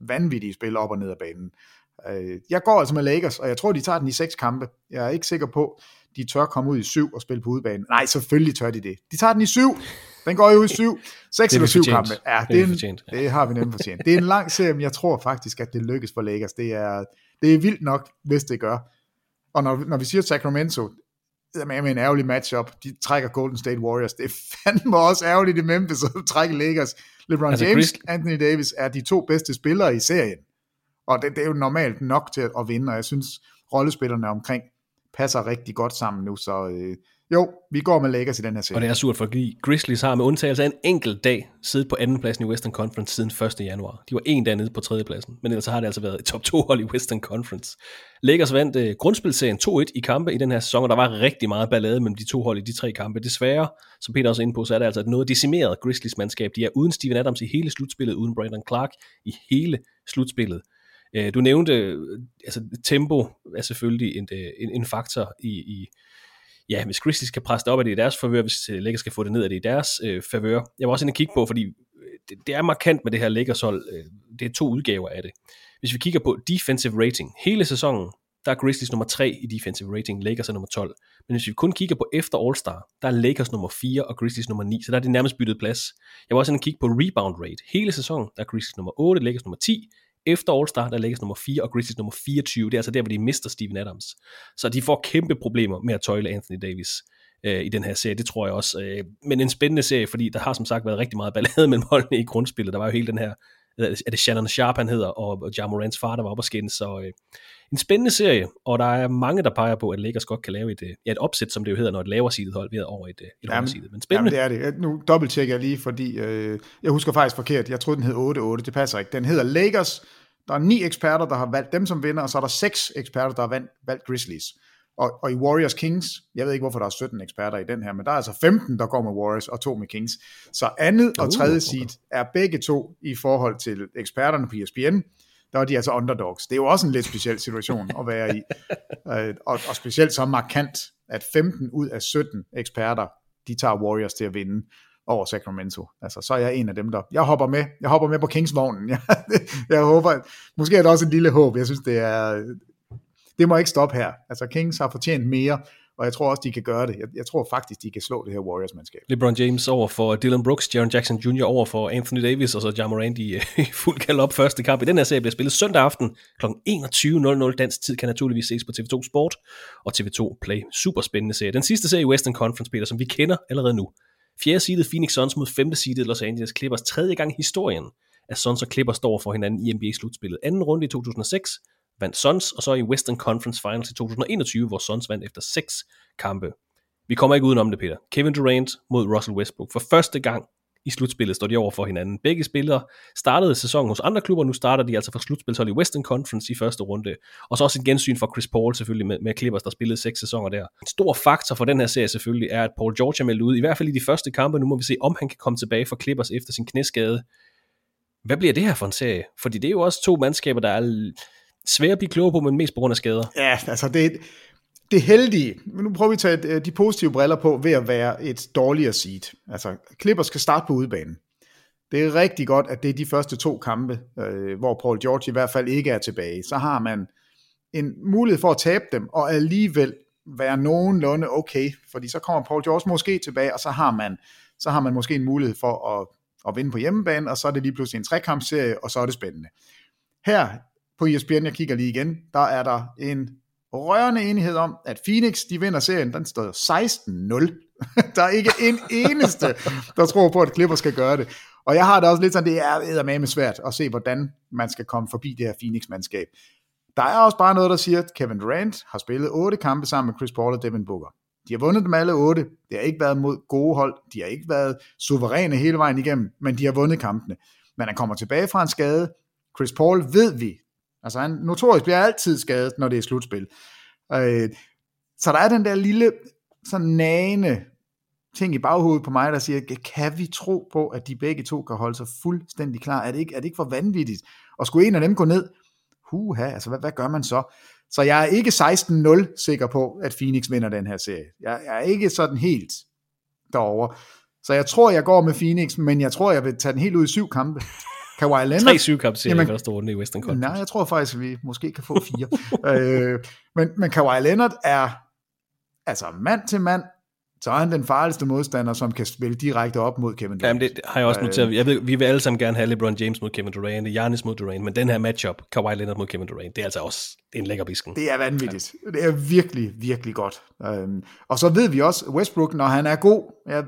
vanvittige spil op og ned ad banen. Øh, jeg går altså med Lakers, og jeg tror, de tager den i seks kampe. Jeg er ikke sikker på, de tør komme ud i syv og spille på udebane. Nej, selvfølgelig tør de det. De tager den i syv. Den går jo i syv. Seks er eller syv kampe. Ja, Det er en, fortjent, ja. det har vi nemlig fortjent. Det er en lang serie, men jeg tror faktisk, at det lykkes for Lakers. Det er, det er vildt nok, hvis det gør. Og når, når vi siger Sacramento, det er med en ærgerlig matchup. De trækker Golden State Warriors. Det er fandme også ærgerligt i Memphis at trække Lakers. LeBron Altså, altså James, Chris- Anthony Davis er de to bedste spillere i serien. Og det, det er jo normalt nok til at, at vinde, og jeg synes, rollespillerne omkring passer rigtig godt sammen nu, så, øh, Jo, vi går med Lakers i den her serie. Og det er surt, fordi Grizzlies har med undtagelse af en enkelt dag siddet på andenpladsen i Western Conference siden 1. januar. De var en dag nede på tredjepladsen, men ellers har det altså været et top 2 hold i Western Conference. Lakers vandt uh, grundspilserien 2-1 i kampe i den her sæson, og der var rigtig meget ballade mellem de to hold i de tre kampe. Desværre, som Peter også er inde på, så er det altså et noget decimeret Grizzlies mandskab. De er uden Steven Adams i hele slutspillet, uden Brandon Clark i hele slutspillet. Øh, du nævnte, altså tempo er selvfølgelig en, øh, en, en faktor i, i ja, hvis Grizzlies kan presse det op, er det i deres favør, hvis øh, Lakers skal få det ned, er det i deres øh, favør. Jeg var også inde og kigge på, fordi øh, det, det er markant med det her Lakers hold. Øh, det er to udgaver af det. Hvis vi kigger på defensive rating, hele sæsonen, der er Grizzlies nummer 3 i defensive rating, Lakers er nummer 12. Men hvis vi kun kigger på efter All-Star, der er Lakers nummer 4 og Grizzlies nummer 9, så der er det nærmest byttet plads. Jeg var også inde og kigge på rebound rate. Hele sæsonen, der er Grizzlies nummer 8, Lakers nummer 10, efter All-Star, der lægges nummer 4, og Grizzlies nummer 24. Det er altså der, hvor de mister Steven Adams. Så de får kæmpe problemer med at tøjle Anthony Davis øh, i den her serie, det tror jeg også. Øh, men en spændende serie, fordi der har som sagt været rigtig meget ballade mellem holdene i grundspillet. Der var jo hele den her, er det Shannon Sharp, han hedder, og Ja Morants far, der var oppe at skænde. Så øh, en spændende serie, og der er mange, der peger på, at Lakers godt kan lave et, øh, ja, et opsæt, som det jo hedder, når et lavere sidet hold ved over et, øh, et jamen, sidet. Men spændende. Jamen, det er det. Nu dobbelttjekker jeg lige, fordi øh, jeg husker faktisk forkert. Jeg troede, den hed 8-8. Det passer ikke. Den hedder Lakers der er ni eksperter, der har valgt dem som vinder, og så er der seks eksperter, der har valgt, valgt Grizzlies. Og, og i Warriors Kings, jeg ved ikke, hvorfor der er 17 eksperter i den her, men der er altså 15, der går med Warriors, og to med Kings. Så andet og tredje seed okay. er begge to i forhold til eksperterne på ESPN, der er de altså underdogs. Det er jo også en lidt speciel situation at være i. Øh, og, og specielt så markant, at 15 ud af 17 eksperter, de tager Warriors til at vinde over Sacramento. Altså, så er jeg en af dem, der... Jeg hopper med. Jeg hopper med på Kings-vognen. Jeg, jeg håber... Måske er det også et lille håb. Jeg synes, det er... Det må ikke stoppe her. Altså, Kings har fortjent mere, og jeg tror også, de kan gøre det. Jeg, jeg tror faktisk, de kan slå det her Warriors-mandskab. LeBron James over for Dylan Brooks, Jaron Jackson Jr. over for Anthony Davis, og så Ja Morant i, fuld kald op første kamp. I den her serie bliver spillet søndag aften kl. 21.00 dansk tid, kan naturligvis ses på TV2 Sport og TV2 Play. Super spændende serie. Den sidste serie i Western Conference, Peter, som vi kender allerede nu. Fjerde seedet Phoenix Suns mod femte seedet Los Angeles Clippers. Tredje gang i historien, at Suns og Clippers står for hinanden i NBA-slutspillet. Anden runde i 2006 vandt Suns, og så i Western Conference Finals i 2021, hvor Suns vandt efter seks kampe. Vi kommer ikke udenom det, Peter. Kevin Durant mod Russell Westbrook. For første gang i slutspillet står de over for hinanden. Begge spillere startede sæsonen hos andre klubber, nu starter de altså for slutspilshold i Western Conference i første runde. Og så også et gensyn for Chris Paul selvfølgelig med, med Clippers, der spillede seks sæsoner der. En stor faktor for den her serie selvfølgelig er, at Paul George er meldt ud, i hvert fald i de første kampe. Nu må vi se, om han kan komme tilbage for Clippers efter sin knæskade. Hvad bliver det her for en serie? Fordi det er jo også to mandskaber, der er svære at blive klogere på, men mest på grund af skader. Ja, altså det, det heldige, men nu prøver vi at tage øh, de positive briller på ved at være et dårligere seed. Altså, Clippers skal starte på udebanen. Det er rigtig godt, at det er de første to kampe, øh, hvor Paul George i hvert fald ikke er tilbage. Så har man en mulighed for at tabe dem, og alligevel være nogenlunde okay, fordi så kommer Paul George måske tilbage, og så har man, så har man måske en mulighed for at, at vinde på hjemmebane, og så er det lige pludselig en trekampserie, og så er det spændende. Her på ESPN, jeg kigger lige igen, der er der en rørende enighed om, at Phoenix, de vinder serien, den står 16-0. der er ikke en eneste, der tror på, at Clippers skal gøre det. Og jeg har det også lidt sådan, det er eddermame svært at se, hvordan man skal komme forbi det her Phoenix-mandskab. Der er også bare noget, der siger, at Kevin Durant har spillet otte kampe sammen med Chris Paul og Devin Booker. De har vundet dem alle otte. Det har ikke været mod gode hold. De har ikke været suveræne hele vejen igennem, men de har vundet kampene. Men han kommer tilbage fra en skade. Chris Paul ved vi, Altså han notorisk bliver altid skadet, når det er slutspil. Øh, så der er den der lille sådan nagende ting i baghovedet på mig, der siger, kan vi tro på, at de begge to kan holde sig fuldstændig klar? Er det ikke, er det ikke for vanvittigt? Og skulle en af dem gå ned, huha, altså hvad, hvad gør man så? Så jeg er ikke 16-0 sikker på, at Phoenix vinder den her serie. Jeg, jeg er ikke sådan helt derovre. Så jeg tror, jeg går med Phoenix, men jeg tror, jeg vil tage den helt ud i syv kampe. Kawhi Leonard... Tre syvkamp serier i første runde i Western Conference. Nej, jeg tror faktisk, at vi måske kan få fire. øh, men, men Kawhi Leonard er altså mand til mand, så er han den farligste modstander, som kan spille direkte op mod Kevin Durant. Jamen, det har jeg også noteret. Øh, jeg ved, vi vil alle sammen gerne have LeBron James mod Kevin Durant, Giannis mod Durant, men den her matchup, Kawhi Leonard mod Kevin Durant, det er altså også en lækker bisken. Det er vanvittigt. Ja. Det er virkelig, virkelig godt. Øhm, og så ved vi også, Westbrook, når han er god, jeg,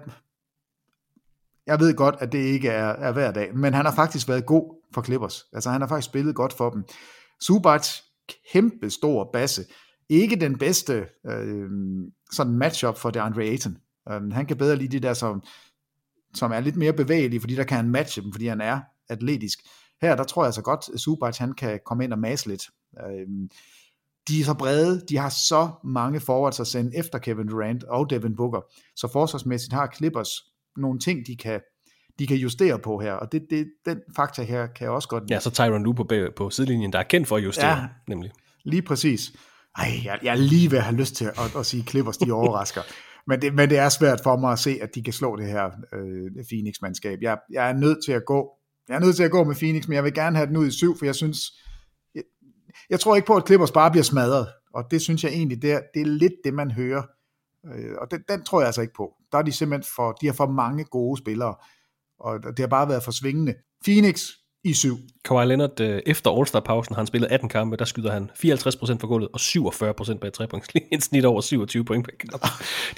jeg ved godt, at det ikke er, er hver dag, men han har faktisk været god for Clippers. Altså han har faktisk spillet godt for dem. Subac, kæmpe stor basse, ikke den bedste øh, sådan matchup for DeAndre Ayton. Øh, han kan bedre lide de der, som, som er lidt mere bevægelige, fordi der kan han matche dem, fordi han er atletisk. Her, der tror jeg så godt, at Subac, han kan komme ind og mase lidt. Øh, de er så brede, de har så mange forwards at sende efter Kevin Durant og Devin Booker, så forsvarsmæssigt har Clippers nogle ting, de kan, de kan justere på her, og det, det, den faktor her kan jeg også godt lide. Ja, så Tyron Lue på, på sidelinjen, der er kendt for at justere, ja, nemlig. lige præcis. Ej, jeg, jeg er lige ved at have lyst til at, at sige Clippers, de overrasker. men, det, men det er svært for mig at se, at de kan slå det her øh, Phoenix-mandskab. Jeg, jeg er nødt til at gå jeg er nødt til at gå med Phoenix, men jeg vil gerne have den ud i syv, for jeg synes, jeg, jeg tror ikke på, at Clippers bare bliver smadret, og det synes jeg egentlig, det er, det er lidt det, man hører, øh, og den, den tror jeg altså ikke på. Der er de simpelthen for, de har for mange gode spillere, og det har bare været for svingende. Phoenix, i syv. Kawhi Leonard, øh, efter All-Star-pausen, har han spillet 18 kampe, der skyder han 54% for gulvet og 47% bag trepunktslinjen, en snit over 27 point per kamp.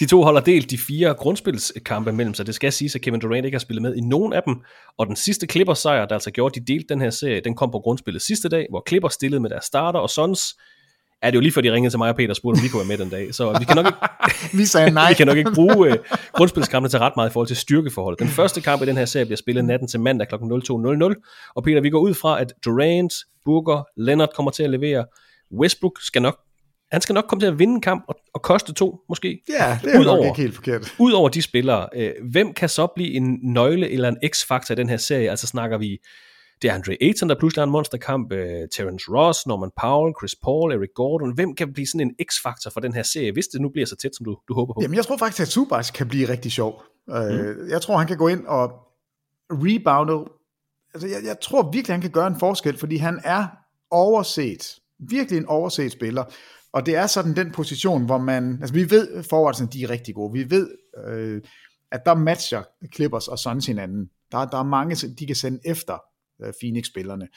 De to holder delt de fire grundspilskampe mellem sig. Det skal siges, at Kevin Durant ikke har spillet med i nogen af dem, og den sidste Clippers sejr, der altså gjorde, de delte den her serie, den kom på grundspillet sidste dag, hvor Clippers stillede med deres starter og Suns Ja, det er jo lige før de ringede til mig og Peter og spurgte, om vi kunne være med den dag. Så vi kan nok ikke, vi sagde nej. vi kan nok ikke bruge uh, grundspilskampene til ret meget i forhold til styrkeforhold. Den første kamp i den her serie bliver spillet natten til mandag kl. 02.00. Og Peter, vi går ud fra, at Durant, Booker, Leonard kommer til at levere. Westbrook skal nok han skal nok komme til at vinde en kamp og, og koste to, måske. Ja, det er jo ikke helt forkert. Udover de spillere, øh, hvem kan så blive en nøgle eller en x-faktor i den her serie? Altså snakker vi det er Andre Ayton, der pludselig har en monsterkamp, uh, Terence Ross, Norman Powell, Chris Paul, Eric Gordon. Hvem kan blive sådan en x-faktor for den her serie, hvis det nu bliver så tæt, som du, du håber på? Jamen, jeg tror faktisk, at Zubac kan blive rigtig sjov. Uh, mm. Jeg tror, han kan gå ind og rebounde. Altså, jeg, jeg tror virkelig, han kan gøre en forskel, fordi han er overset. Virkelig en overset spiller. Og det er sådan den position, hvor man... Altså, vi ved, forwardsen, de er rigtig gode. Vi ved, øh, at der matcher Clippers og Suns hinanden. Der, der er mange, de kan sende efter øh, Phoenix-spillerne.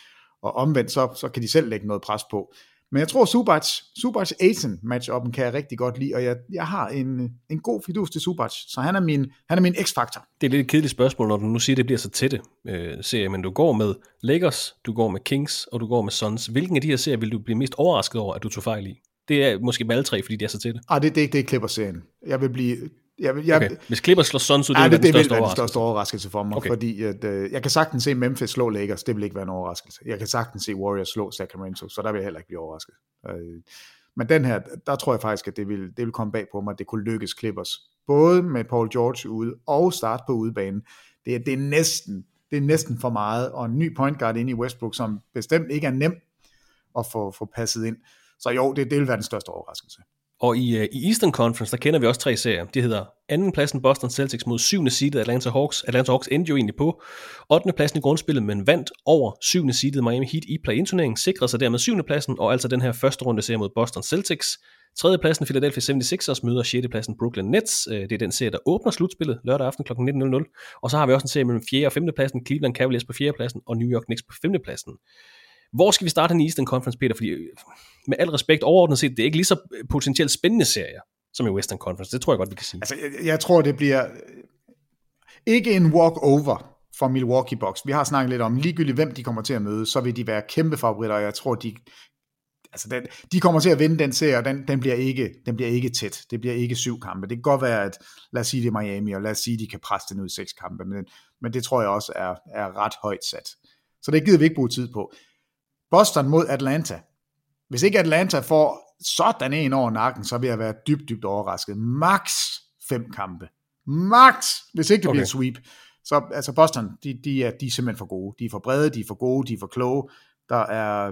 Og omvendt, så, så kan de selv lægge noget pres på. Men jeg tror, Subac, Subac Aiton matchupen kan jeg rigtig godt lide, og jeg, jeg har en, en god fidus til Subac, så han er min, han er min x-faktor. Det er lidt et kedeligt spørgsmål, når du nu siger, at det bliver så tætte øh, serier, men du går med Lakers, du går med Kings, og du går med Suns. Hvilken af de her serier vil du blive mest overrasket over, at du tog fejl i? Det er måske med alle tre, fordi de er så tætte. Ah, det, det, det er Clippers-serien. Jeg vil blive jeg, jeg, okay. Hvis Clippers slår Suns ud, det, ja, det, det, det vil være den største overraskelse for mig, okay. fordi at, øh, jeg kan sagtens se Memphis slå Lakers, det vil ikke være en overraskelse. Jeg kan sagtens se Warriors slå Sacramento, så der vil jeg heller ikke blive overrasket. Øh, men den her, der tror jeg faktisk, at det vil, det vil komme bag på mig, at det kunne lykkes Clippers. Både med Paul George ude og start på udebanen. Det, er, det, er næsten, det er næsten for meget, og en ny point guard ind i Westbrook, som bestemt ikke er nem at få, få passet ind. Så jo, det, det vil være den største overraskelse. Og i, øh, i Eastern Conference, der kender vi også tre serier. Det hedder anden pladsen Boston Celtics mod syvende seedet Atlanta Hawks. Atlanta Hawks endte jo egentlig på 8. pladsen i grundspillet, men vandt over syvende seedet Miami Heat i play-in-turneringen, sikrede sig dermed syvende pladsen, og altså den her første runde serie mod Boston Celtics. Tredje pladsen Philadelphia 76ers møder 6. pladsen Brooklyn Nets. Øh, det er den serie, der åbner slutspillet lørdag aften kl. 19.00. Og så har vi også en serie mellem 4. og 5. pladsen, Cleveland Cavaliers på 4. pladsen og New York Knicks på 5. pladsen. Hvor skal vi starte den i Eastern Conference, Peter? Fordi øh, med al respekt overordnet set, det er ikke lige så øh, potentielt spændende serier som i Western Conference. Det tror jeg godt, vi kan sige. Altså, jeg, jeg tror, det bliver øh, ikke en walk-over for Milwaukee Bucks. Vi har snakket lidt om, ligegyldigt hvem de kommer til at møde, så vil de være kæmpe favoritter, og jeg tror, de, altså den, de kommer til at vinde den serie, og den, den, bliver ikke, den bliver ikke tæt. Det bliver ikke syv kampe. Det kan godt være, at lad os sige det er Miami, og lad os sige, de kan presse den ud i seks kampe, men, men det tror jeg også er, er ret højt sat. Så det gider vi ikke bruge tid på. Boston mod Atlanta. Hvis ikke Atlanta får sådan en over nakken, så vil jeg være dybt, dybt overrasket. Max fem kampe. Max, hvis ikke det okay. bliver sweep. Så altså Boston, de, de, er, de er simpelthen for gode. De er for brede, de er for gode, de er for kloge. Der er,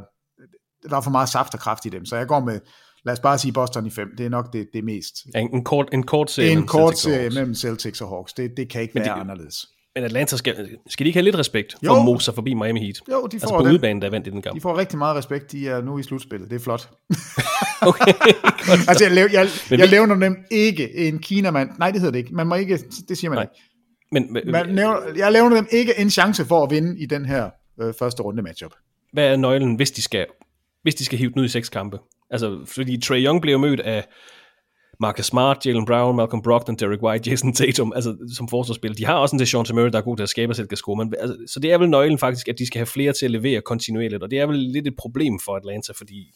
der er for meget saft og kraft i dem. Så jeg går med, lad os bare sige Boston i fem. Det er nok det, det mest. En, en, kort, en kort serie, en kort serie mellem Celtics og Hawks. Det, det kan ikke Men være de, anderledes. Men Atlanta skal, skal de ikke have lidt respekt for at mose sig forbi Miami Heat? Jo, de får altså på den. udebanen, der vandt i den kamp. De får rigtig meget respekt. De er nu i slutspillet. Det er flot. okay. altså, jeg, jeg, jeg, jeg levner dem ikke en Kina-mand. Nej, det hedder det ikke. Man må ikke, det siger man Nej. ikke. Men, man nævner, jeg levner dem ikke en chance for at vinde i den her øh, første runde matchup. Hvad er nøglen, hvis de skal, hvis de skal hive den ud i seks kampe? Altså, fordi Trey Young blev mødt af Marcus Smart, Jalen Brown, Malcolm Brogdon, Derek White, Jason Tatum, altså som forsvarsspil. De har også en Sean Murray, der er god til at skabe sig score. Men, altså, så det er vel nøglen faktisk, at de skal have flere til at levere kontinuerligt, og det er vel lidt et problem for Atlanta, fordi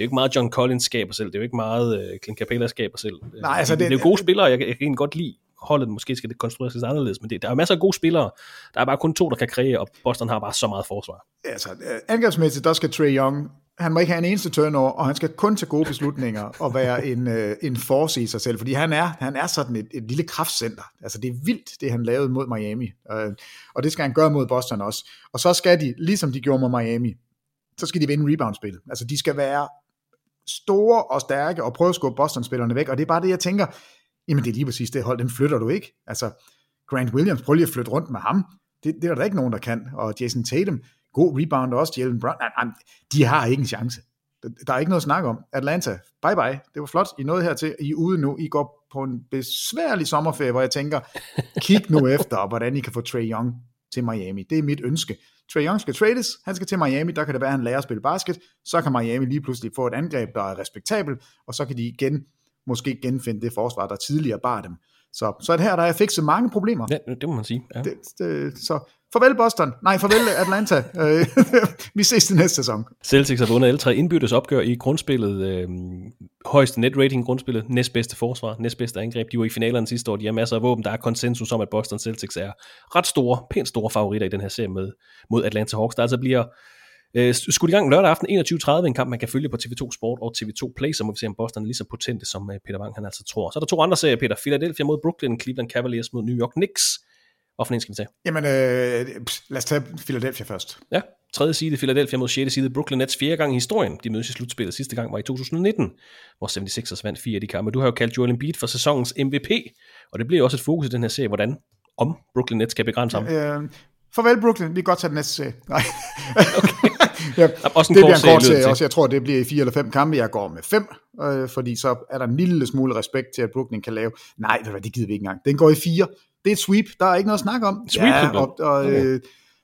jo ikke meget John Collins skaber selv, det er jo ikke meget uh, Clint Capella skaber selv. Nej, altså det, det, er jo gode spillere, jeg, jeg kan godt lide holdet, måske skal det konstrueres lidt anderledes, men det, der er masser af gode spillere. Der er bare kun to, der kan kreere, og Boston har bare så meget forsvar. Altså, øh, angrebsmæssigt, der skal Trey Young, han må ikke have en eneste turnover, og han skal kun tage gode beslutninger og være en, øh, en force i sig selv, fordi han er, han er sådan et, et lille kraftcenter. Altså, det er vildt, det han lavede mod Miami, øh, og det skal han gøre mod Boston også. Og så skal de, ligesom de gjorde mod Miami, så skal de vinde rebound-spillet. Altså, de skal være store og stærke og prøve at skubbe Boston-spillerne væk, og det er bare det, jeg tænker, jamen det er lige præcis det hold, den flytter du ikke. Altså, Grant Williams, prøv lige at flytte rundt med ham. Det, det er der ikke nogen, der kan. Og Jason Tatum, god rebound også. Jalen Brown, nej, nej, de har ikke en chance. Der er ikke noget at snakke om. Atlanta, bye bye. Det var flot. I nåede hertil. I er ude nu. I går på en besværlig sommerferie, hvor jeg tænker, kig nu efter, hvordan I kan få Trey Young til Miami. Det er mit ønske. Trey Young skal trades, han skal til Miami, der kan det være, at han lærer at spille basket, så kan Miami lige pludselig få et angreb, der er respektabelt, og så kan de igen måske genfinde det forsvar, der tidligere bar dem. Så, så det her, der er fikset mange problemer. Ja, det må man sige. Ja. Det, det, så farvel Boston. Nej, farvel Atlanta. Øh, vi ses til næste sæson. Celtics har vundet alle tre indbyttes opgør i grundspillet. Øh, højeste net rating i grundspillet. Næstbedste forsvar. Næstbedste angreb. De var i finalerne sidste år. De har masser af våben. Der er konsensus om, at Boston Celtics er ret store, pænt store favoritter i den her serie med, mod Atlanta Hawks. Der altså bliver Øh, skudt i gang lørdag aften 21.30, en kamp, man kan følge på TV2 Sport og TV2 Play, så må vi se, om Boston er lige så potente, som øh, Peter Wang han altså tror. Så er der to andre serier, Peter. Philadelphia mod Brooklyn, Cleveland Cavaliers mod New York Knicks. Hvorfor en skal vi tage? Jamen, øh, lad os tage Philadelphia først. Ja, tredje side Philadelphia mod 6. side Brooklyn Nets fjerde gang i historien. De mødes i slutspillet sidste gang var i 2019, hvor 76ers vandt fire af de kampe. Du har jo kaldt Joel Embiid for sæsonens MVP, og det bliver også et fokus i den her serie, hvordan om Brooklyn Nets kan begrænse ham. Øh, farvel Brooklyn, vi kan godt tage den næste serie. Nej. okay. ja, også en det bliver en kort serie også. Jeg tror, det bliver i fire eller fem kampe. Jeg går med fem, øh, fordi så er der en lille smule respekt til, at Brooklyn kan lave. Nej, det gider vi ikke engang. Den går i fire. Det er et sweep. Der er ikke noget at snakke om. Sweep, ja, og, og, Okay. øh,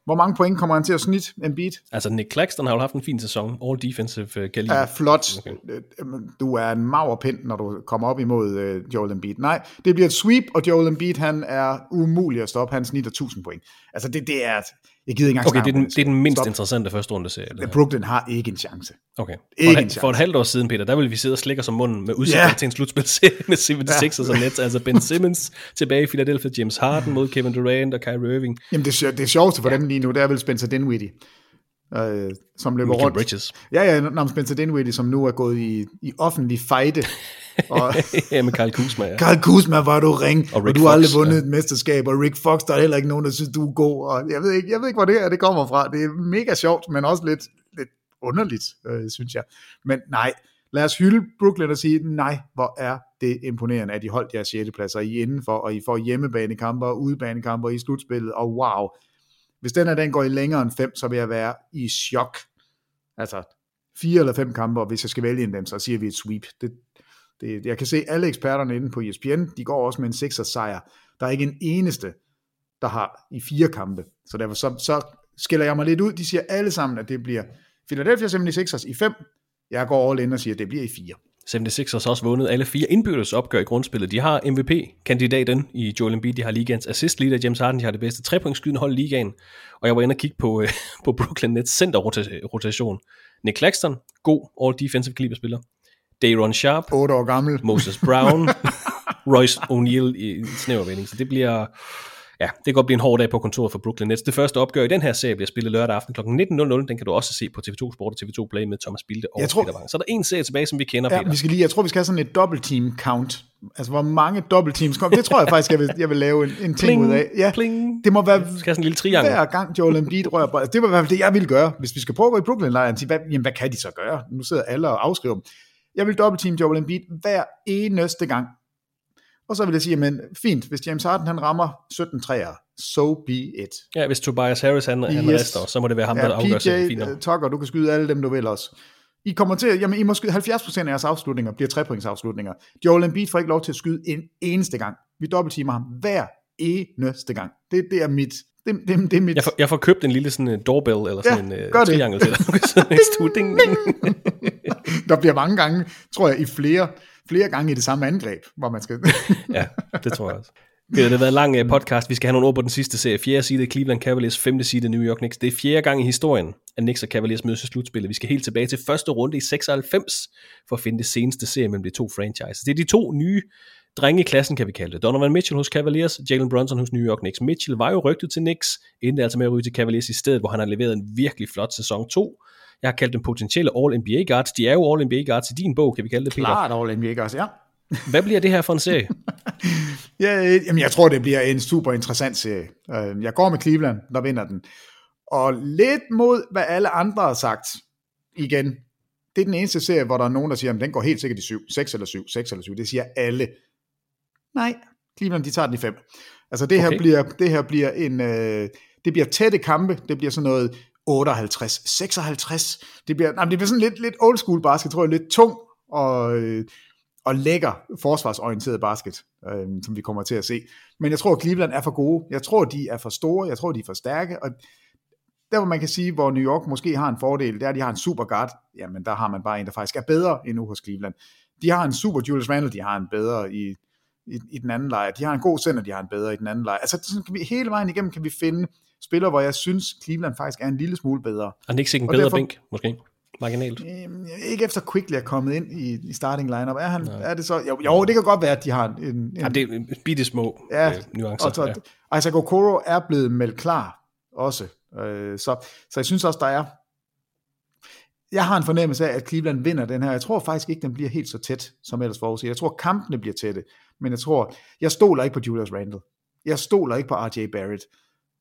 hvor mange point kommer han til at snit Embiid? Altså Nick Claxton har jo haft en fin sæson, all defensive uh, kan lide. er flot. Okay. Øh, Du er en maverpind, når du kommer op imod øh, Joel Embiid. Nej, det bliver et sweep, og Joel Embiid, han er umulig at stoppe. Han snitter 1000 point. Altså, det, det er... Jeg gider ikke engang Okay, det er, den, det er den mindst Stop. interessante første runde serie. det her. Brooklyn har ikke en chance. Okay. Ikke For, en et, chance. for et halvt år siden, Peter, der ville vi sidde og slikke os om munden med udsigt Ja. til en slutspilserie med 76ers og Nets. Altså Ben Simmons tilbage i Philadelphia, James Harden mod Kevin Durant og Kyrie Irving. Jamen, det, det sjoveste for ja. dem lige nu, det er vel Spencer Dinwiddie, øh, som løber Michael rundt. Bridges. Ja, ja, når Spencer Dinwiddie, som nu er gået i, i offentlig fejde. og ja, med Kyle Kuzma. Ja. Karl Kuzma, var du ring, Og og, du har aldrig vundet ja. et mesterskab, og Rick Fox, der er heller ikke nogen, der synes, du er god, og jeg ved ikke, jeg ved ikke hvor det her det kommer fra. Det er mega sjovt, men også lidt, lidt underligt, øh, synes jeg. Men nej, lad os hylde Brooklyn og sige, nej, hvor er det imponerende, at I holdt jeres 6. pladser, I indenfor, og I får hjemmebanekamper og udebanekamper i slutspillet, og wow, hvis den her den går i længere end fem, så vil jeg være i chok. Altså, fire eller fem kampe, og hvis jeg skal vælge en dem, så siger vi et sweep. Det, det, jeg kan se alle eksperterne inde på ESPN, de går også med en 6 sejr. Der er ikke en eneste, der har i fire kampe. Så derfor så, så skiller jeg mig lidt ud. De siger alle sammen, at det bliver Philadelphia 76ers i 5. Jeg går all in og siger, at det bliver i 4. 76ers har også vundet alle fire indbyrdes opgør i grundspillet. De har MVP-kandidaten i Joel Embiid, de har ligaens assist leader James Harden, de har det bedste trepointskydende hold i ligaen, og jeg var inde og kigge på, øh, på Brooklyn Nets center rotation. Nick Claxton, god all-defensive kaliberspiller. Dayron Sharp, 8 år gammel. Moses Brown, Royce O'Neal i snævervending, så det bliver... Ja, det kan godt blive en hård dag på kontoret for Brooklyn Nets. Det første opgør i den her serie bliver spillet lørdag aften kl. 19.00. Den kan du også se på TV2 Sport og TV2 Play med Thomas Bilde og Jeg tror- Peter Wang. Så er der en serie tilbage, som vi kender, Ja, Peter. vi skal lige, jeg tror, vi skal have sådan et double team count. Altså, hvor mange double teams kommer. Det tror jeg faktisk, jeg vil, jeg vil lave en, en ting Pling, ud af. Ja, pling. det må være Vi skal have sådan en lille triangel. hver gang Joel Embiid rører bolden. Det var i hvert fald det, jeg ville gøre. Hvis vi skal prøve at gå i Brooklyn-lejren, sige, hvad, jamen, hvad kan de så gøre? Nu sidder alle og afskriver dem. Jeg vil dobbeltteam Joel Embiid hver eneste gang. Og så vil jeg sige, men fint, hvis James Harden han rammer 17 træer, so be it. Ja, hvis Tobias Harris han, han Yes. rester, så må det være ham, der Ja, afgør sig. PJ, uh, Tucker, du kan skyde alle dem, du vil også. I kommer til, jamen I må skyde 70% af jeres afslutninger bliver trepointsafslutninger. Joel Embiid får ikke lov til at skyde en eneste gang. Vi dobbeltteamer ham hver eneste gang. Det, det er mit, det, det, det er mit. Jeg får, jeg får købt en lille sådan en doorbell, eller sådan Ja, en uh, triangel til dig. Ding, ding. Der bliver mange gange, tror jeg, i flere, flere gange i det samme angreb, hvor man skal... ja, det tror jeg også. Det har været en lang uh, podcast. Vi skal have nogle ord på den sidste serie. Fjerde side Cleveland Cavaliers, femte side New York Knicks. Det er fjerde gang i historien, at Knicks og Cavaliers mødes i slutspillet. Vi skal helt tilbage til første runde i 96 for at finde det seneste serie mellem de to franchises. Det er de to nye drenge i klassen, kan vi kalde det. Donovan Mitchell hos Cavaliers, Jalen Brunson hos New York Knicks. Mitchell var jo rygtet til Knicks, inden det altså med at ryge til Cavaliers i stedet, hvor han har leveret en virkelig flot sæson 2. Jeg har kaldt dem potentielle All-NBA guards. De er jo All-NBA guards i din bog, kan vi kalde det, Peter. Klart All-NBA guards, ja. Hvad bliver det her for en serie? ja, jamen, jeg tror, det bliver en super interessant serie. Øh, jeg går med Cleveland, der vinder den. Og lidt mod, hvad alle andre har sagt, igen, det er den eneste serie, hvor der er nogen, der siger, at den går helt sikkert i 7, 6 eller 7, 6 eller 7. Det siger alle. Nej, Cleveland, de tager den i 5. Altså det her Okay. bliver, det her bliver en, øh, det bliver tætte kampe, det bliver sådan noget 58, 56, det bliver, nej, det bliver sådan lidt, lidt old school basket, tror jeg, lidt tung og, øh, og lækker forsvarsorienteret basket, øh, som vi kommer til at se. Men jeg tror, at Cleveland er for gode. Jeg tror, de er for store. Jeg tror, de er for stærke. Og der, hvor man kan sige, hvor New York måske har en fordel, det er, at de har en super guard. Jamen, der har man bare en, der faktisk er bedre end nu hos Cleveland. De har en super Julius Randle, de har en bedre i, i, i den anden lejr. De har en god sender, de har en bedre i den anden lejr. Altså, sådan kan vi, hele vejen igennem kan vi finde spillere, hvor jeg synes, Cleveland faktisk er en lille smule bedre. Og Knicks ikke en Og bedre derfor- bænk, måske? Marginalt. Øhm, Ikke efter Quickly er kommet ind i, i starting lineup. Er, han, er det så? Jo, jo, det kan godt være, at de har en... en Ja, det er bitte små Ja, øh, nuancer. og så, ja. Isaac Okoro er blevet meldt klar også. Øh, så, så jeg synes også, der er... Jeg har en fornemmelse af, at Cleveland vinder den her. Jeg tror faktisk ikke, den bliver helt så tæt, som ellers forudset. Jeg tror, kampene bliver tætte. Men jeg tror, jeg stoler ikke på Julius Randle. Jeg stoler ikke på RJ Barrett.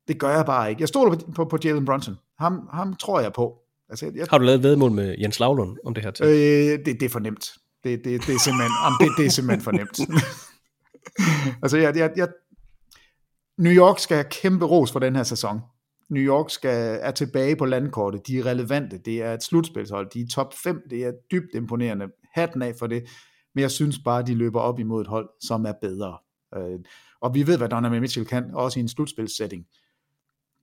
Det gør jeg bare ikke. Jeg stoler på, på, på Jalen Brunson. Ham, ham tror jeg på. Altså, jeg, Har du lavet vedmål med Jens Lavlund om det her til? Øh, det, det er for nemt. Det, det, det, er simpelthen, jamen, det, det er simpelthen for nemt. altså, jeg, jeg, jeg, New York skal have kæmpe ros for den her sæson. New York skal, er tilbage på landkortet. De er relevante. Det er et slutspilshold. De er top 5. Det er dybt imponerende. Hatten af for det. Men jeg synes bare, de løber op imod et hold, som er bedre. Øh, og vi ved, hvad Donovan Mitchell kan, også i en slutspilssetting.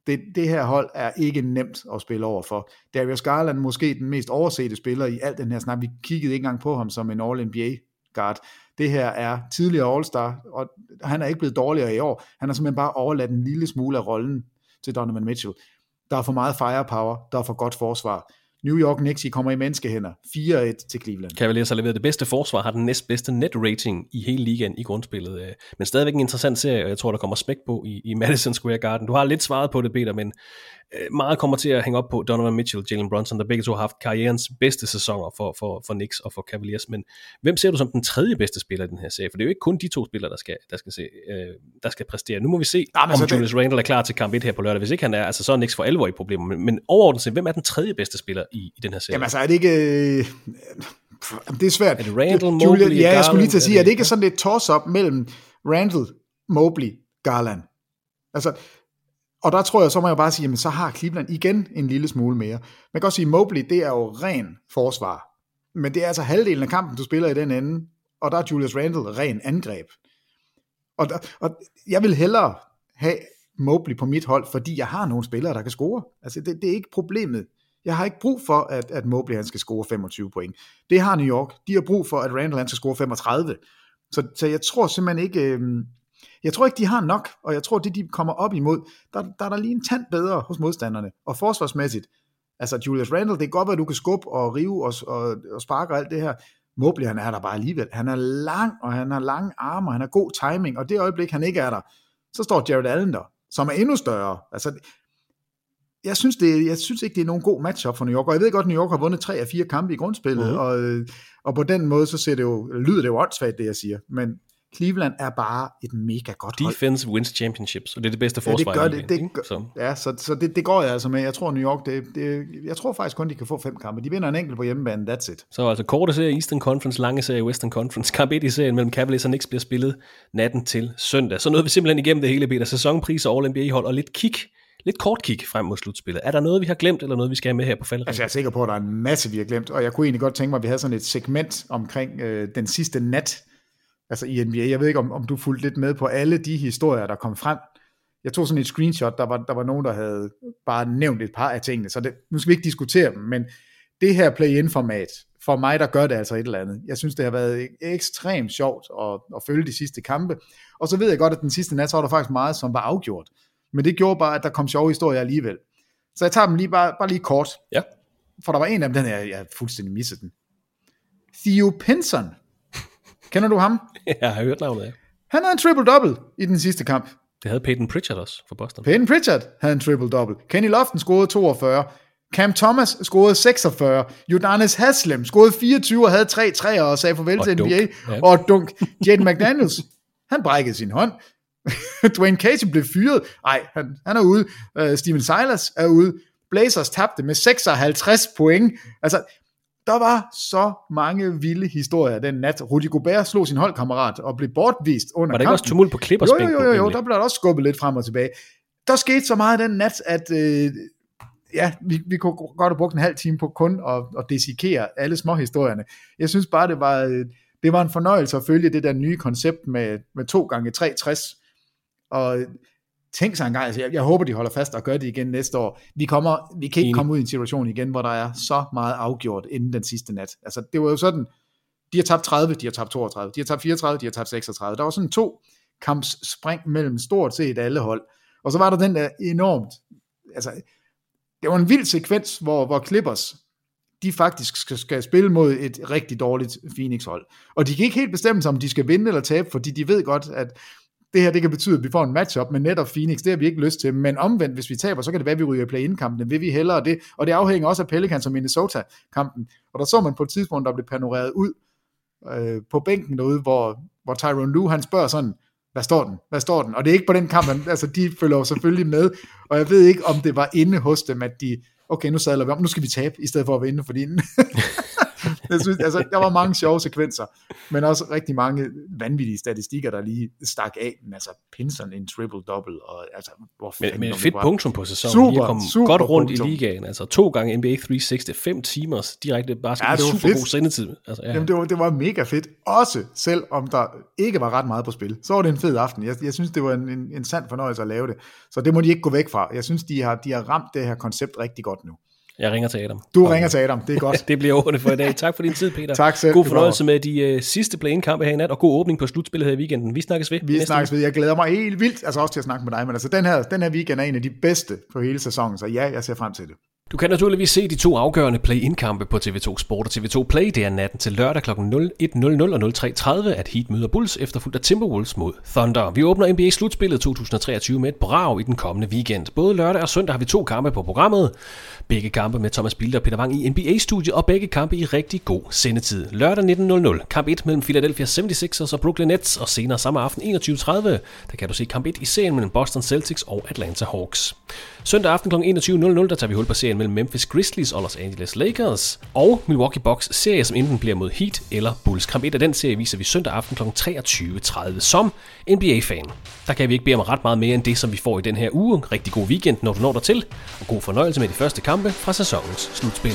Det, det her hold er ikke nemt at spille over for. Darius Garland måske den mest oversete spiller i al den her snak. Vi kiggede ikke engang på ham som en All-NBA guard. Det her er tidligere All-Star, og han er ikke blevet dårligere i år. Han har simpelthen bare overladt en lille smule af rollen til Donovan Mitchell. Der er for meget firepower, der er for godt forsvar. New York Knicks, I kommer i menneskehænder. 4-1 til Cleveland. Cavaliers har leveret det bedste forsvar, har den næstbedste net rating i hele ligaen i grundspillet. Øh, men stadigvæk en interessant serie, og jeg tror, der kommer spæk på i, i Madison Square Garden. Du har lidt svaret på det, Peter, men meget kommer til at hænge op på Donovan Mitchell og Jalen Brunson, der begge to har haft karrierens bedste sæsoner for, for, for Knicks og for Cavaliers. Men hvem ser du som den tredje bedste spiller i den her serie? For det er jo ikke kun de to spillere, der skal, der skal, se, øh, der skal præstere. Nu må vi se, Jamen, om altså, det- Julius Randle er klar til kamp 1 her på lørdag. Hvis ikke han er, altså, så er Knicks for alvor i problemer. Men, men overordnet set, hvem er den tredje bedste spiller i, i den her serie? Jamen altså, er det ikke... øh, jamen, Det er svært. Er det Randall, Julia- Mobley, Ja, jeg skulle lige til at sige, Er er det- det ikke sådan lidt toss-up mellem Randall, Mobley, Garland? Altså, og der tror jeg, så må jeg bare sige, jamen så har Cleveland igen en lille smule mere. Man kan også sige, Mobley, det er jo ren forsvar. Men det er altså halvdelen af kampen, du spiller i den ende, og der er Julius Randle ren angreb. Og, der, og jeg vil hellere have Mobley på mit hold, fordi jeg har nogle spillere, der kan score. Altså, det, det er ikke problemet. Jeg har ikke brug for, at, at Mobley han skal score 25 point. Det har New York. De har brug for, at Randall han skal score 35. Så, så jeg tror simpelthen ikke... Øh, jeg tror ikke, de har nok, og jeg tror, det de kommer op imod, der, der er der lige en tand bedre hos modstanderne. Og forsvarsmæssigt, altså Julius Randle, det kan godt at du kan skubbe og rive og, og, og sparke og alt det her. Mobley, han er der bare alligevel. Han er lang, og han har lange arme, og han har god timing, og det øjeblik, han ikke er der, så står Jared Allen der, som er endnu større. Altså, jeg synes, det, jeg synes ikke, det er nogen god matchup for New York, og jeg ved godt, at New York har vundet tre af fire kampe i grundspillet, Mhm. mm-hmm. og, og på den måde, så ser det jo, lyder det jo åndssvagt, det jeg siger, men Cleveland er bare et mega godt hold. Defense wins championships, og det er det bedste Ja, det forsvar gør i det. det ikke? gør, Så. Ja, så, så det, det går jeg altså med. Jeg tror New York, det, det, jeg tror faktisk kun, de kan få fem kampe. De vinder en enkelt på hjemmebane, that's it. Så altså korte serie Eastern Conference, lange serie Western Conference. Kamp 1 i serien mellem Cavaliers og Knicks bliver spillet natten til søndag. Så nåede vi simpelthen igennem det hele, Peter. Sæsonpriser, All-NBA-hold og lidt kig, lidt kort kig frem mod slutspillet. Er der noget, vi har glemt, eller noget, vi skal have med her på falderækken? Altså, jeg er sikker på, at der er en masse, vi har glemt, og jeg kunne egentlig godt tænke mig, at vi havde sådan et segment omkring øh, den sidste nat, altså i NBA. Jeg ved ikke, om, om du fulgte lidt med på alle de historier, der kom frem. Jeg tog sådan et screenshot, der var, der var nogen, der havde bare nævnt et par af tingene, så det, nu skal vi ikke diskutere dem, men det her play-in-format for mig, der gør det altså et eller andet. Jeg synes, det har været ekstremt sjovt at, at følge de sidste kampe. Og så ved jeg godt, at den sidste nat, så var der faktisk meget, som var afgjort. Men det gjorde bare, at der kom sjove historier alligevel. Så jeg tager dem lige bare, bare lige kort. Ja. For der var en af dem, den her, jeg har fuldstændig misset den. Theo Pinson. Kender du ham? Jeg har hørt navnet, ja. Han havde en triple-double i den sidste kamp. Det havde Peyton Pritchard også for Boston. Peyton Pritchard havde en triple-double. Kenny Lofton scorede 42. Cam Thomas scorede 46. Udonis Haslem scorede 24 og havde 3 træer og sagde farvel Og til dunk. NBA. Ja. Og dunk. Jaden McDaniels, han brækkede sin hånd. Dwayne Casey blev fyret. Nej, han, han er ude. Uh, Steven Silas er ude. Blazers tabte med 56 point. Altså, der var så mange vilde historier den nat. Rudy Gobert slog sin holdkammerat og blev bortvist under Var der ikke også kampen. tumult på Clippers Jo, jo, jo, jo, jo, der blev der også skubbet lidt frem og tilbage. Der skete så meget den nat, at øh, ja, vi, vi kunne godt have brugt en halv time på kun at, at desikere alle små historierne. Jeg synes bare, det var, øh, det var en fornøjelse at følge det der nye koncept med, med 2 gange 360 Og tænk sig engang, altså jeg, jeg håber, de holder fast og gør det igen næste år. Vi, kommer, vi kan ikke Enig. komme ud i en situation igen, hvor der er så meget afgjort inden den sidste nat. Altså det var jo sådan, de har tabt 30, de har tabt 32, de har tabt 34, de har tabt 36. Der var sådan to kamps spring mellem stort set alle hold. Og så var der den der enormt, altså det var en vild sekvens, hvor, hvor Clippers, de faktisk skal, skal spille mod et rigtig dårligt Phoenix-hold. Og de kan ikke helt bestemme sig, om de skal vinde eller tabe, fordi de ved godt, at det her det kan betyde, at vi får en matchup med netop Phoenix. Det har vi ikke lyst til. Men omvendt, hvis vi taber, så kan det være, at vi ryger i play-in-kampen. Vil vi hellere det? Og det afhænger også af Pelicans og Minnesota-kampen. Og der så man på et tidspunkt, der blev panoreret ud øh, på bænken derude, hvor, hvor Tyrone Lue, han spørger sådan, hvad står den? Hvad står den? Og det er ikke på den kamp, han, altså de følger jo selvfølgelig med, og jeg ved ikke, om det var inde hos dem, at de, okay, nu sadler vi om, nu skal vi tabe, i stedet for at vinde, fordi jeg synes, altså, der var mange sjove sekvenser, men også rigtig mange vanvittige statistikker, der lige stak af, men altså Pinson en triple-double, og altså, hvor Men, men var fedt bare- punktum på sæsonen. Super, lige komme super godt rundt punktum. i ligaen. Altså to gange NBA 360, fem timers direkte basket. Ja, det var super fedt. god sendetid. Altså, ja. Jamen, det var, det var mega fedt. Også selv om der ikke var ret meget på spil. Så var det en fed aften. Jeg, jeg synes, det var en, en, en sand fornøjelse at lave det. Så det må de ikke gå væk fra. Jeg synes, de har, de har ramt det her koncept rigtig godt nu. Jeg ringer til Adam. Du ringer til Adam. Det er godt. det bliver ordene for i dag. Tak for din tid, Peter. Tak selv. God fornøjelse med de uh, sidste play-in-kampe her i nat, og god åbning på slutspillet her i weekenden. Vi snakkes ved. Vi snakkes ved. Jeg glæder mig helt vildt, altså også til at snakke med dig, men altså den her, den her weekend er en af de bedste på hele sæsonen, så ja, jeg ser frem til det. Du kan naturligvis se de to afgørende play-in-kampe på TV2 Sport og TV2 Play. Det er natten til lørdag kl. 01.00 og 03.30, at Heat møder Bulls, efterfulgt af Timberwolves mod Thunder. Vi åbner NBA-slutspillet 2023 med et brag i den kommende weekend. Både lørdag og søndag har vi to kampe på programmet. Begge kampe med Thomas Bilder og Peter Wang i NBA-studiet, og begge kampe i rigtig god sendetid. Lørdag 19.00, kamp 1 mellem Philadelphia 76ers og Brooklyn Nets, og senere samme aften 21.30, der kan du se kamp 1 i serien mellem Boston Celtics og Atlanta Hawks. Søndag aften kl. 21.00, der tager vi hul på serien mellem Memphis Grizzlies og Los Angeles Lakers, og Milwaukee Bucks serie, som enten bliver mod Heat eller Bulls. Kamp 1 af den serie viser vi søndag aften kl. 23.30 som NBA-fan. Der kan vi ikke bede om ret meget mere end det, som vi får i den her uge. Rigtig god weekend, når du når der til, og god fornøjelse med de første kampe fra sæsonens slutspil.